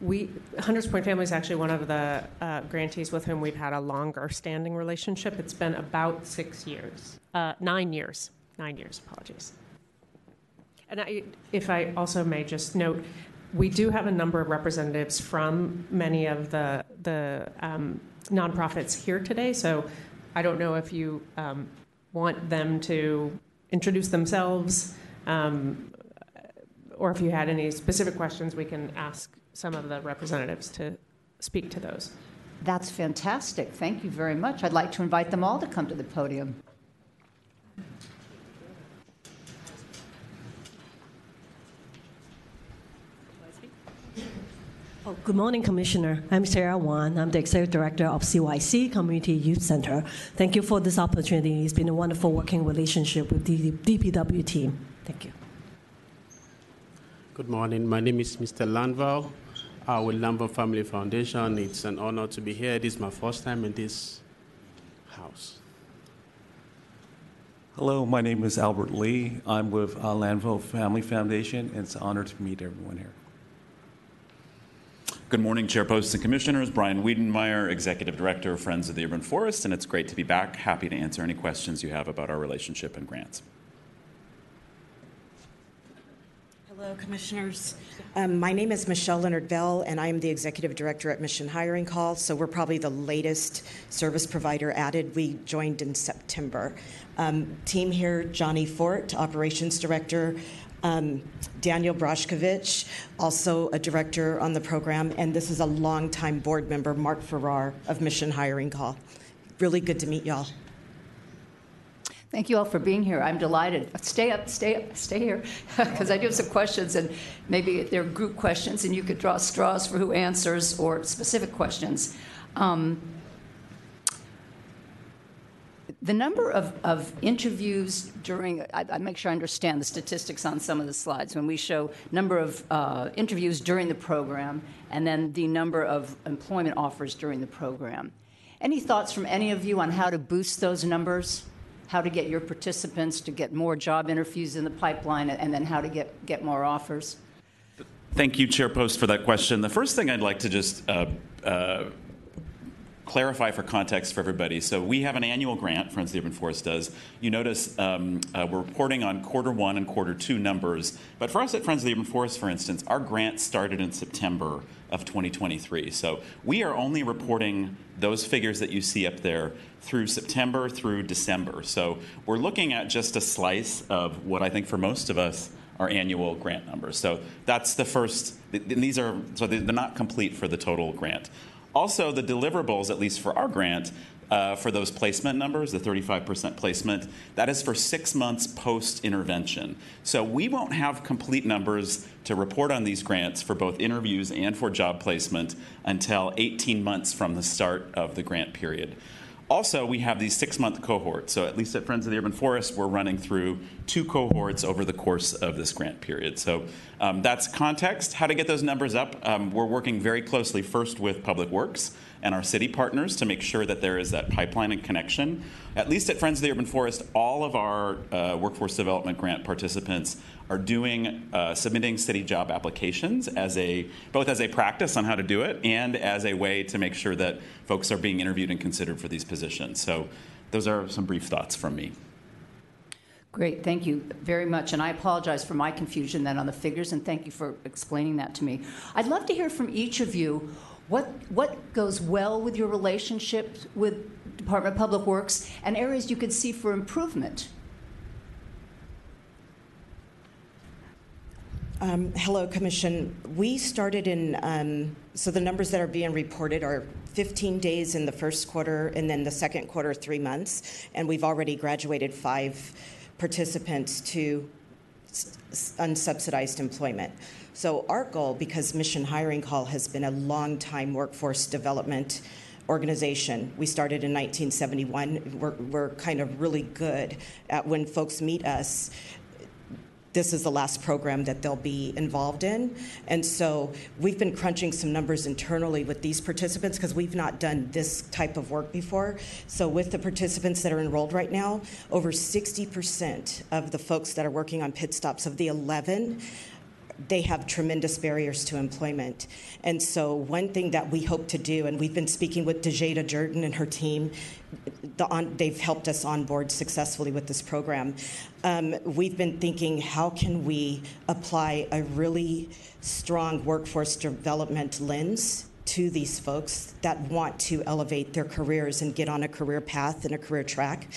we, Hunters Point Family is actually one of the uh, grantees with whom we've had a longer standing relationship. It's been about six years, uh, nine years, nine years, apologies. And I, if I also may just note, we do have a number of representatives from many of the, the um, nonprofits here today. So I don't know if you um, want them to introduce themselves um, or if you had any specific questions, we can ask some of the representatives to speak to those. That's fantastic. Thank you very much. I'd like to invite them all to come to the podium. Oh, good morning, Commissioner. I'm Sarah Wan. I'm the Executive Director of CYC Community Youth Center. Thank you for this opportunity. It's been a wonderful working relationship with the DPW team. Thank you. Good morning. My name is Mr. Landval uh, with Landval Family Foundation. It's an honor to be here. This is my first time in this house. Hello, my name is Albert Lee. I'm with uh, Landval Family Foundation, and it's an honor to meet everyone here. Good morning, Chairposts and Commissioners. Brian Wiedenmeyer, Executive Director of Friends of the Urban Forest, and it's great to be back. Happy to answer any questions you have about our relationship and grants. Hello, Commissioners. Um, my name is Michelle Leonard Bell, and I am the Executive Director at Mission Hiring Hall. So we're probably the latest service provider added. We joined in September. Um, team here Johnny Fort, Operations Director. Um, Daniel Brashkovich, also a director on the program, and this is a longtime board member, Mark Farrar of Mission Hiring Hall. Really good to meet y'all. Thank you all for being here. I'm delighted. Stay up, stay up, stay here, because I do have some questions, and maybe they're group questions, and you could draw straws for who answers or specific questions. Um, the number of, of interviews during, I, I, make sure I understand the statistics on some of the slides. When we show number of uh, interviews during the program and then the number of employment offers during the program. Any thoughts from any of you on how to boost those numbers? How to get your participants to get more job interviews in the pipeline and then how to get, get more offers? Thank you, Chair Post, for that question. The first thing I'd like to just uh, uh, clarify for context for everybody. So we have an annual grant, Friends of the Urban Forest does. You notice um, uh, we're reporting on quarter one and quarter two numbers. But for us at Friends of the Urban Forest, for instance, our grant started in September of 2023. So we are only reporting those figures that you see up there through September through December. So we're looking at just a slice of what I think for most of us are annual grant numbers. So that's the first, and these are, so they're not complete for the total grant. Also, the deliverables, at least for our grant, uh, for those placement numbers, the 35% placement, that is for six months post intervention. So we won't have complete numbers to report on these grants for both interviews and for job placement until 18 months from the start of the grant period. Also, we have these six month cohorts. So, at least at Friends of the Urban Forest, we're running through two cohorts over the course of this grant period. So, um, that's context. How to get those numbers up? Um, we're working very closely first with Public Works and our city partners to make sure that there is that pipeline and connection. At least at Friends of the Urban Forest, all of our uh, workforce development grant participants are doing uh, submitting city job applications as a both as a practice on how to do it and as a way to make sure that folks are being interviewed and considered for these positions. So those are some brief thoughts from me. Great, thank you very much. And I apologize for my confusion then on the figures, and thank you for explaining that to me. I'd love to hear from each of you what, what goes well with your relationship with Department of Public Works and areas you could see for improvement Um, hello, Commission. We started in, um, so the numbers that are being reported are 15 days in the first quarter, and then the second quarter, three months. And we've already graduated five participants to unsubsidized employment. So, our goal, because Mission Hiring Hall has been a long time workforce development organization. We started in 1971. We're, we're kind of really good at when folks meet us this is the last program that they'll be involved in. And so we've been crunching some numbers internally with these participants because we've not done this type of work before. So with the participants that are enrolled right now, over 60% of the folks that are working on pit stops of the 11 they have tremendous barriers to employment. And so, one thing that we hope to do, and we've been speaking with Dejada Jordan and her team, the on, they've helped us onboard successfully with this program. Um, we've been thinking, how can we apply a really strong workforce development lens to these folks that want to elevate their careers and get on a career path and a career track.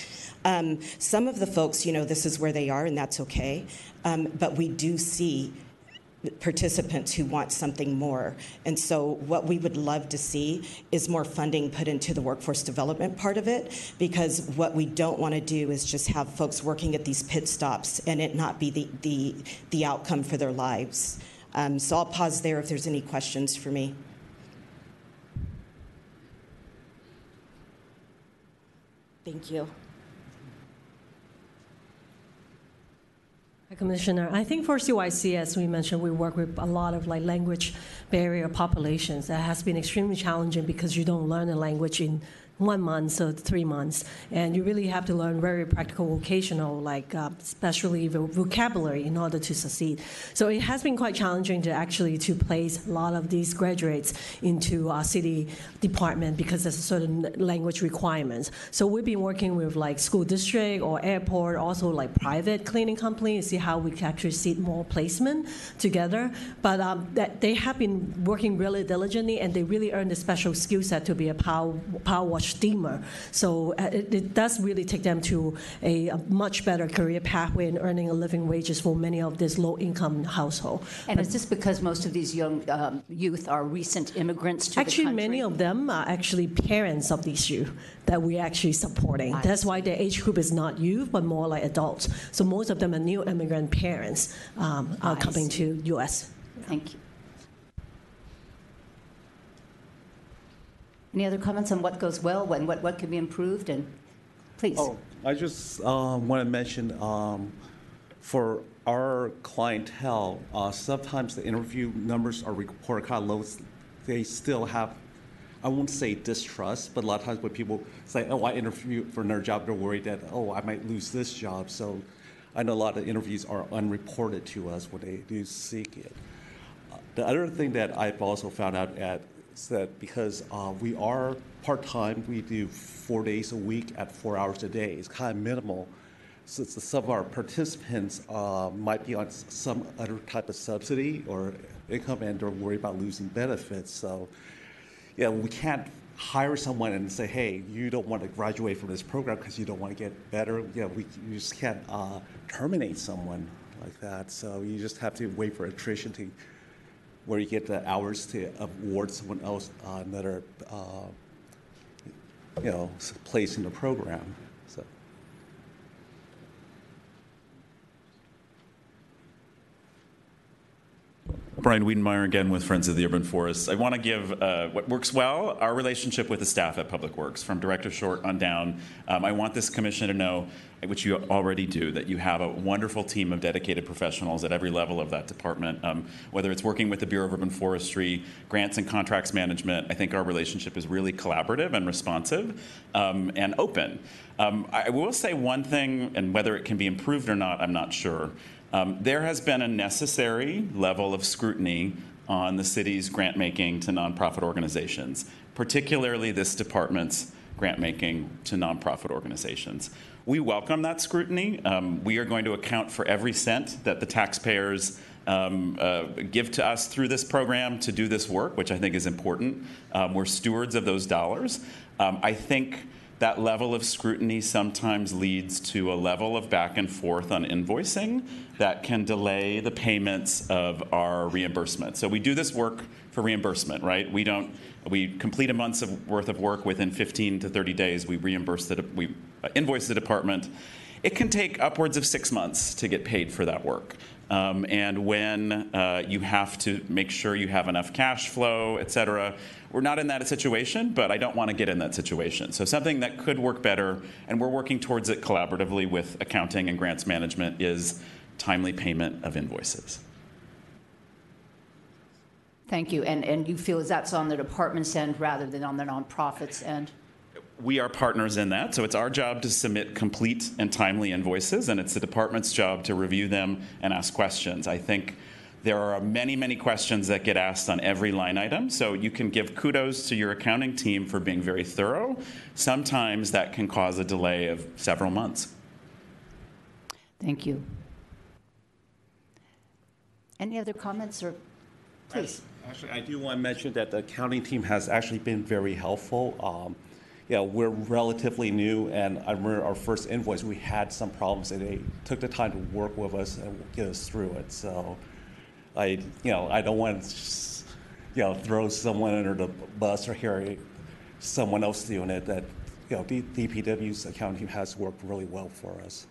Um, some of the folks, you know, this is where they are, and that's okay. Um, but we do see participants who want something more. And so, what we would love to see is more funding put into the workforce development part of it, because what we don't want to do is just have folks working at these pit stops and it not be the, the, the outcome for their lives. Um, so, I'll pause there if there's any questions for me. Thank you. Commissioner, I think for CYC, as we mentioned, we work with a lot of like language barrier populations. That has been extremely challenging because you don't learn a language in one month or three months. And you really have to learn very practical vocational, like uh, especially vocabulary in order to succeed. So it has been quite challenging to actually to place a lot of these graduates into our city department because there's a certain language requirements. So we've been working with like school district or airport, also like private cleaning company to see how we can actually seat more placement together. But um, that they have been working really diligently and they really earned a special skill set to be a power, power wash steamer. So uh, it, it, does really take them to a, a, much better career pathway and earning a living wages for many of these low-income households. And but is this because most of these young um, youth are recent immigrants to actually, the country? many of them are actually parents of these youth that we're actually supporting. I That's see. why their age group is not youth, but more like adults. So most of them are new immigrant parents um, are I coming see. to U.S. Thank you. Any other comments on what goes well and what, what can be improved? And please. Oh, I just um, want to mention um, for our clientele, uh, sometimes the interview numbers are reported kind of low. They still have, I won't say distrust, but a lot of times when people say, oh, I interviewed for another job, they're worried that, oh, I might lose this job. So I know a lot of interviews are unreported to us when they do seek it. Uh, the other thing that I've also found out at that because uh, we are part time, we do four days a week at four hours a day. It's kind of minimal. So some of our participants uh, might be on some other type of subsidy or income and they're worried about losing benefits. So, yeah, we can't hire someone and say, hey, you don't want to graduate from this program because you don't want to get better. Yeah, we you just can't uh, terminate someone like that. So you just have to wait for attrition to where you get the hours to award someone else uh, another, uh, you know, place in the program. So. Brian Wiedenmeier again with Friends of the Urban Forest. I want to give uh, what works well our relationship with the staff at Public Works, from Director Short on down. Um, I want this commission to know, which you already do, that you have a wonderful team of dedicated professionals at every level of that department. Um, whether it's working with the Bureau of Urban Forestry, grants and contracts management, I think our relationship is really collaborative and responsive um, and open. Um, I will say one thing, and whether it can be improved or not, I'm not sure. Um, there has been a necessary level of scrutiny on the city's grant making to nonprofit organizations, particularly this department's grant making to nonprofit organizations. We welcome that scrutiny. Um, we are going to account for every cent that the taxpayers um, uh, give to us through this program to do this work, which I think is important. Um, we're stewards of those dollars. Um, I think that level of scrutiny sometimes leads to a level of back and forth on invoicing that can delay the payments of our reimbursement. So we do this work for reimbursement, right? We don't we complete a month's of worth of work within 15 to 30 days. We reimburse the we invoice the department. It can take upwards of six months to get paid for that work. um, and when uh, you have to make sure you have enough cash flow, et cetera. We're not in that situation, but I don't want to get in that situation. So, something that could work better, and we're working towards it collaboratively with accounting and grants management, is timely payment of invoices. Thank you. And, and you feel as that's on the department's end rather than on the nonprofit's end? We are partners in that, so it's our job to submit complete and timely invoices, and it's the department's job to review them and ask questions. I think there are many, many questions that get asked on every line item, so you can give kudos to your accounting team for being very thorough. Sometimes that can cause a delay of several months. Thank you. Any other comments or, please? Actually, I do want to mention that the accounting team has actually been very helpful. Um, yeah, we're relatively new, and I remember our first invoice, we had some problems, and they took the time to work with us and get us through it. So, I, you know, I don't want to, you know, throw someone under the bus or hear someone else doing it. That, you know, D- DPW's accounting team has worked really well for us.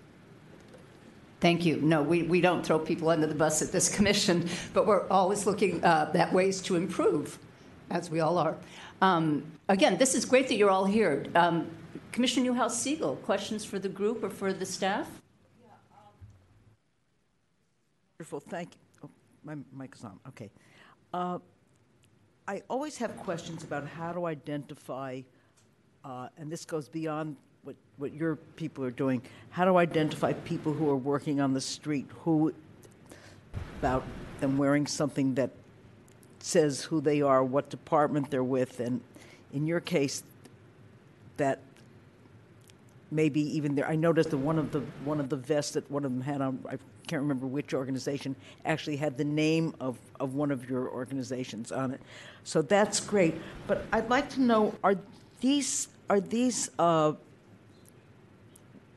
Thank you. No, we, we don't throw people under the bus at this commission, but we're always looking uh, at ways to improve, as we all are. Um, again, this is great that you're all here. Um, Commissioner Newhouse Segal, questions for the group or for the staff? Wonderful, thank you. My mic is on, okay. Uh, I always have questions about how to identify, uh, and this goes beyond what, what your people are doing, how to identify people who are working on the street, who, about them wearing something that says who they are, what department they're with, and in your case, that maybe even there. I noticed that one of the one of the vests that one of them had on. I can't remember which organization actually had the name of, of one of your organizations on it. So that's great. But I'd like to know: are these are these uh,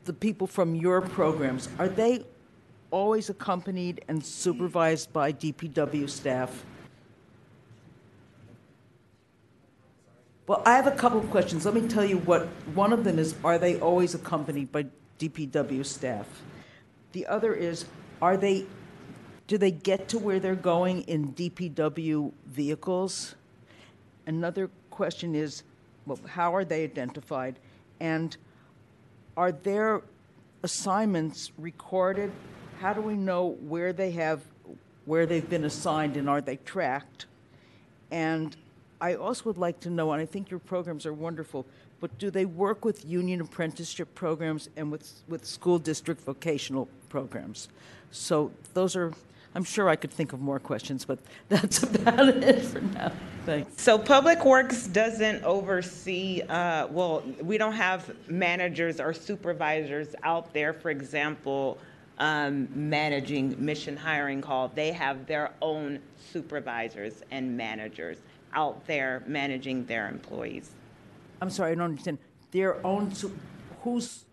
the people from your programs? Are they always accompanied and supervised by DPW staff? Well, I have a couple of questions. Let me tell you what one of them is are they always accompanied by DPW staff? The other is are they do they get to where they're going in DPW vehicles? Another question is well, how are they identified? And are their assignments recorded? How do we know where they have where they've been assigned and are they tracked? And I also would like to know, and I think your programs are wonderful, but do they work with union apprenticeship programs and with, with school district vocational programs? So those are, I'm sure I could think of more questions, but that's about it for now. Thanks. So Public Works doesn't oversee, uh, well, we don't have managers or supervisors out there, for example, um, managing Mission Hiring Hall. They have their own supervisors and managers out there managing their employees. I'm sorry, I don't understand. Their own, su- who's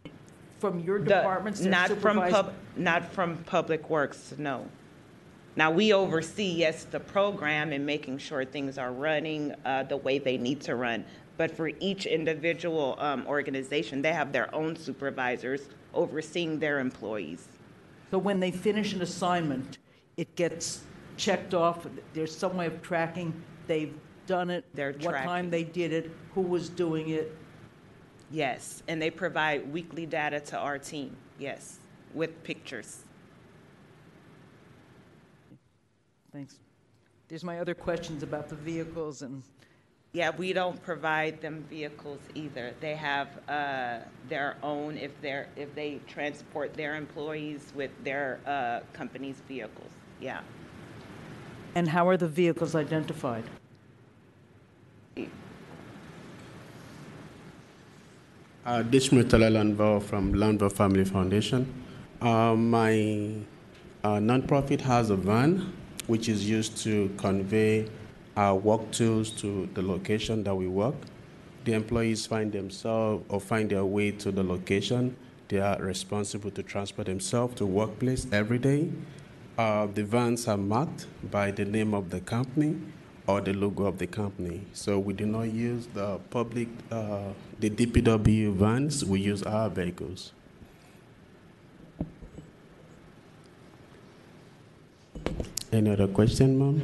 from your The- departments? they're Not from supervised- pub, not from Public Works, no. Now, we oversee, yes, the program and making sure things are running uh, the way they need to run. But for each individual um, organization, they have their own supervisors overseeing their employees. So when they finish an assignment, it gets checked off, there's some way of tracking, they've done it, They're what time they did it, who was doing it. Yes, and they provide weekly data to our team, yes, with pictures. Thanks. There's my other questions about the vehicles and, Yeah, we don't provide them vehicles either. They have uh, their own if they're if they transport their employees with their uh, company's vehicles. Yeah. and how are the vehicles identified? Uh, Dishmutala Landval from Landval Family Foundation. Uh, my uh, nonprofit has a van which is used to convey our work tools to the location that we work. The employees find themselves or find their way to the location. They are responsible to transport themselves to workplace every day. Uh, the vans are marked by the name of the company or the logo of the company. So we do not use the public, uh, the DPW vans, we use our vehicles. Any other question, ma'am?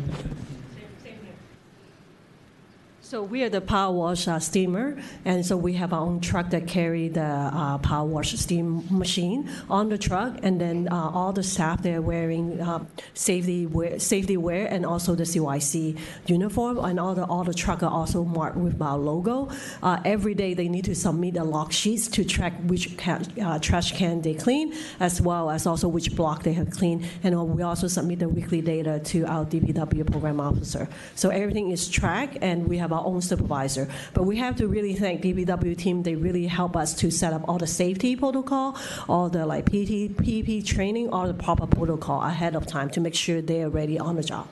So we are the power wash uh, steamer, and so we have our own truck that carry the uh, power wash steam machine on the truck, and then uh, all the staff they're wearing uh, safety wear, safety wear, and also the CYC uniform, and all the all the truck are also marked with our logo. Uh, every day they need to submit a log sheets to track which can, uh, trash can they clean, as well as also which block they have cleaned, and uh, we also submit the weekly data to our DPW program officer. So everything is tracked, and we have our own supervisor. But we have to really thank DPW team. They really help us to set up all the safety protocol, all the like PT, PP training, all the proper protocol ahead of time to make sure they are ready on the job.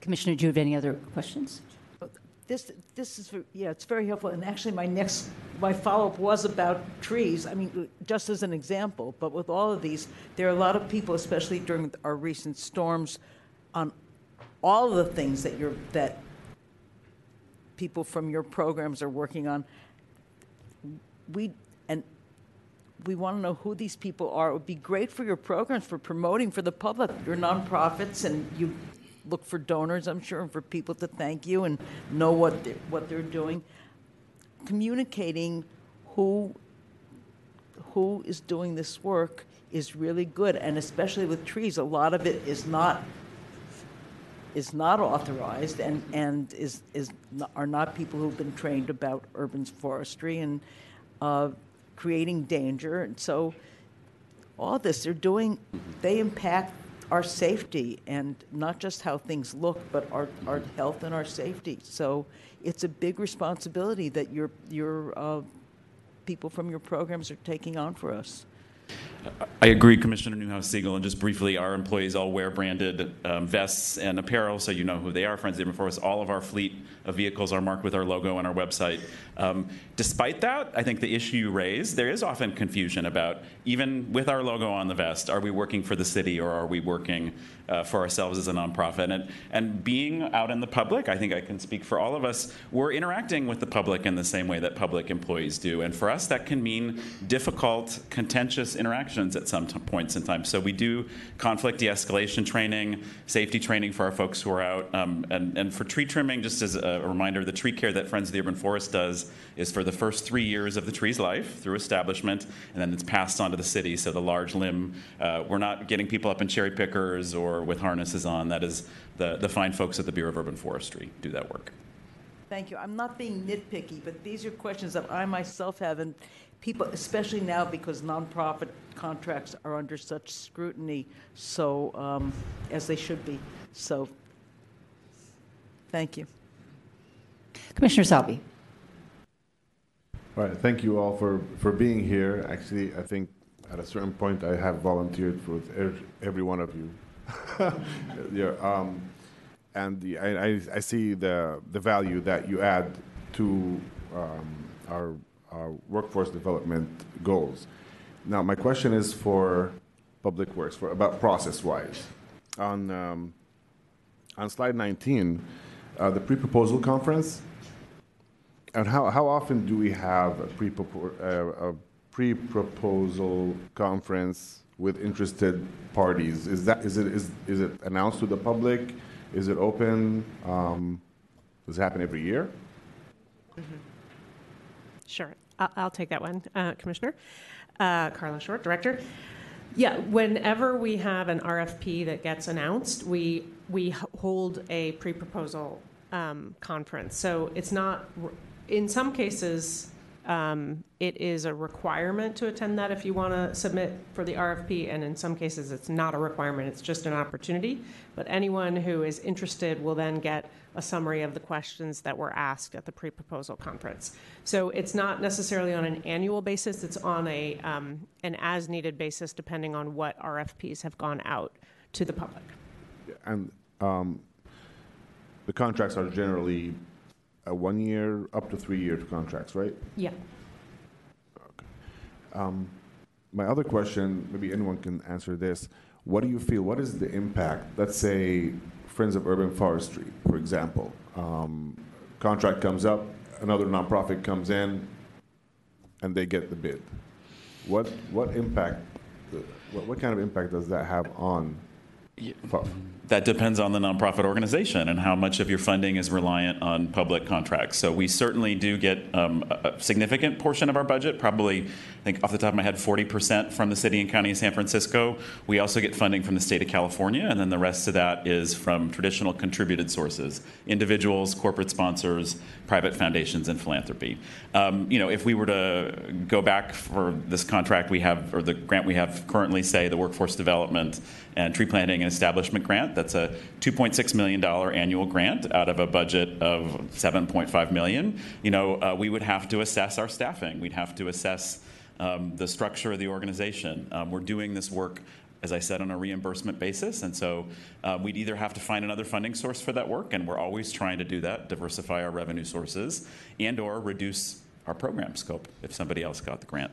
Commissioner, do you have any other questions? This, this is, yeah, it's very helpful, and actually, my next, my follow-up was about trees, I mean, just as an example, but with all of these, there are a lot of people, especially during our recent storms, on all the things that you're, that people from your programs are working on. We, and we want to know who these people are. It would be great for your programs for promoting for the public. You're nonprofits and you look for donors, I'm sure, and for people to thank you and know what they're, what they're doing. Communicating who who is doing this work is really good, and especially with trees, a lot of it is not is not authorized and, and is, is, are not people who've been trained about urban forestry and uh, creating danger. And so all this they're doing, they impact our safety and not just how things look, but our, our health and our safety. So it's a big responsibility that your, your uh, people from your programs are taking on for us. I agree, Commissioner Newhouse Segal. And just briefly, our employees all wear branded um, vests and apparel, so you know who they are. Friends of the Forest. All of our fleet of vehicles are marked with our logo on our website. Um, despite that, I think the issue you raise, there is often confusion about even with our logo on the vest, are we working for the city or are we working uh, for ourselves as a nonprofit? And, and being out in the public, I think I can speak for all of us, we're interacting with the public in the same way that public employees do. And for us, that can mean difficult, contentious interactions at some t- points in time. So we do conflict de escalation training, safety training for our folks who are out. Um, and, and for tree trimming, just as a reminder, the tree care that Friends of the Urban Forest does is for the first three years of the tree's life through establishment, and then it's passed on to the city. So the large limb, uh, we're not getting people up in cherry pickers or with harnesses on. That is the, the fine folks at the Bureau of Urban Forestry do that work. Thank you. I'm not being nitpicky, but these are questions that I myself have, and people, especially now because nonprofit contracts are under such scrutiny, so, um, as they should be. So, thank you. Commissioner Salvi. All right, thank you all for, for being here. Actually, I think at a certain point I have volunteered for every one of you. yeah, um, and the, I, I, see the, the value that you add to um, our, our workforce development goals. Now, my question is for Public Works, for about process-wise. On, um, on slide 19, uh, the pre-proposal conference, and how, how often do we have a, uh, a pre-proposal conference with interested parties? Is that is it is, is it announced to the public? Is it open? Um, does it happen every year? Sure, I'll, I'll take that one, uh, Commissioner. Uh, Carla Short, Director. Yeah, whenever we have an RFP that gets announced, we we hold a pre-proposal um, conference. So it's not, in some cases, um, it is a requirement to attend that if you want to submit for the RFP, and in some cases, it's not a requirement, it's just an opportunity. But anyone who is interested will then get a summary of the questions that were asked at the pre-proposal conference. So it's not necessarily on an annual basis, it's on a, um, an as-needed basis, depending on what RFPs have gone out to the public. And um, the contracts are generally a one year up to three year contracts, right? Yeah. Um, my other question, maybe anyone can answer this. What do you feel? What is the impact? Let's say Friends of Urban Forestry, for example. Um, contract comes up, another nonprofit comes in, and they get the bid. What what impact what, what kind of impact does that have on? fu- That depends on the nonprofit organization and how much of your funding is reliant on public contracts. So we certainly do get um, a significant portion of our budget, probably, I think off the top of my head, 40% from the city and county of San Francisco. We also get funding from the state of California, and then the rest of that is from traditional contributed sources, individuals, corporate sponsors, private foundations, and philanthropy. Um, you know, if we were to go back for this contract we have, or the grant we have currently, say, the workforce development and tree planting and establishment grant, that's a $2.6 million annual grant out of a budget of 7.5 million. You know, uh, we would have to assess our staffing. We'd have to assess um, the structure of the organization. Um, we're doing this work, as I said, on a reimbursement basis, and so uh, we'd either have to find another funding source for that work, and we're always trying to do that, diversify our revenue sources, and/or reduce our program scope if somebody else got the grant.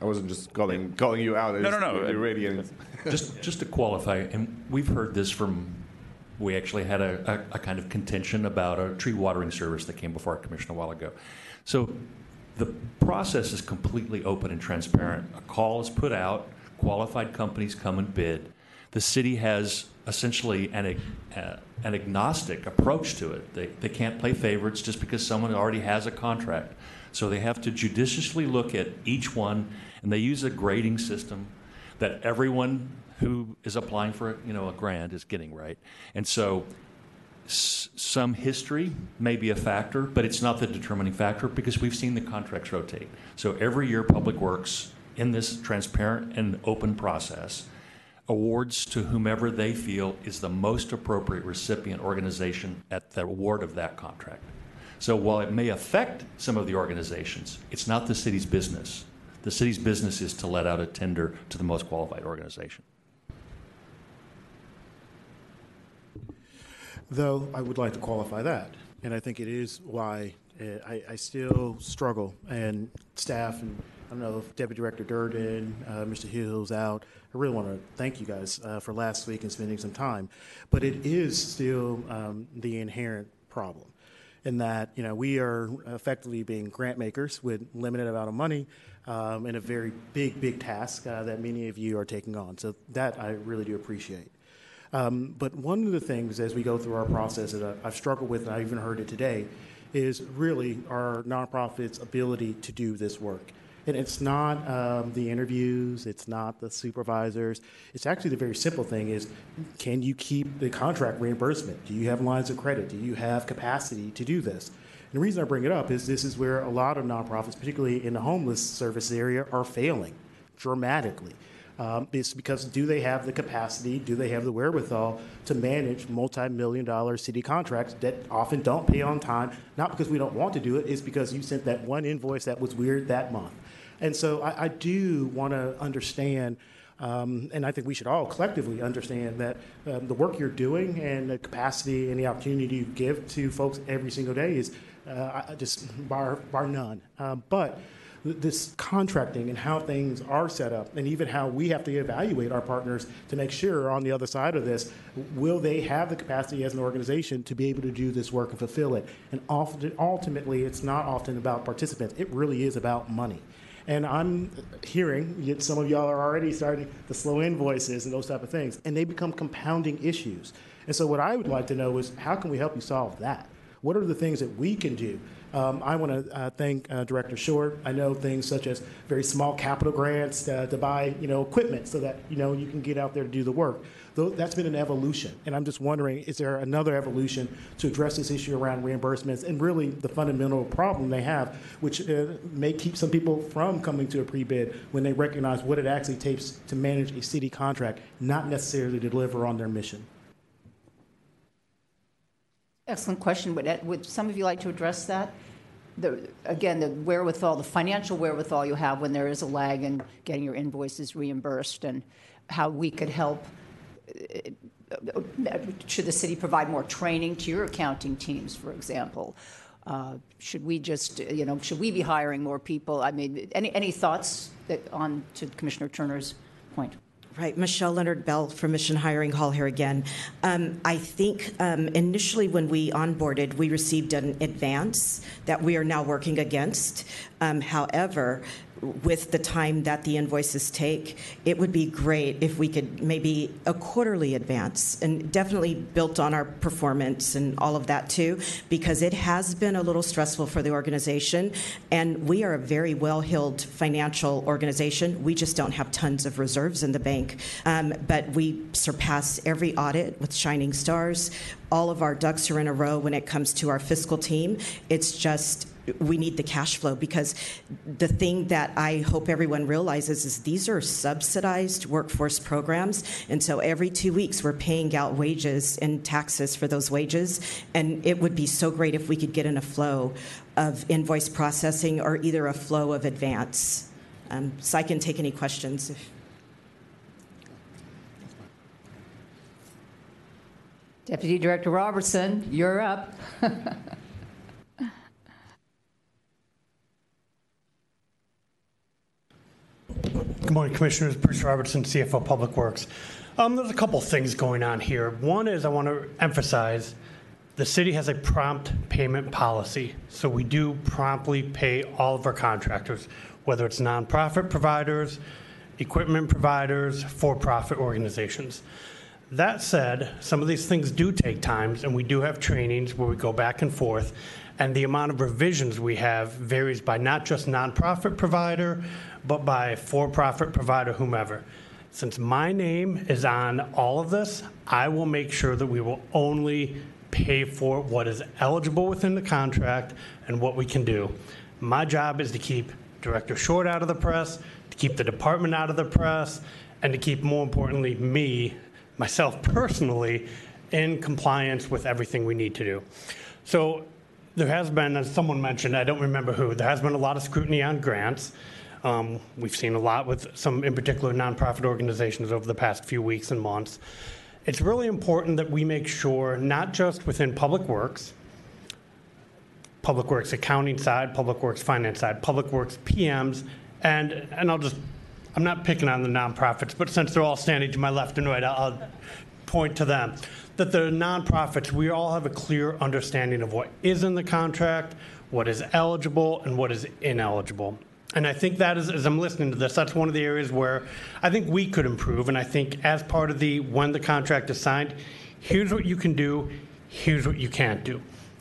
I wasn't just calling calling you out. No, no, no. You're ready. Just, just to qualify, and we've heard this from, we actually had a, a, a kind of contention about a tree watering service that came before our commission a while ago. So the process is completely open and transparent. A call is put out, qualified companies come and bid. The city has essentially an, ag- uh, an agnostic approach to it. They, they can't play favorites just because someone already has a contract. So they have to judiciously look at each one, and they use a grading system that everyone who is applying for you know a grant is getting right. And so s- some history may be a factor, but it's not the determining factor because we've seen the contracts rotate. So every year, Public Works, in this transparent and open process, awards to whomever they feel is the most appropriate recipient organization at the award of that contract. So while it may affect some of the organizations, it's not the city's business. The city's business is to let out a tender to the most qualified organization. Though I would like to qualify that, and I think it is why uh, I, I still struggle, and staff, and I don't know if Deputy Director Durden, uh, Mr. Hill's out. I really want to thank you guys uh, for last week and spending some time, but it is still um, the inherent problem in that you know we are effectively being grant makers with limited amount of money um, and a very big, big task uh, that many of you are taking on. So that I really do appreciate. Um, but one of the things as we go through our process that I've struggled with, and I even heard it today, is really our nonprofits' ability to do this work. And it's not um, the interviews, it's not the supervisors. It's actually the very simple thing is, can you keep the contract reimbursement? Do you have lines of credit? Do you have capacity to do this? The reason I bring it up is this is where a lot of nonprofits, particularly in the homeless service area, are failing dramatically. Um, it's because do they have the capacity, do they have the wherewithal to manage multi-million dollar city contracts that often don't pay on time, not because we don't want to do it, it's because you sent that one invoice that was weird that month. And so I, I do want to understand, um, and I think we should all collectively understand that um, the work you're doing and the capacity and the opportunity you give to folks every single day is uh, just bar, bar none. Um, but this contracting and how things are set up, and even how we have to evaluate our partners to make sure on the other side of this, will they have the capacity as an organization to be able to do this work and fulfill it? And often, ultimately, it's not often about participants, it really is about money. And I'm hearing some of y'all are already starting the slow invoices and those type of things, and they become compounding issues. And so, what I would like to know is how can we help you solve that? What are the things that we can do? Um, I want to uh, thank uh, Director Short. I know things such as very small capital grants uh, to buy, you know, equipment so that you know you can get out there to do the work. Though that's been an evolution, and I'm just wondering, is there another evolution to address this issue around reimbursements and really the fundamental problem they have, which uh, may keep some people from coming to a pre-bid when they recognize what it actually takes to manage a city contract, not necessarily to deliver on their mission. Excellent question. Would, would some of you like to address that? The, again, the wherewithal, the financial wherewithal you have when there is a lag in getting your invoices reimbursed, and how we could help. uh, Should the city provide more training to your accounting teams, for example? Uh, should we just, uh, you know, should we be hiring more people? I mean, any any thoughts that on to Commissioner Turner's point? Right, Michelle Leonard Bell from Mission Hiring Hall here again. Um, I think um, initially when we onboarded, we received an advance that we are now working against. Um, however, with the time that the invoices take, it would be great if we could maybe a quarterly advance and definitely built on our performance and all of that too, because it has been a little stressful for the organization. And we are a very well heeled financial organization. We just don't have tons of reserves in the bank. Um, but we surpass every audit with shining stars. All of our ducks are in a row when it comes to our fiscal team. It's just we need the cash flow because the thing that I hope everyone realizes is these are subsidized workforce programs. And so every two weeks we're paying out wages and taxes for those wages. And it would be so great if we could get in a flow of invoice processing or either a flow of advance. Um, so I can take any questions. Deputy Director Robertson, you're up. Good morning, Commissioners. Bruce Robertson, CFO Public Works. Um, there's a couple things going on here. One is I want to emphasize the city has a prompt payment policy, so we do promptly pay all of our contractors, whether it's nonprofit providers, equipment providers, for-profit organizations. That said, some of these things do take times, and we do have trainings where we go back and forth, and the amount of revisions we have varies by not just nonprofit provider, but by for-profit provider, whomever. Since my name is on all of this, I will make sure that we will only pay for what is eligible within the contract and what we can do. My job is to keep Director Short out of the press, to keep the department out of the press, and to keep, more importantly, me, myself personally, in compliance with everything we need to do. So there has been, as someone mentioned, I don't remember who, there has been a lot of scrutiny on grants. Um, we've seen a lot with some, in particular, nonprofit organizations over the past few weeks and months. It's really important that we make sure, not just within Public Works, Public Works accounting side, Public Works finance side, Public Works PMs, and, and I'll just, I'm not picking on the nonprofits, but since they're all standing to my left and right, I'll, I'll point to them. That the nonprofits, we all have a clear understanding of what is in the contract, what is eligible, and what is ineligible. And I think that is, as I'm listening to this, that's one of the areas where I think we could improve. And I think as part of the when the contract is signed, here's what you can do, here's what you can't do.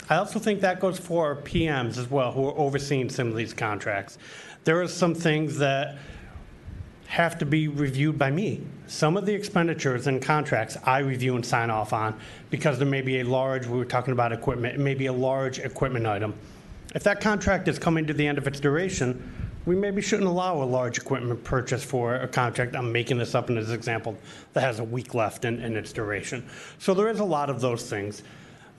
I also think that goes for our PMs as well, who are overseeing some of these contracts. There are some things that have to be reviewed by me. Some of the expenditures and contracts I review and sign off on because there may be a large, we were talking about equipment, it may be a large equipment item. If that contract is coming to the end of its duration, we maybe shouldn't allow a large equipment purchase for a contract. I'm making this up in this example that has a week left in, in its duration. So there is a lot of those things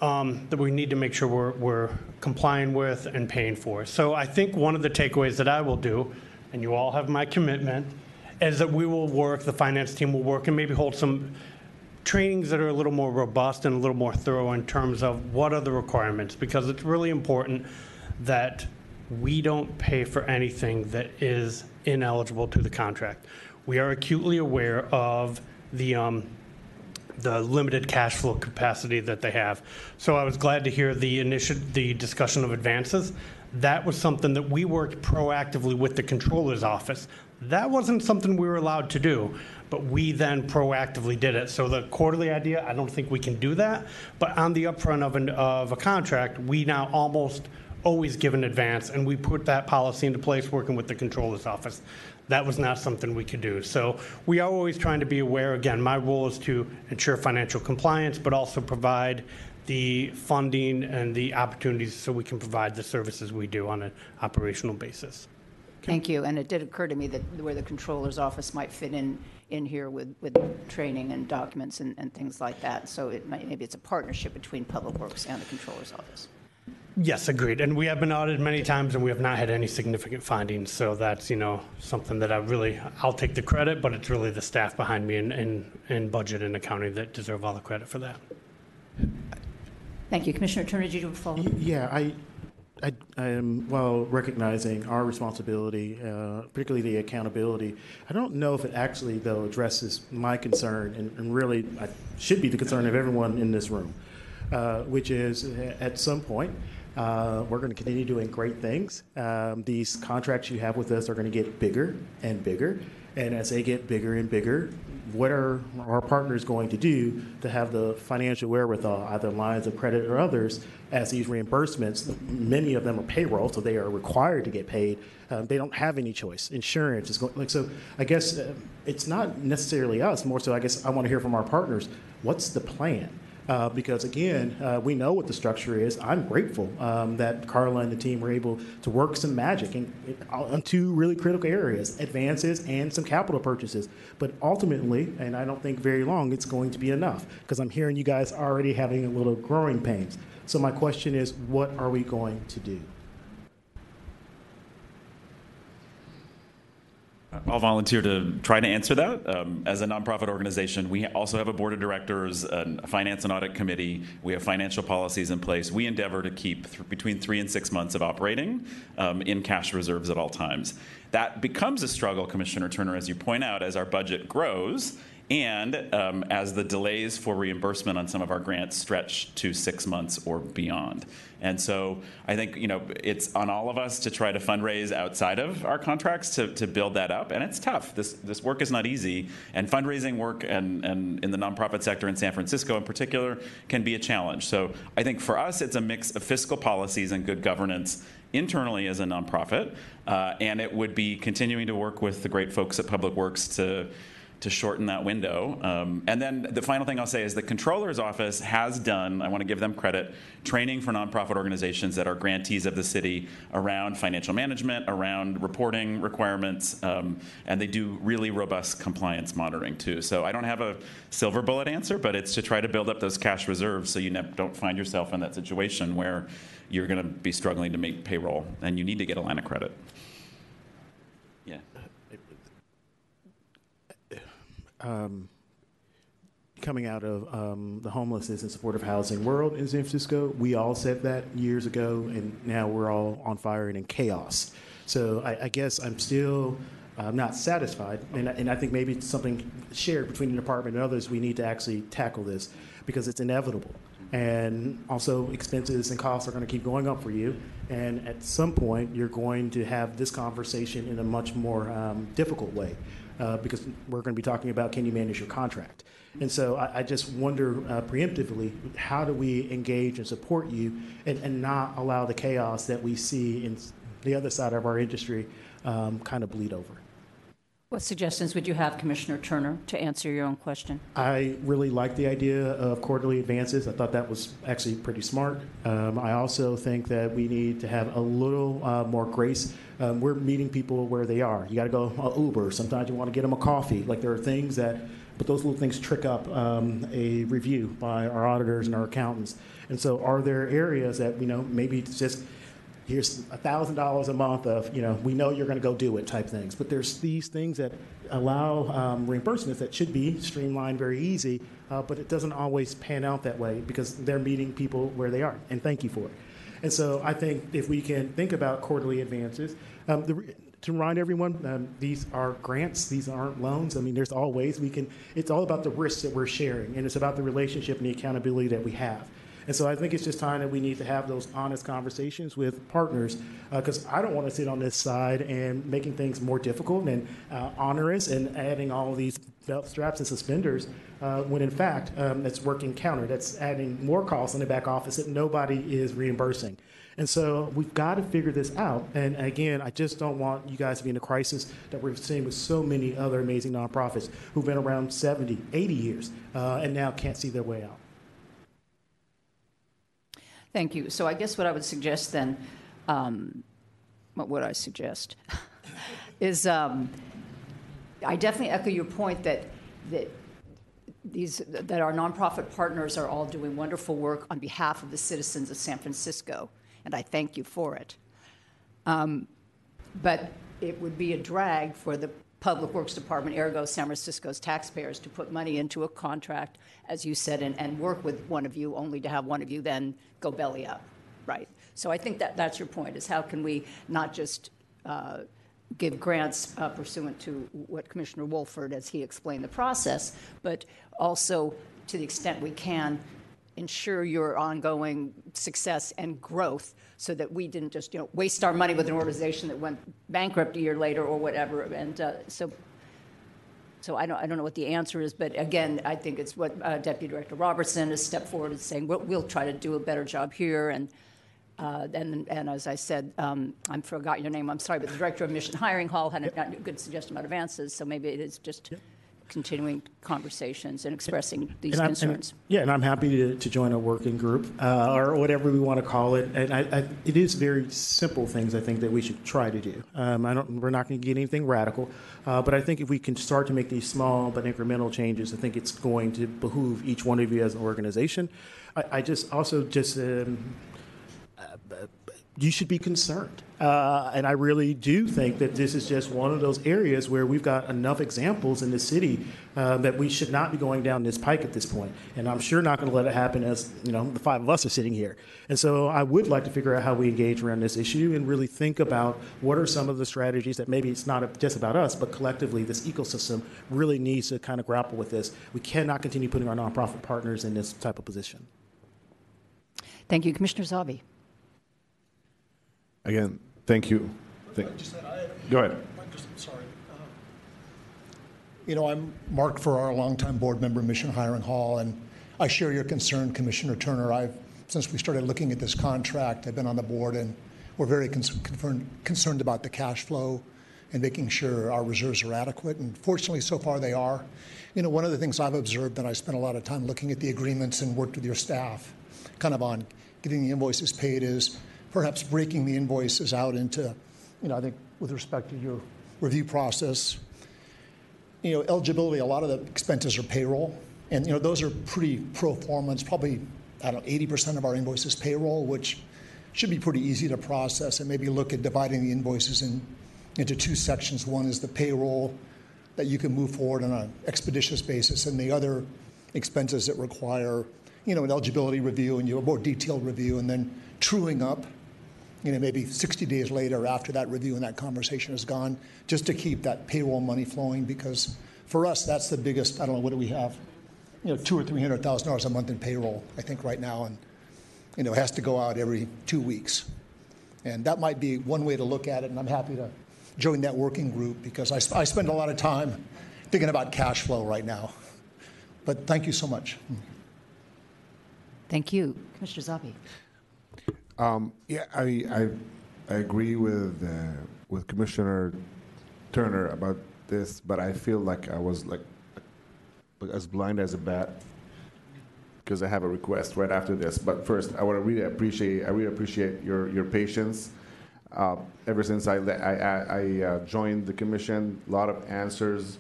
um, that we need to make sure we're, we're complying with and paying for. So I think one of the takeaways that I will do, and you all have my commitment, is that we will work, the finance team will work, and maybe hold some trainings that are a little more robust and a little more thorough in terms of what are the requirements, because it's really important that we don't pay for anything that is ineligible to the contract. We are acutely aware of the, um, the limited cash flow capacity that they have. So I was glad to hear the initial, the discussion of advances. That was something that we worked proactively with the controller's office. That wasn't something we were allowed to do, but we then proactively did it. So the quarterly idea, I don't think we can do that. But on the upfront of, an, of a contract, we now almost always give in advance, and we put that policy into place working with the controller's office. That was not something we could do. So we are always trying to be aware. Again, my role is to ensure financial compliance, but also provide the funding and the opportunities so we can provide the services we do on an operational basis. Thank you. And it did occur to me that where the controller's office might fit in, in here with, with training and documents and, and things like that. So it might, maybe it's a partnership between Public Works and the controller's office. Yes, agreed. And we have been audited many times, and we have not had any significant findings. So that's, you know, something that I really, I'll take the credit, but it's really the staff behind me in, in, in budget and accounting that deserve all the credit for that. Thank you. Commissioner Turner, did you follow? Yeah, I, I, I am, while recognizing our responsibility, uh, particularly the accountability, I don't know if it actually, though, addresses my concern, and, and really I, should be the concern of everyone in this room, uh, which is at some point, Uh, we're going to continue doing great things. Um, these contracts you have with us are going to get bigger and bigger. And as they get bigger and bigger, what are our partners going to do to have the financial wherewithal, either lines of credit or others, as these reimbursements, many of them are payroll, so they are required to get paid. Um, they don't have any choice. Insurance is going, like, so I guess uh, it's not necessarily us, more so I guess I want to hear from our partners, what's the plan? Uh, because again, uh, we know what the structure is. I'm grateful um, that Carla and the team were able to work some magic in, in, on two really critical areas advances and some capital purchases. But ultimately, and I don't think very long, it's going to be enough because I'm hearing you guys already having a little growing pains. So, my question is what are we going to do? I'll volunteer to try to answer that. Um, as a nonprofit organization, we also have a board of directors, a finance and audit committee. We have financial policies in place. We endeavor to keep th- between three and six months of operating um, in cash reserves at all times. That becomes a struggle, Commissioner Turner, as you point out, as our budget grows and um, as the delays for reimbursement on some of our grants stretch to six months or beyond. And so I think you know it's on all of us to try to fundraise outside of our contracts to, to build that up, and it's tough. This this work is not easy, and fundraising work and, and in the nonprofit sector in San Francisco in particular can be a challenge. So I think for us it's a mix of fiscal policies and good governance internally as a nonprofit, uh, and it would be continuing to work with the great folks at Public Works to to shorten that window. Um, and then the final thing I'll say is the controller's office has done, I want to give them credit, training for nonprofit organizations that are grantees of the city around financial management, around reporting requirements, um, and they do really robust compliance monitoring too. So I don't have a silver bullet answer, but it's to try to build up those cash reserves so you ne- don't find yourself in that situation where you're going to be struggling to make payroll and you need to get a line of credit. Um, coming out of um, the homelessness and supportive housing world in San Francisco. We all said that years ago, and now we're all on fire and in chaos. So I, I guess I'm still uh, not satisfied, and, and I think maybe it's something shared between the department and others. We need to actually tackle this because it's inevitable. And also, expenses and costs are going to keep going up for you. And at some point, you're going to have this conversation in a much more um, difficult way because we're going to be talking about can you manage your contract. And so I, I just wonder uh, preemptively how do we engage and support you and, and not allow the chaos that we see in the other side of our industry um, kind of bleed over. What suggestions would you have, Commissioner Turner, to answer your own question? I really like the idea of quarterly advances. I thought that was actually pretty smart. Um, I also think that we need to have a little uh, more grace. Um, we're meeting people where they are. You got to go uh, Uber. Sometimes you want to get them a coffee. Like there are things that, but those little things trick up um, a review by our auditors and our accountants. And so, are there areas that you know maybe just here's $1,000 a month of, you know, we know you're going to go do it type things. But there's these things that allow um, reimbursements that should be streamlined very easy, uh, but it doesn't always pan out that way because they're meeting people where they are. And thank you for it. And so I think if we can think about quarterly advances, um, the, to remind everyone, um, these are grants, these aren't loans. I mean, there's all ways we can, it's all about the risks that we're sharing, and it's about the relationship and the accountability that we have. And so I think it's just time that we need to have those honest conversations with partners because uh, I don't want to sit on this side and making things more difficult and uh, onerous and adding all these belt straps and suspenders uh, when in fact um, that's working counter. That's adding more costs in the back office that nobody is reimbursing. And so we've got to figure this out. And again, I just don't want you guys to be in a crisis that we're seeing with so many other amazing nonprofits who've been around 70, 80 years uh, and now can't see their way out. Thank you. So I guess what I would suggest then, um, what would I suggest, is um, I definitely echo your point that that these that our nonprofit partners are all doing wonderful work on behalf of the citizens of San Francisco, and I thank you for it. Um, but it would be a drag for the Public Works Department, ergo San Francisco's taxpayers, to put money into a contract, as you said, and, and work with one of you, only to have one of you then go belly up, right? So I think that that's your point: is how can we not just uh, give grants uh, pursuant to what Commissioner Woolford, as he explained the process, but also, to the extent we can, ensure your ongoing success and growth so that we didn't just, you know, waste our money with an organization that went bankrupt a year later or whatever. And uh, so, so I don't, I don't know what the answer is, but again, I think it's what uh, Deputy Director Robertson has stepped forward and saying, we'll, we'll try to do a better job here. And, uh, and, and as I said, um, I forgot your name, I'm sorry, but the Director of Mission Hiring Hall had a, a good suggestion about advances, so maybe it is just continuing conversations and expressing these And I'm- and- concerns. yeah, and I'm happy to, to join a working group uh, or whatever we want to call it. And I, I, it is very simple things I think that we should try to do. Um, I don't, we're not going to get anything radical, uh, but I think if we can start to make these small but incremental changes, I think it's going to behoove each one of you as an organization. I, I just also just. Um, you should be concerned. Uh, and I really do think that this is just one of those areas where we've got enough examples in the city uh, that we should not be going down this pike at this point. And I'm sure not going to let it happen as, you know, the five of us are sitting here. And so I would like to figure out how we engage around this issue and really think about what are some of the strategies that maybe it's not just about us, but collectively this ecosystem really needs to kind of grapple with this. We cannot continue putting our nonprofit partners in this type of position. Thank you. Commissioner Zabi. Again, thank you. Thank- Go ahead. Sorry. Uh, you know, I'm Mark Farrar, longtime board member, Mission Hiring Hall, and I share your concern, Commissioner Turner. I've, since we started looking at this contract, I've been on the board, and we're very con- concerned, concerned about the cash flow and making sure our reserves are adequate. And fortunately, so far they are. You know, one of the things I've observed, and I spent a lot of time looking at the agreements and worked with your staff, kind of on getting the invoices paid, is perhaps breaking the invoices out into, you know, I think with respect to your review process, you know, eligibility, a lot of the expenses are payroll. And, you know, those are pretty pro forma. It's probably, I don't know, 80% of our invoices payroll, which should be pretty easy to process. And maybe look at dividing the invoices in, into two sections. One is the payroll that you can move forward on an expeditious basis, and the other expenses that require, you know, an eligibility review and you a more detailed review, and then truing up you know, maybe 60 days later after that review and that conversation is gone, just to keep that payroll money flowing because for us, that's the biggest, I don't know, what do we have? You know, two or $300,000 a month in payroll, I think, right now. And, you know, it has to go out every two weeks. And that might be one way to look at it. And I'm happy to join that working group because I, I spend a lot of time thinking about cash flow right now. But thank you so much. Thank you. Commissioner Zabi. Um, yeah, I, I, I agree with uh, with Commissioner Turner about this, but I feel like I was like as blind as a bat because I have a request right after this. But first, I want to really appreciate I really appreciate your your patience. Uh, ever since I, I, I, uh, joined the commission, a lot of answers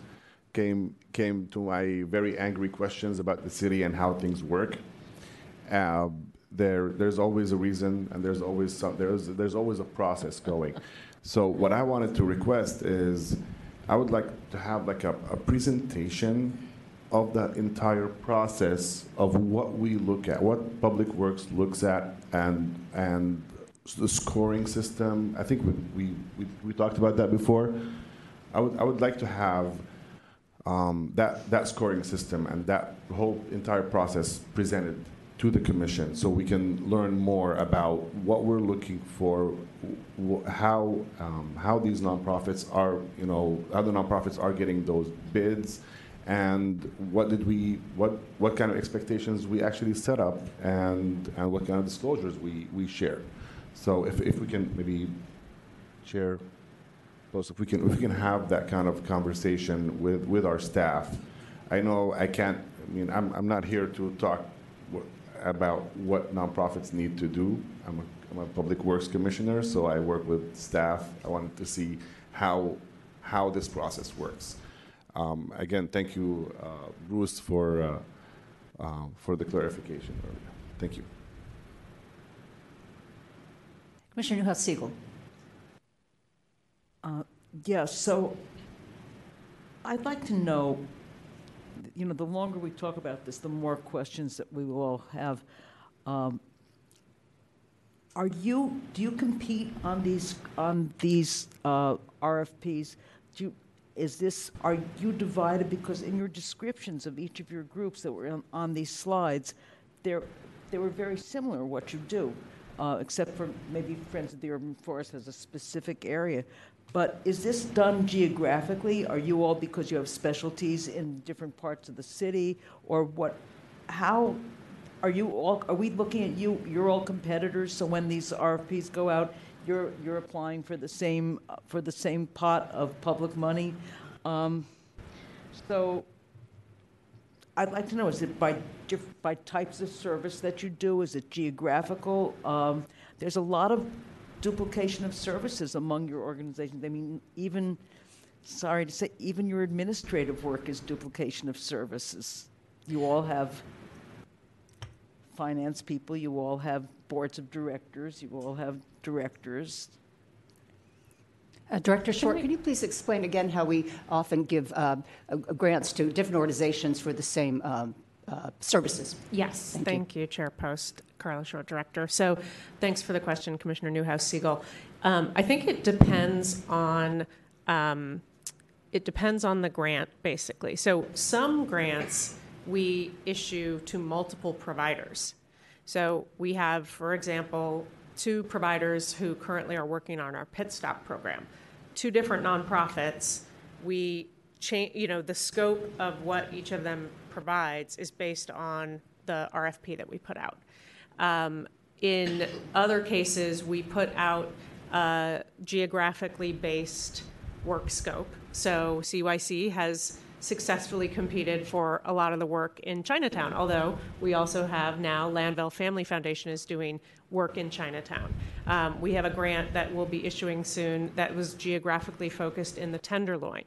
came came to my very angry questions about the city and how things work. Uh, there there's always a reason and there's always some there's there's always a process going. So what i wanted to request is i would like to have like a, a presentation of the entire process of what we look at what public works looks at and and the scoring system. I think we we, we, we talked about that before. I would i would like to have um, that that scoring system and that whole entire process presented to the commission so we can learn more about what we're looking for, how um, how these nonprofits are, you know, how the nonprofits are getting those bids, and what did we what what kind of expectations we actually set up, and and what kind of disclosures we we share. So if if we can maybe share. Those, if we can, if we can have that kind of conversation with, with our staff, I know I can't. I mean, I'm, I'm not here to talk about what nonprofits need to do. I'm a, I'm a public works commissioner, so I work with staff. I wanted to see how how this process works. Um, again, thank you, uh, Bruce, for uh, uh, for the clarification earlier. Thank you. Commissioner Newhouse Segal. Uh, Yes, so I'd like to know, you know, the longer we talk about this, the more questions that we will all have. Um, Are you, do you compete on these, on these uh, RFPs? Do you, is this, are you divided? Because in your descriptions of each of your groups that were on, on these slides, they're, they were very similar, what you do, uh, except for maybe Friends of the Urban Forest has a specific area. But is this done geographically? Are you all, because you have specialties in different parts of the city? Or what, how, are you all, are we looking at you, you're all competitors, so when these RFPs go out, you're, you're applying for the same, for the same pot of public money? Um, So I'd like to know, is it by, by types of service that you do? Is it geographical? Um, There's a lot of duplication of services among your organizations. I mean, even, sorry to say, even your administrative work is duplication of services. You all have finance people, you all have boards of directors, you all have directors. Uh, Director Short, can you please explain again how we often give uh, uh, grants to different organizations for the same um, uh, services? Yes, Thank thank, you. you. Chair Post, Carla Short, Director. So thanks for the question, Commissioner Newhouse Segal. Um, I think it depends on um, it depends on the grant, basically. So some grants we issue to multiple providers. So we have, for example, two providers who currently are working on our pit stop program, two different nonprofits. We you know, the scope of what each of them provides is based on the RFP that we put out. Um, in other cases, we put out a geographically based work scope. So CYC has successfully competed for a lot of the work in Chinatown, although we also have now Landville Family Foundation is doing work in Chinatown. Um, we have a grant that we'll be issuing soon that was geographically focused in the Tenderloin.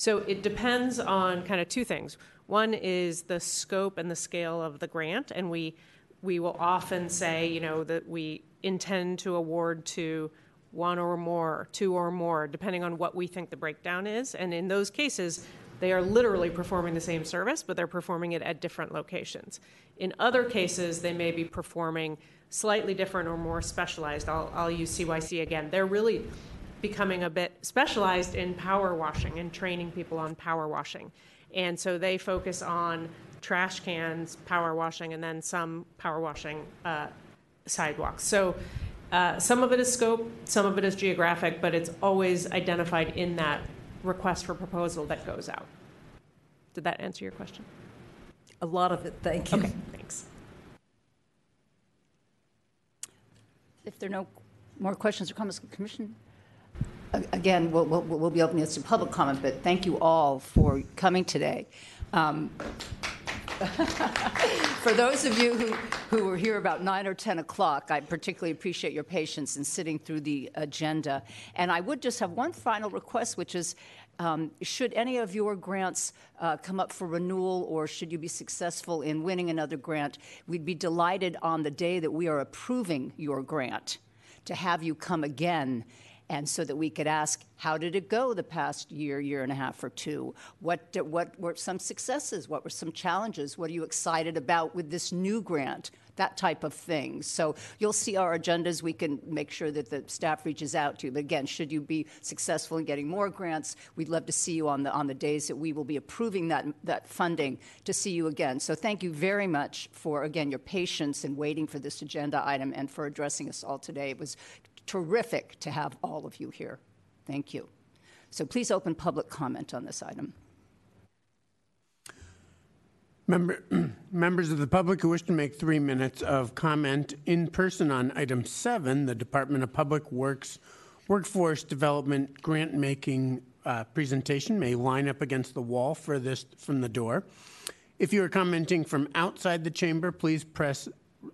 So it depends on kind of two things. One is the scope and the scale of the grant, and we we will often say, you know, that we intend to award to one or more, two or more, depending on what we think the breakdown is. And in those cases, they are literally performing the same service, but they're performing it at different locations. In other cases, they may be performing slightly different or more specialized. I'll, I'll use CYC again. They're really becoming a bit specialized in power washing and training people on power washing. And so they focus on trash cans, power washing, and then some power washing uh, sidewalks. So uh, some of it is scope, some of it is geographic, but it's always identified in that request for proposal that goes out. Did that answer your question? A lot of it, thank you. Okay, thanks. If there are no more questions or comments, Commission? Again, we'll, we'll, we'll be opening this to public comment, but thank you all for coming today. Um, For those of you who, who were here about 9 or 10 o'clock, I particularly appreciate your patience in sitting through the agenda. And I would just have one final request, which is, um, should any of your grants uh, come up for renewal or should you be successful in winning another grant, we'd be delighted on the day that we are approving your grant to have you come again and so that we could ask, how did it go the past year, year and a half or two? What, what were some successes? What were some challenges? What are you excited about with this new grant? That type of thing. So you'll see our agendas. We can make sure that the staff reaches out to you. But again, should you be successful in getting more grants, we'd love to see you on the on the days that we will be approving that that funding to see you again. So thank you very much for again your patience in waiting for this agenda item and for addressing us all today. It was terrific to have all of you here. Thank you. So please open public comment on this item. Member, members of the public who wish to make three minutes of comment in person on item seven, the Department of Public Works Workforce Development Grant Making uh, presentation may line up against the wall furthest from the door. If you are commenting from outside the chamber, please press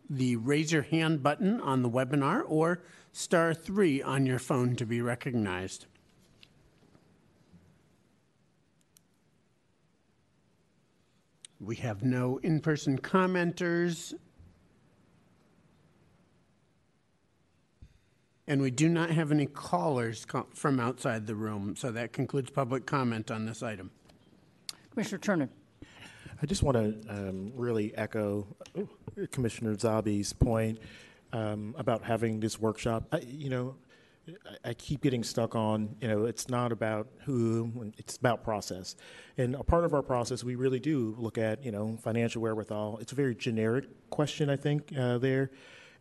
the raise your hand button on the webinar or star three on your phone to be recognized. We have no in person commenters. And we do not have any callers from outside the room. So that concludes public comment on this item. Commissioner Turner. I just want to um, really echo Commissioner Zabi's point um, about having this workshop. I, you know, I- I keep getting stuck on, you know, it's not about who, it's about process. And a part of our process, we really do look at, you know, financial wherewithal. It's a very generic question, I think, uh, there.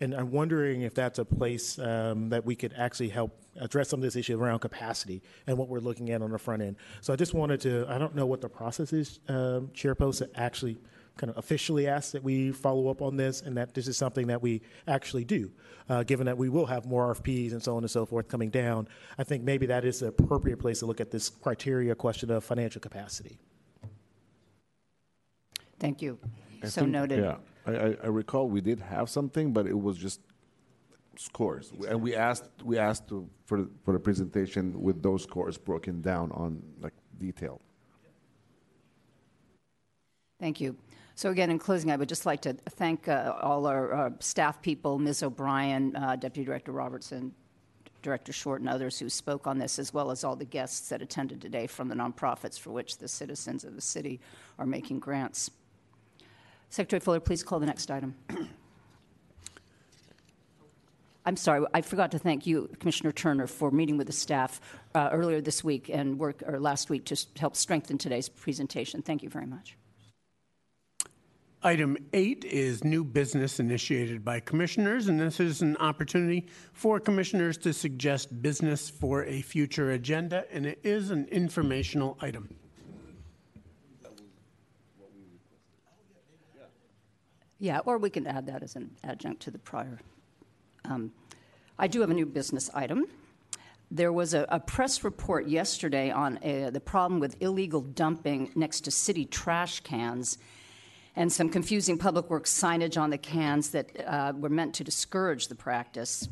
And I'm wondering if that's a place um, that we could actually help address some of this issue around capacity and what we're looking at on the front end. So I just wanted to, I don't know what the process is, um, Chair Post, to actually kind of officially ask that we follow up on this and that this is something that we actually do, uh, given that we will have more RFPs and so on and so forth coming down. I think maybe that is the appropriate place to look at this criteria question of financial capacity. Thank you. I So think- noted. Yeah, I, I, I recall we did have something, but it was just scores, and we asked we asked to, for the- for the presentation with those scores broken down on like detail. Thank you. So again, in closing, I would just like to thank uh, all our uh, staff people, Ms. O'Brien, uh, Deputy Director Robertson, Director Short, and others who spoke on this, as well as all the guests that attended today from the nonprofits for which the citizens of the city are making grants. Secretary Fuller, please call the next item. I'm sorry, I forgot to thank you, Commissioner Turner, for meeting with the staff uh, earlier this week and work, or last week, to help strengthen today's presentation. Thank you very much. Item eight is new business initiated by commissioners, and this is an opportunity for commissioners to suggest business for a future agenda, and it is an informational item. Yeah, or we can add that as an adjunct to the prior. Um, I do have a new business item. There was a, a press report yesterday on uh, the problem with illegal dumping next to city trash cans and some confusing public works signage on the cans that uh, were meant to discourage the practice.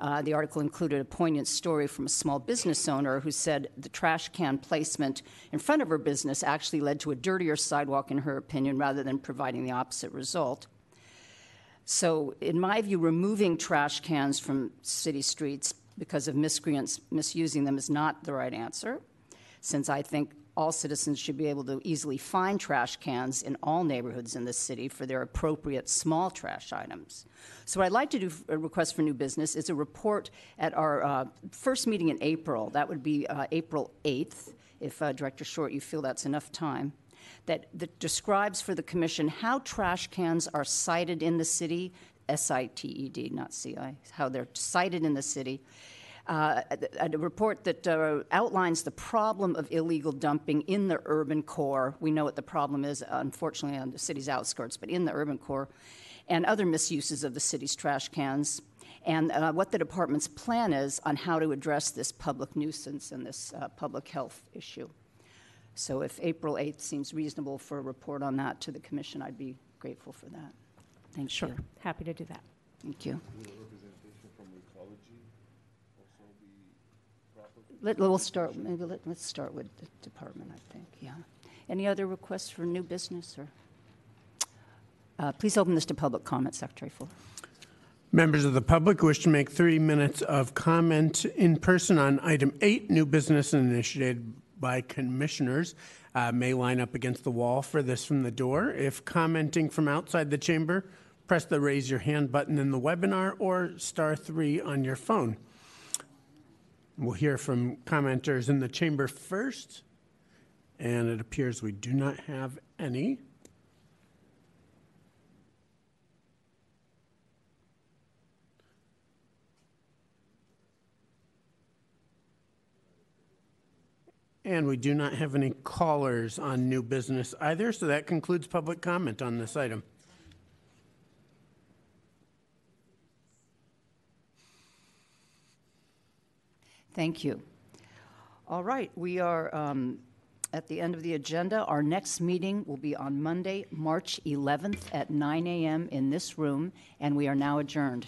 Uh, the article included a poignant story from a small business owner who said the trash can placement in front of her business actually led to a dirtier sidewalk, in her opinion, rather than providing the opposite result. So, in my view, removing trash cans from city streets because of miscreants misusing them is not the right answer, since I think all citizens should be able to easily find trash cans in all neighborhoods in the city for their appropriate small trash items. So, what I'd like to do, a request for new business, is a report at our uh, first meeting in April. That would be uh, April 8th, if uh, Director Short, you feel that's enough time that, that describes for the commission how trash cans are cited in the city, S I T E D, not C I, how they're cited in the city. Uh, a, a report that uh, outlines the problem of illegal dumping in the urban core. We know what the problem is, unfortunately, on the city's outskirts, but in the urban core, and other misuses of the city's trash cans, and uh, what the department's plan is on how to address this public nuisance and this uh, public health issue. So if April 8th seems reasonable for a report on that to the commission, I'd be grateful for that. Thank Sure. you. Happy to do that. Thank you. Let, we'll start, maybe let, let's start with the department, I think, yeah. Any other requests for new business or? Uh, please open this to public comment, Secretary Fuller. Members of the public wish to make three minutes of comment in person on item eight, new business initiated by commissioners, uh, may line up against the wall for this from the door. If commenting from outside the chamber, press the raise your hand button in the webinar or star three on your phone. We'll hear from commenters in the chamber first, and it appears we do not have any. And we do not have any callers on new business either, so that concludes public comment on this item. Thank you. All right, we are um, at the end of the agenda. Our next meeting will be on Monday, March 11th at 9 a.m. in this room, and we are now adjourned.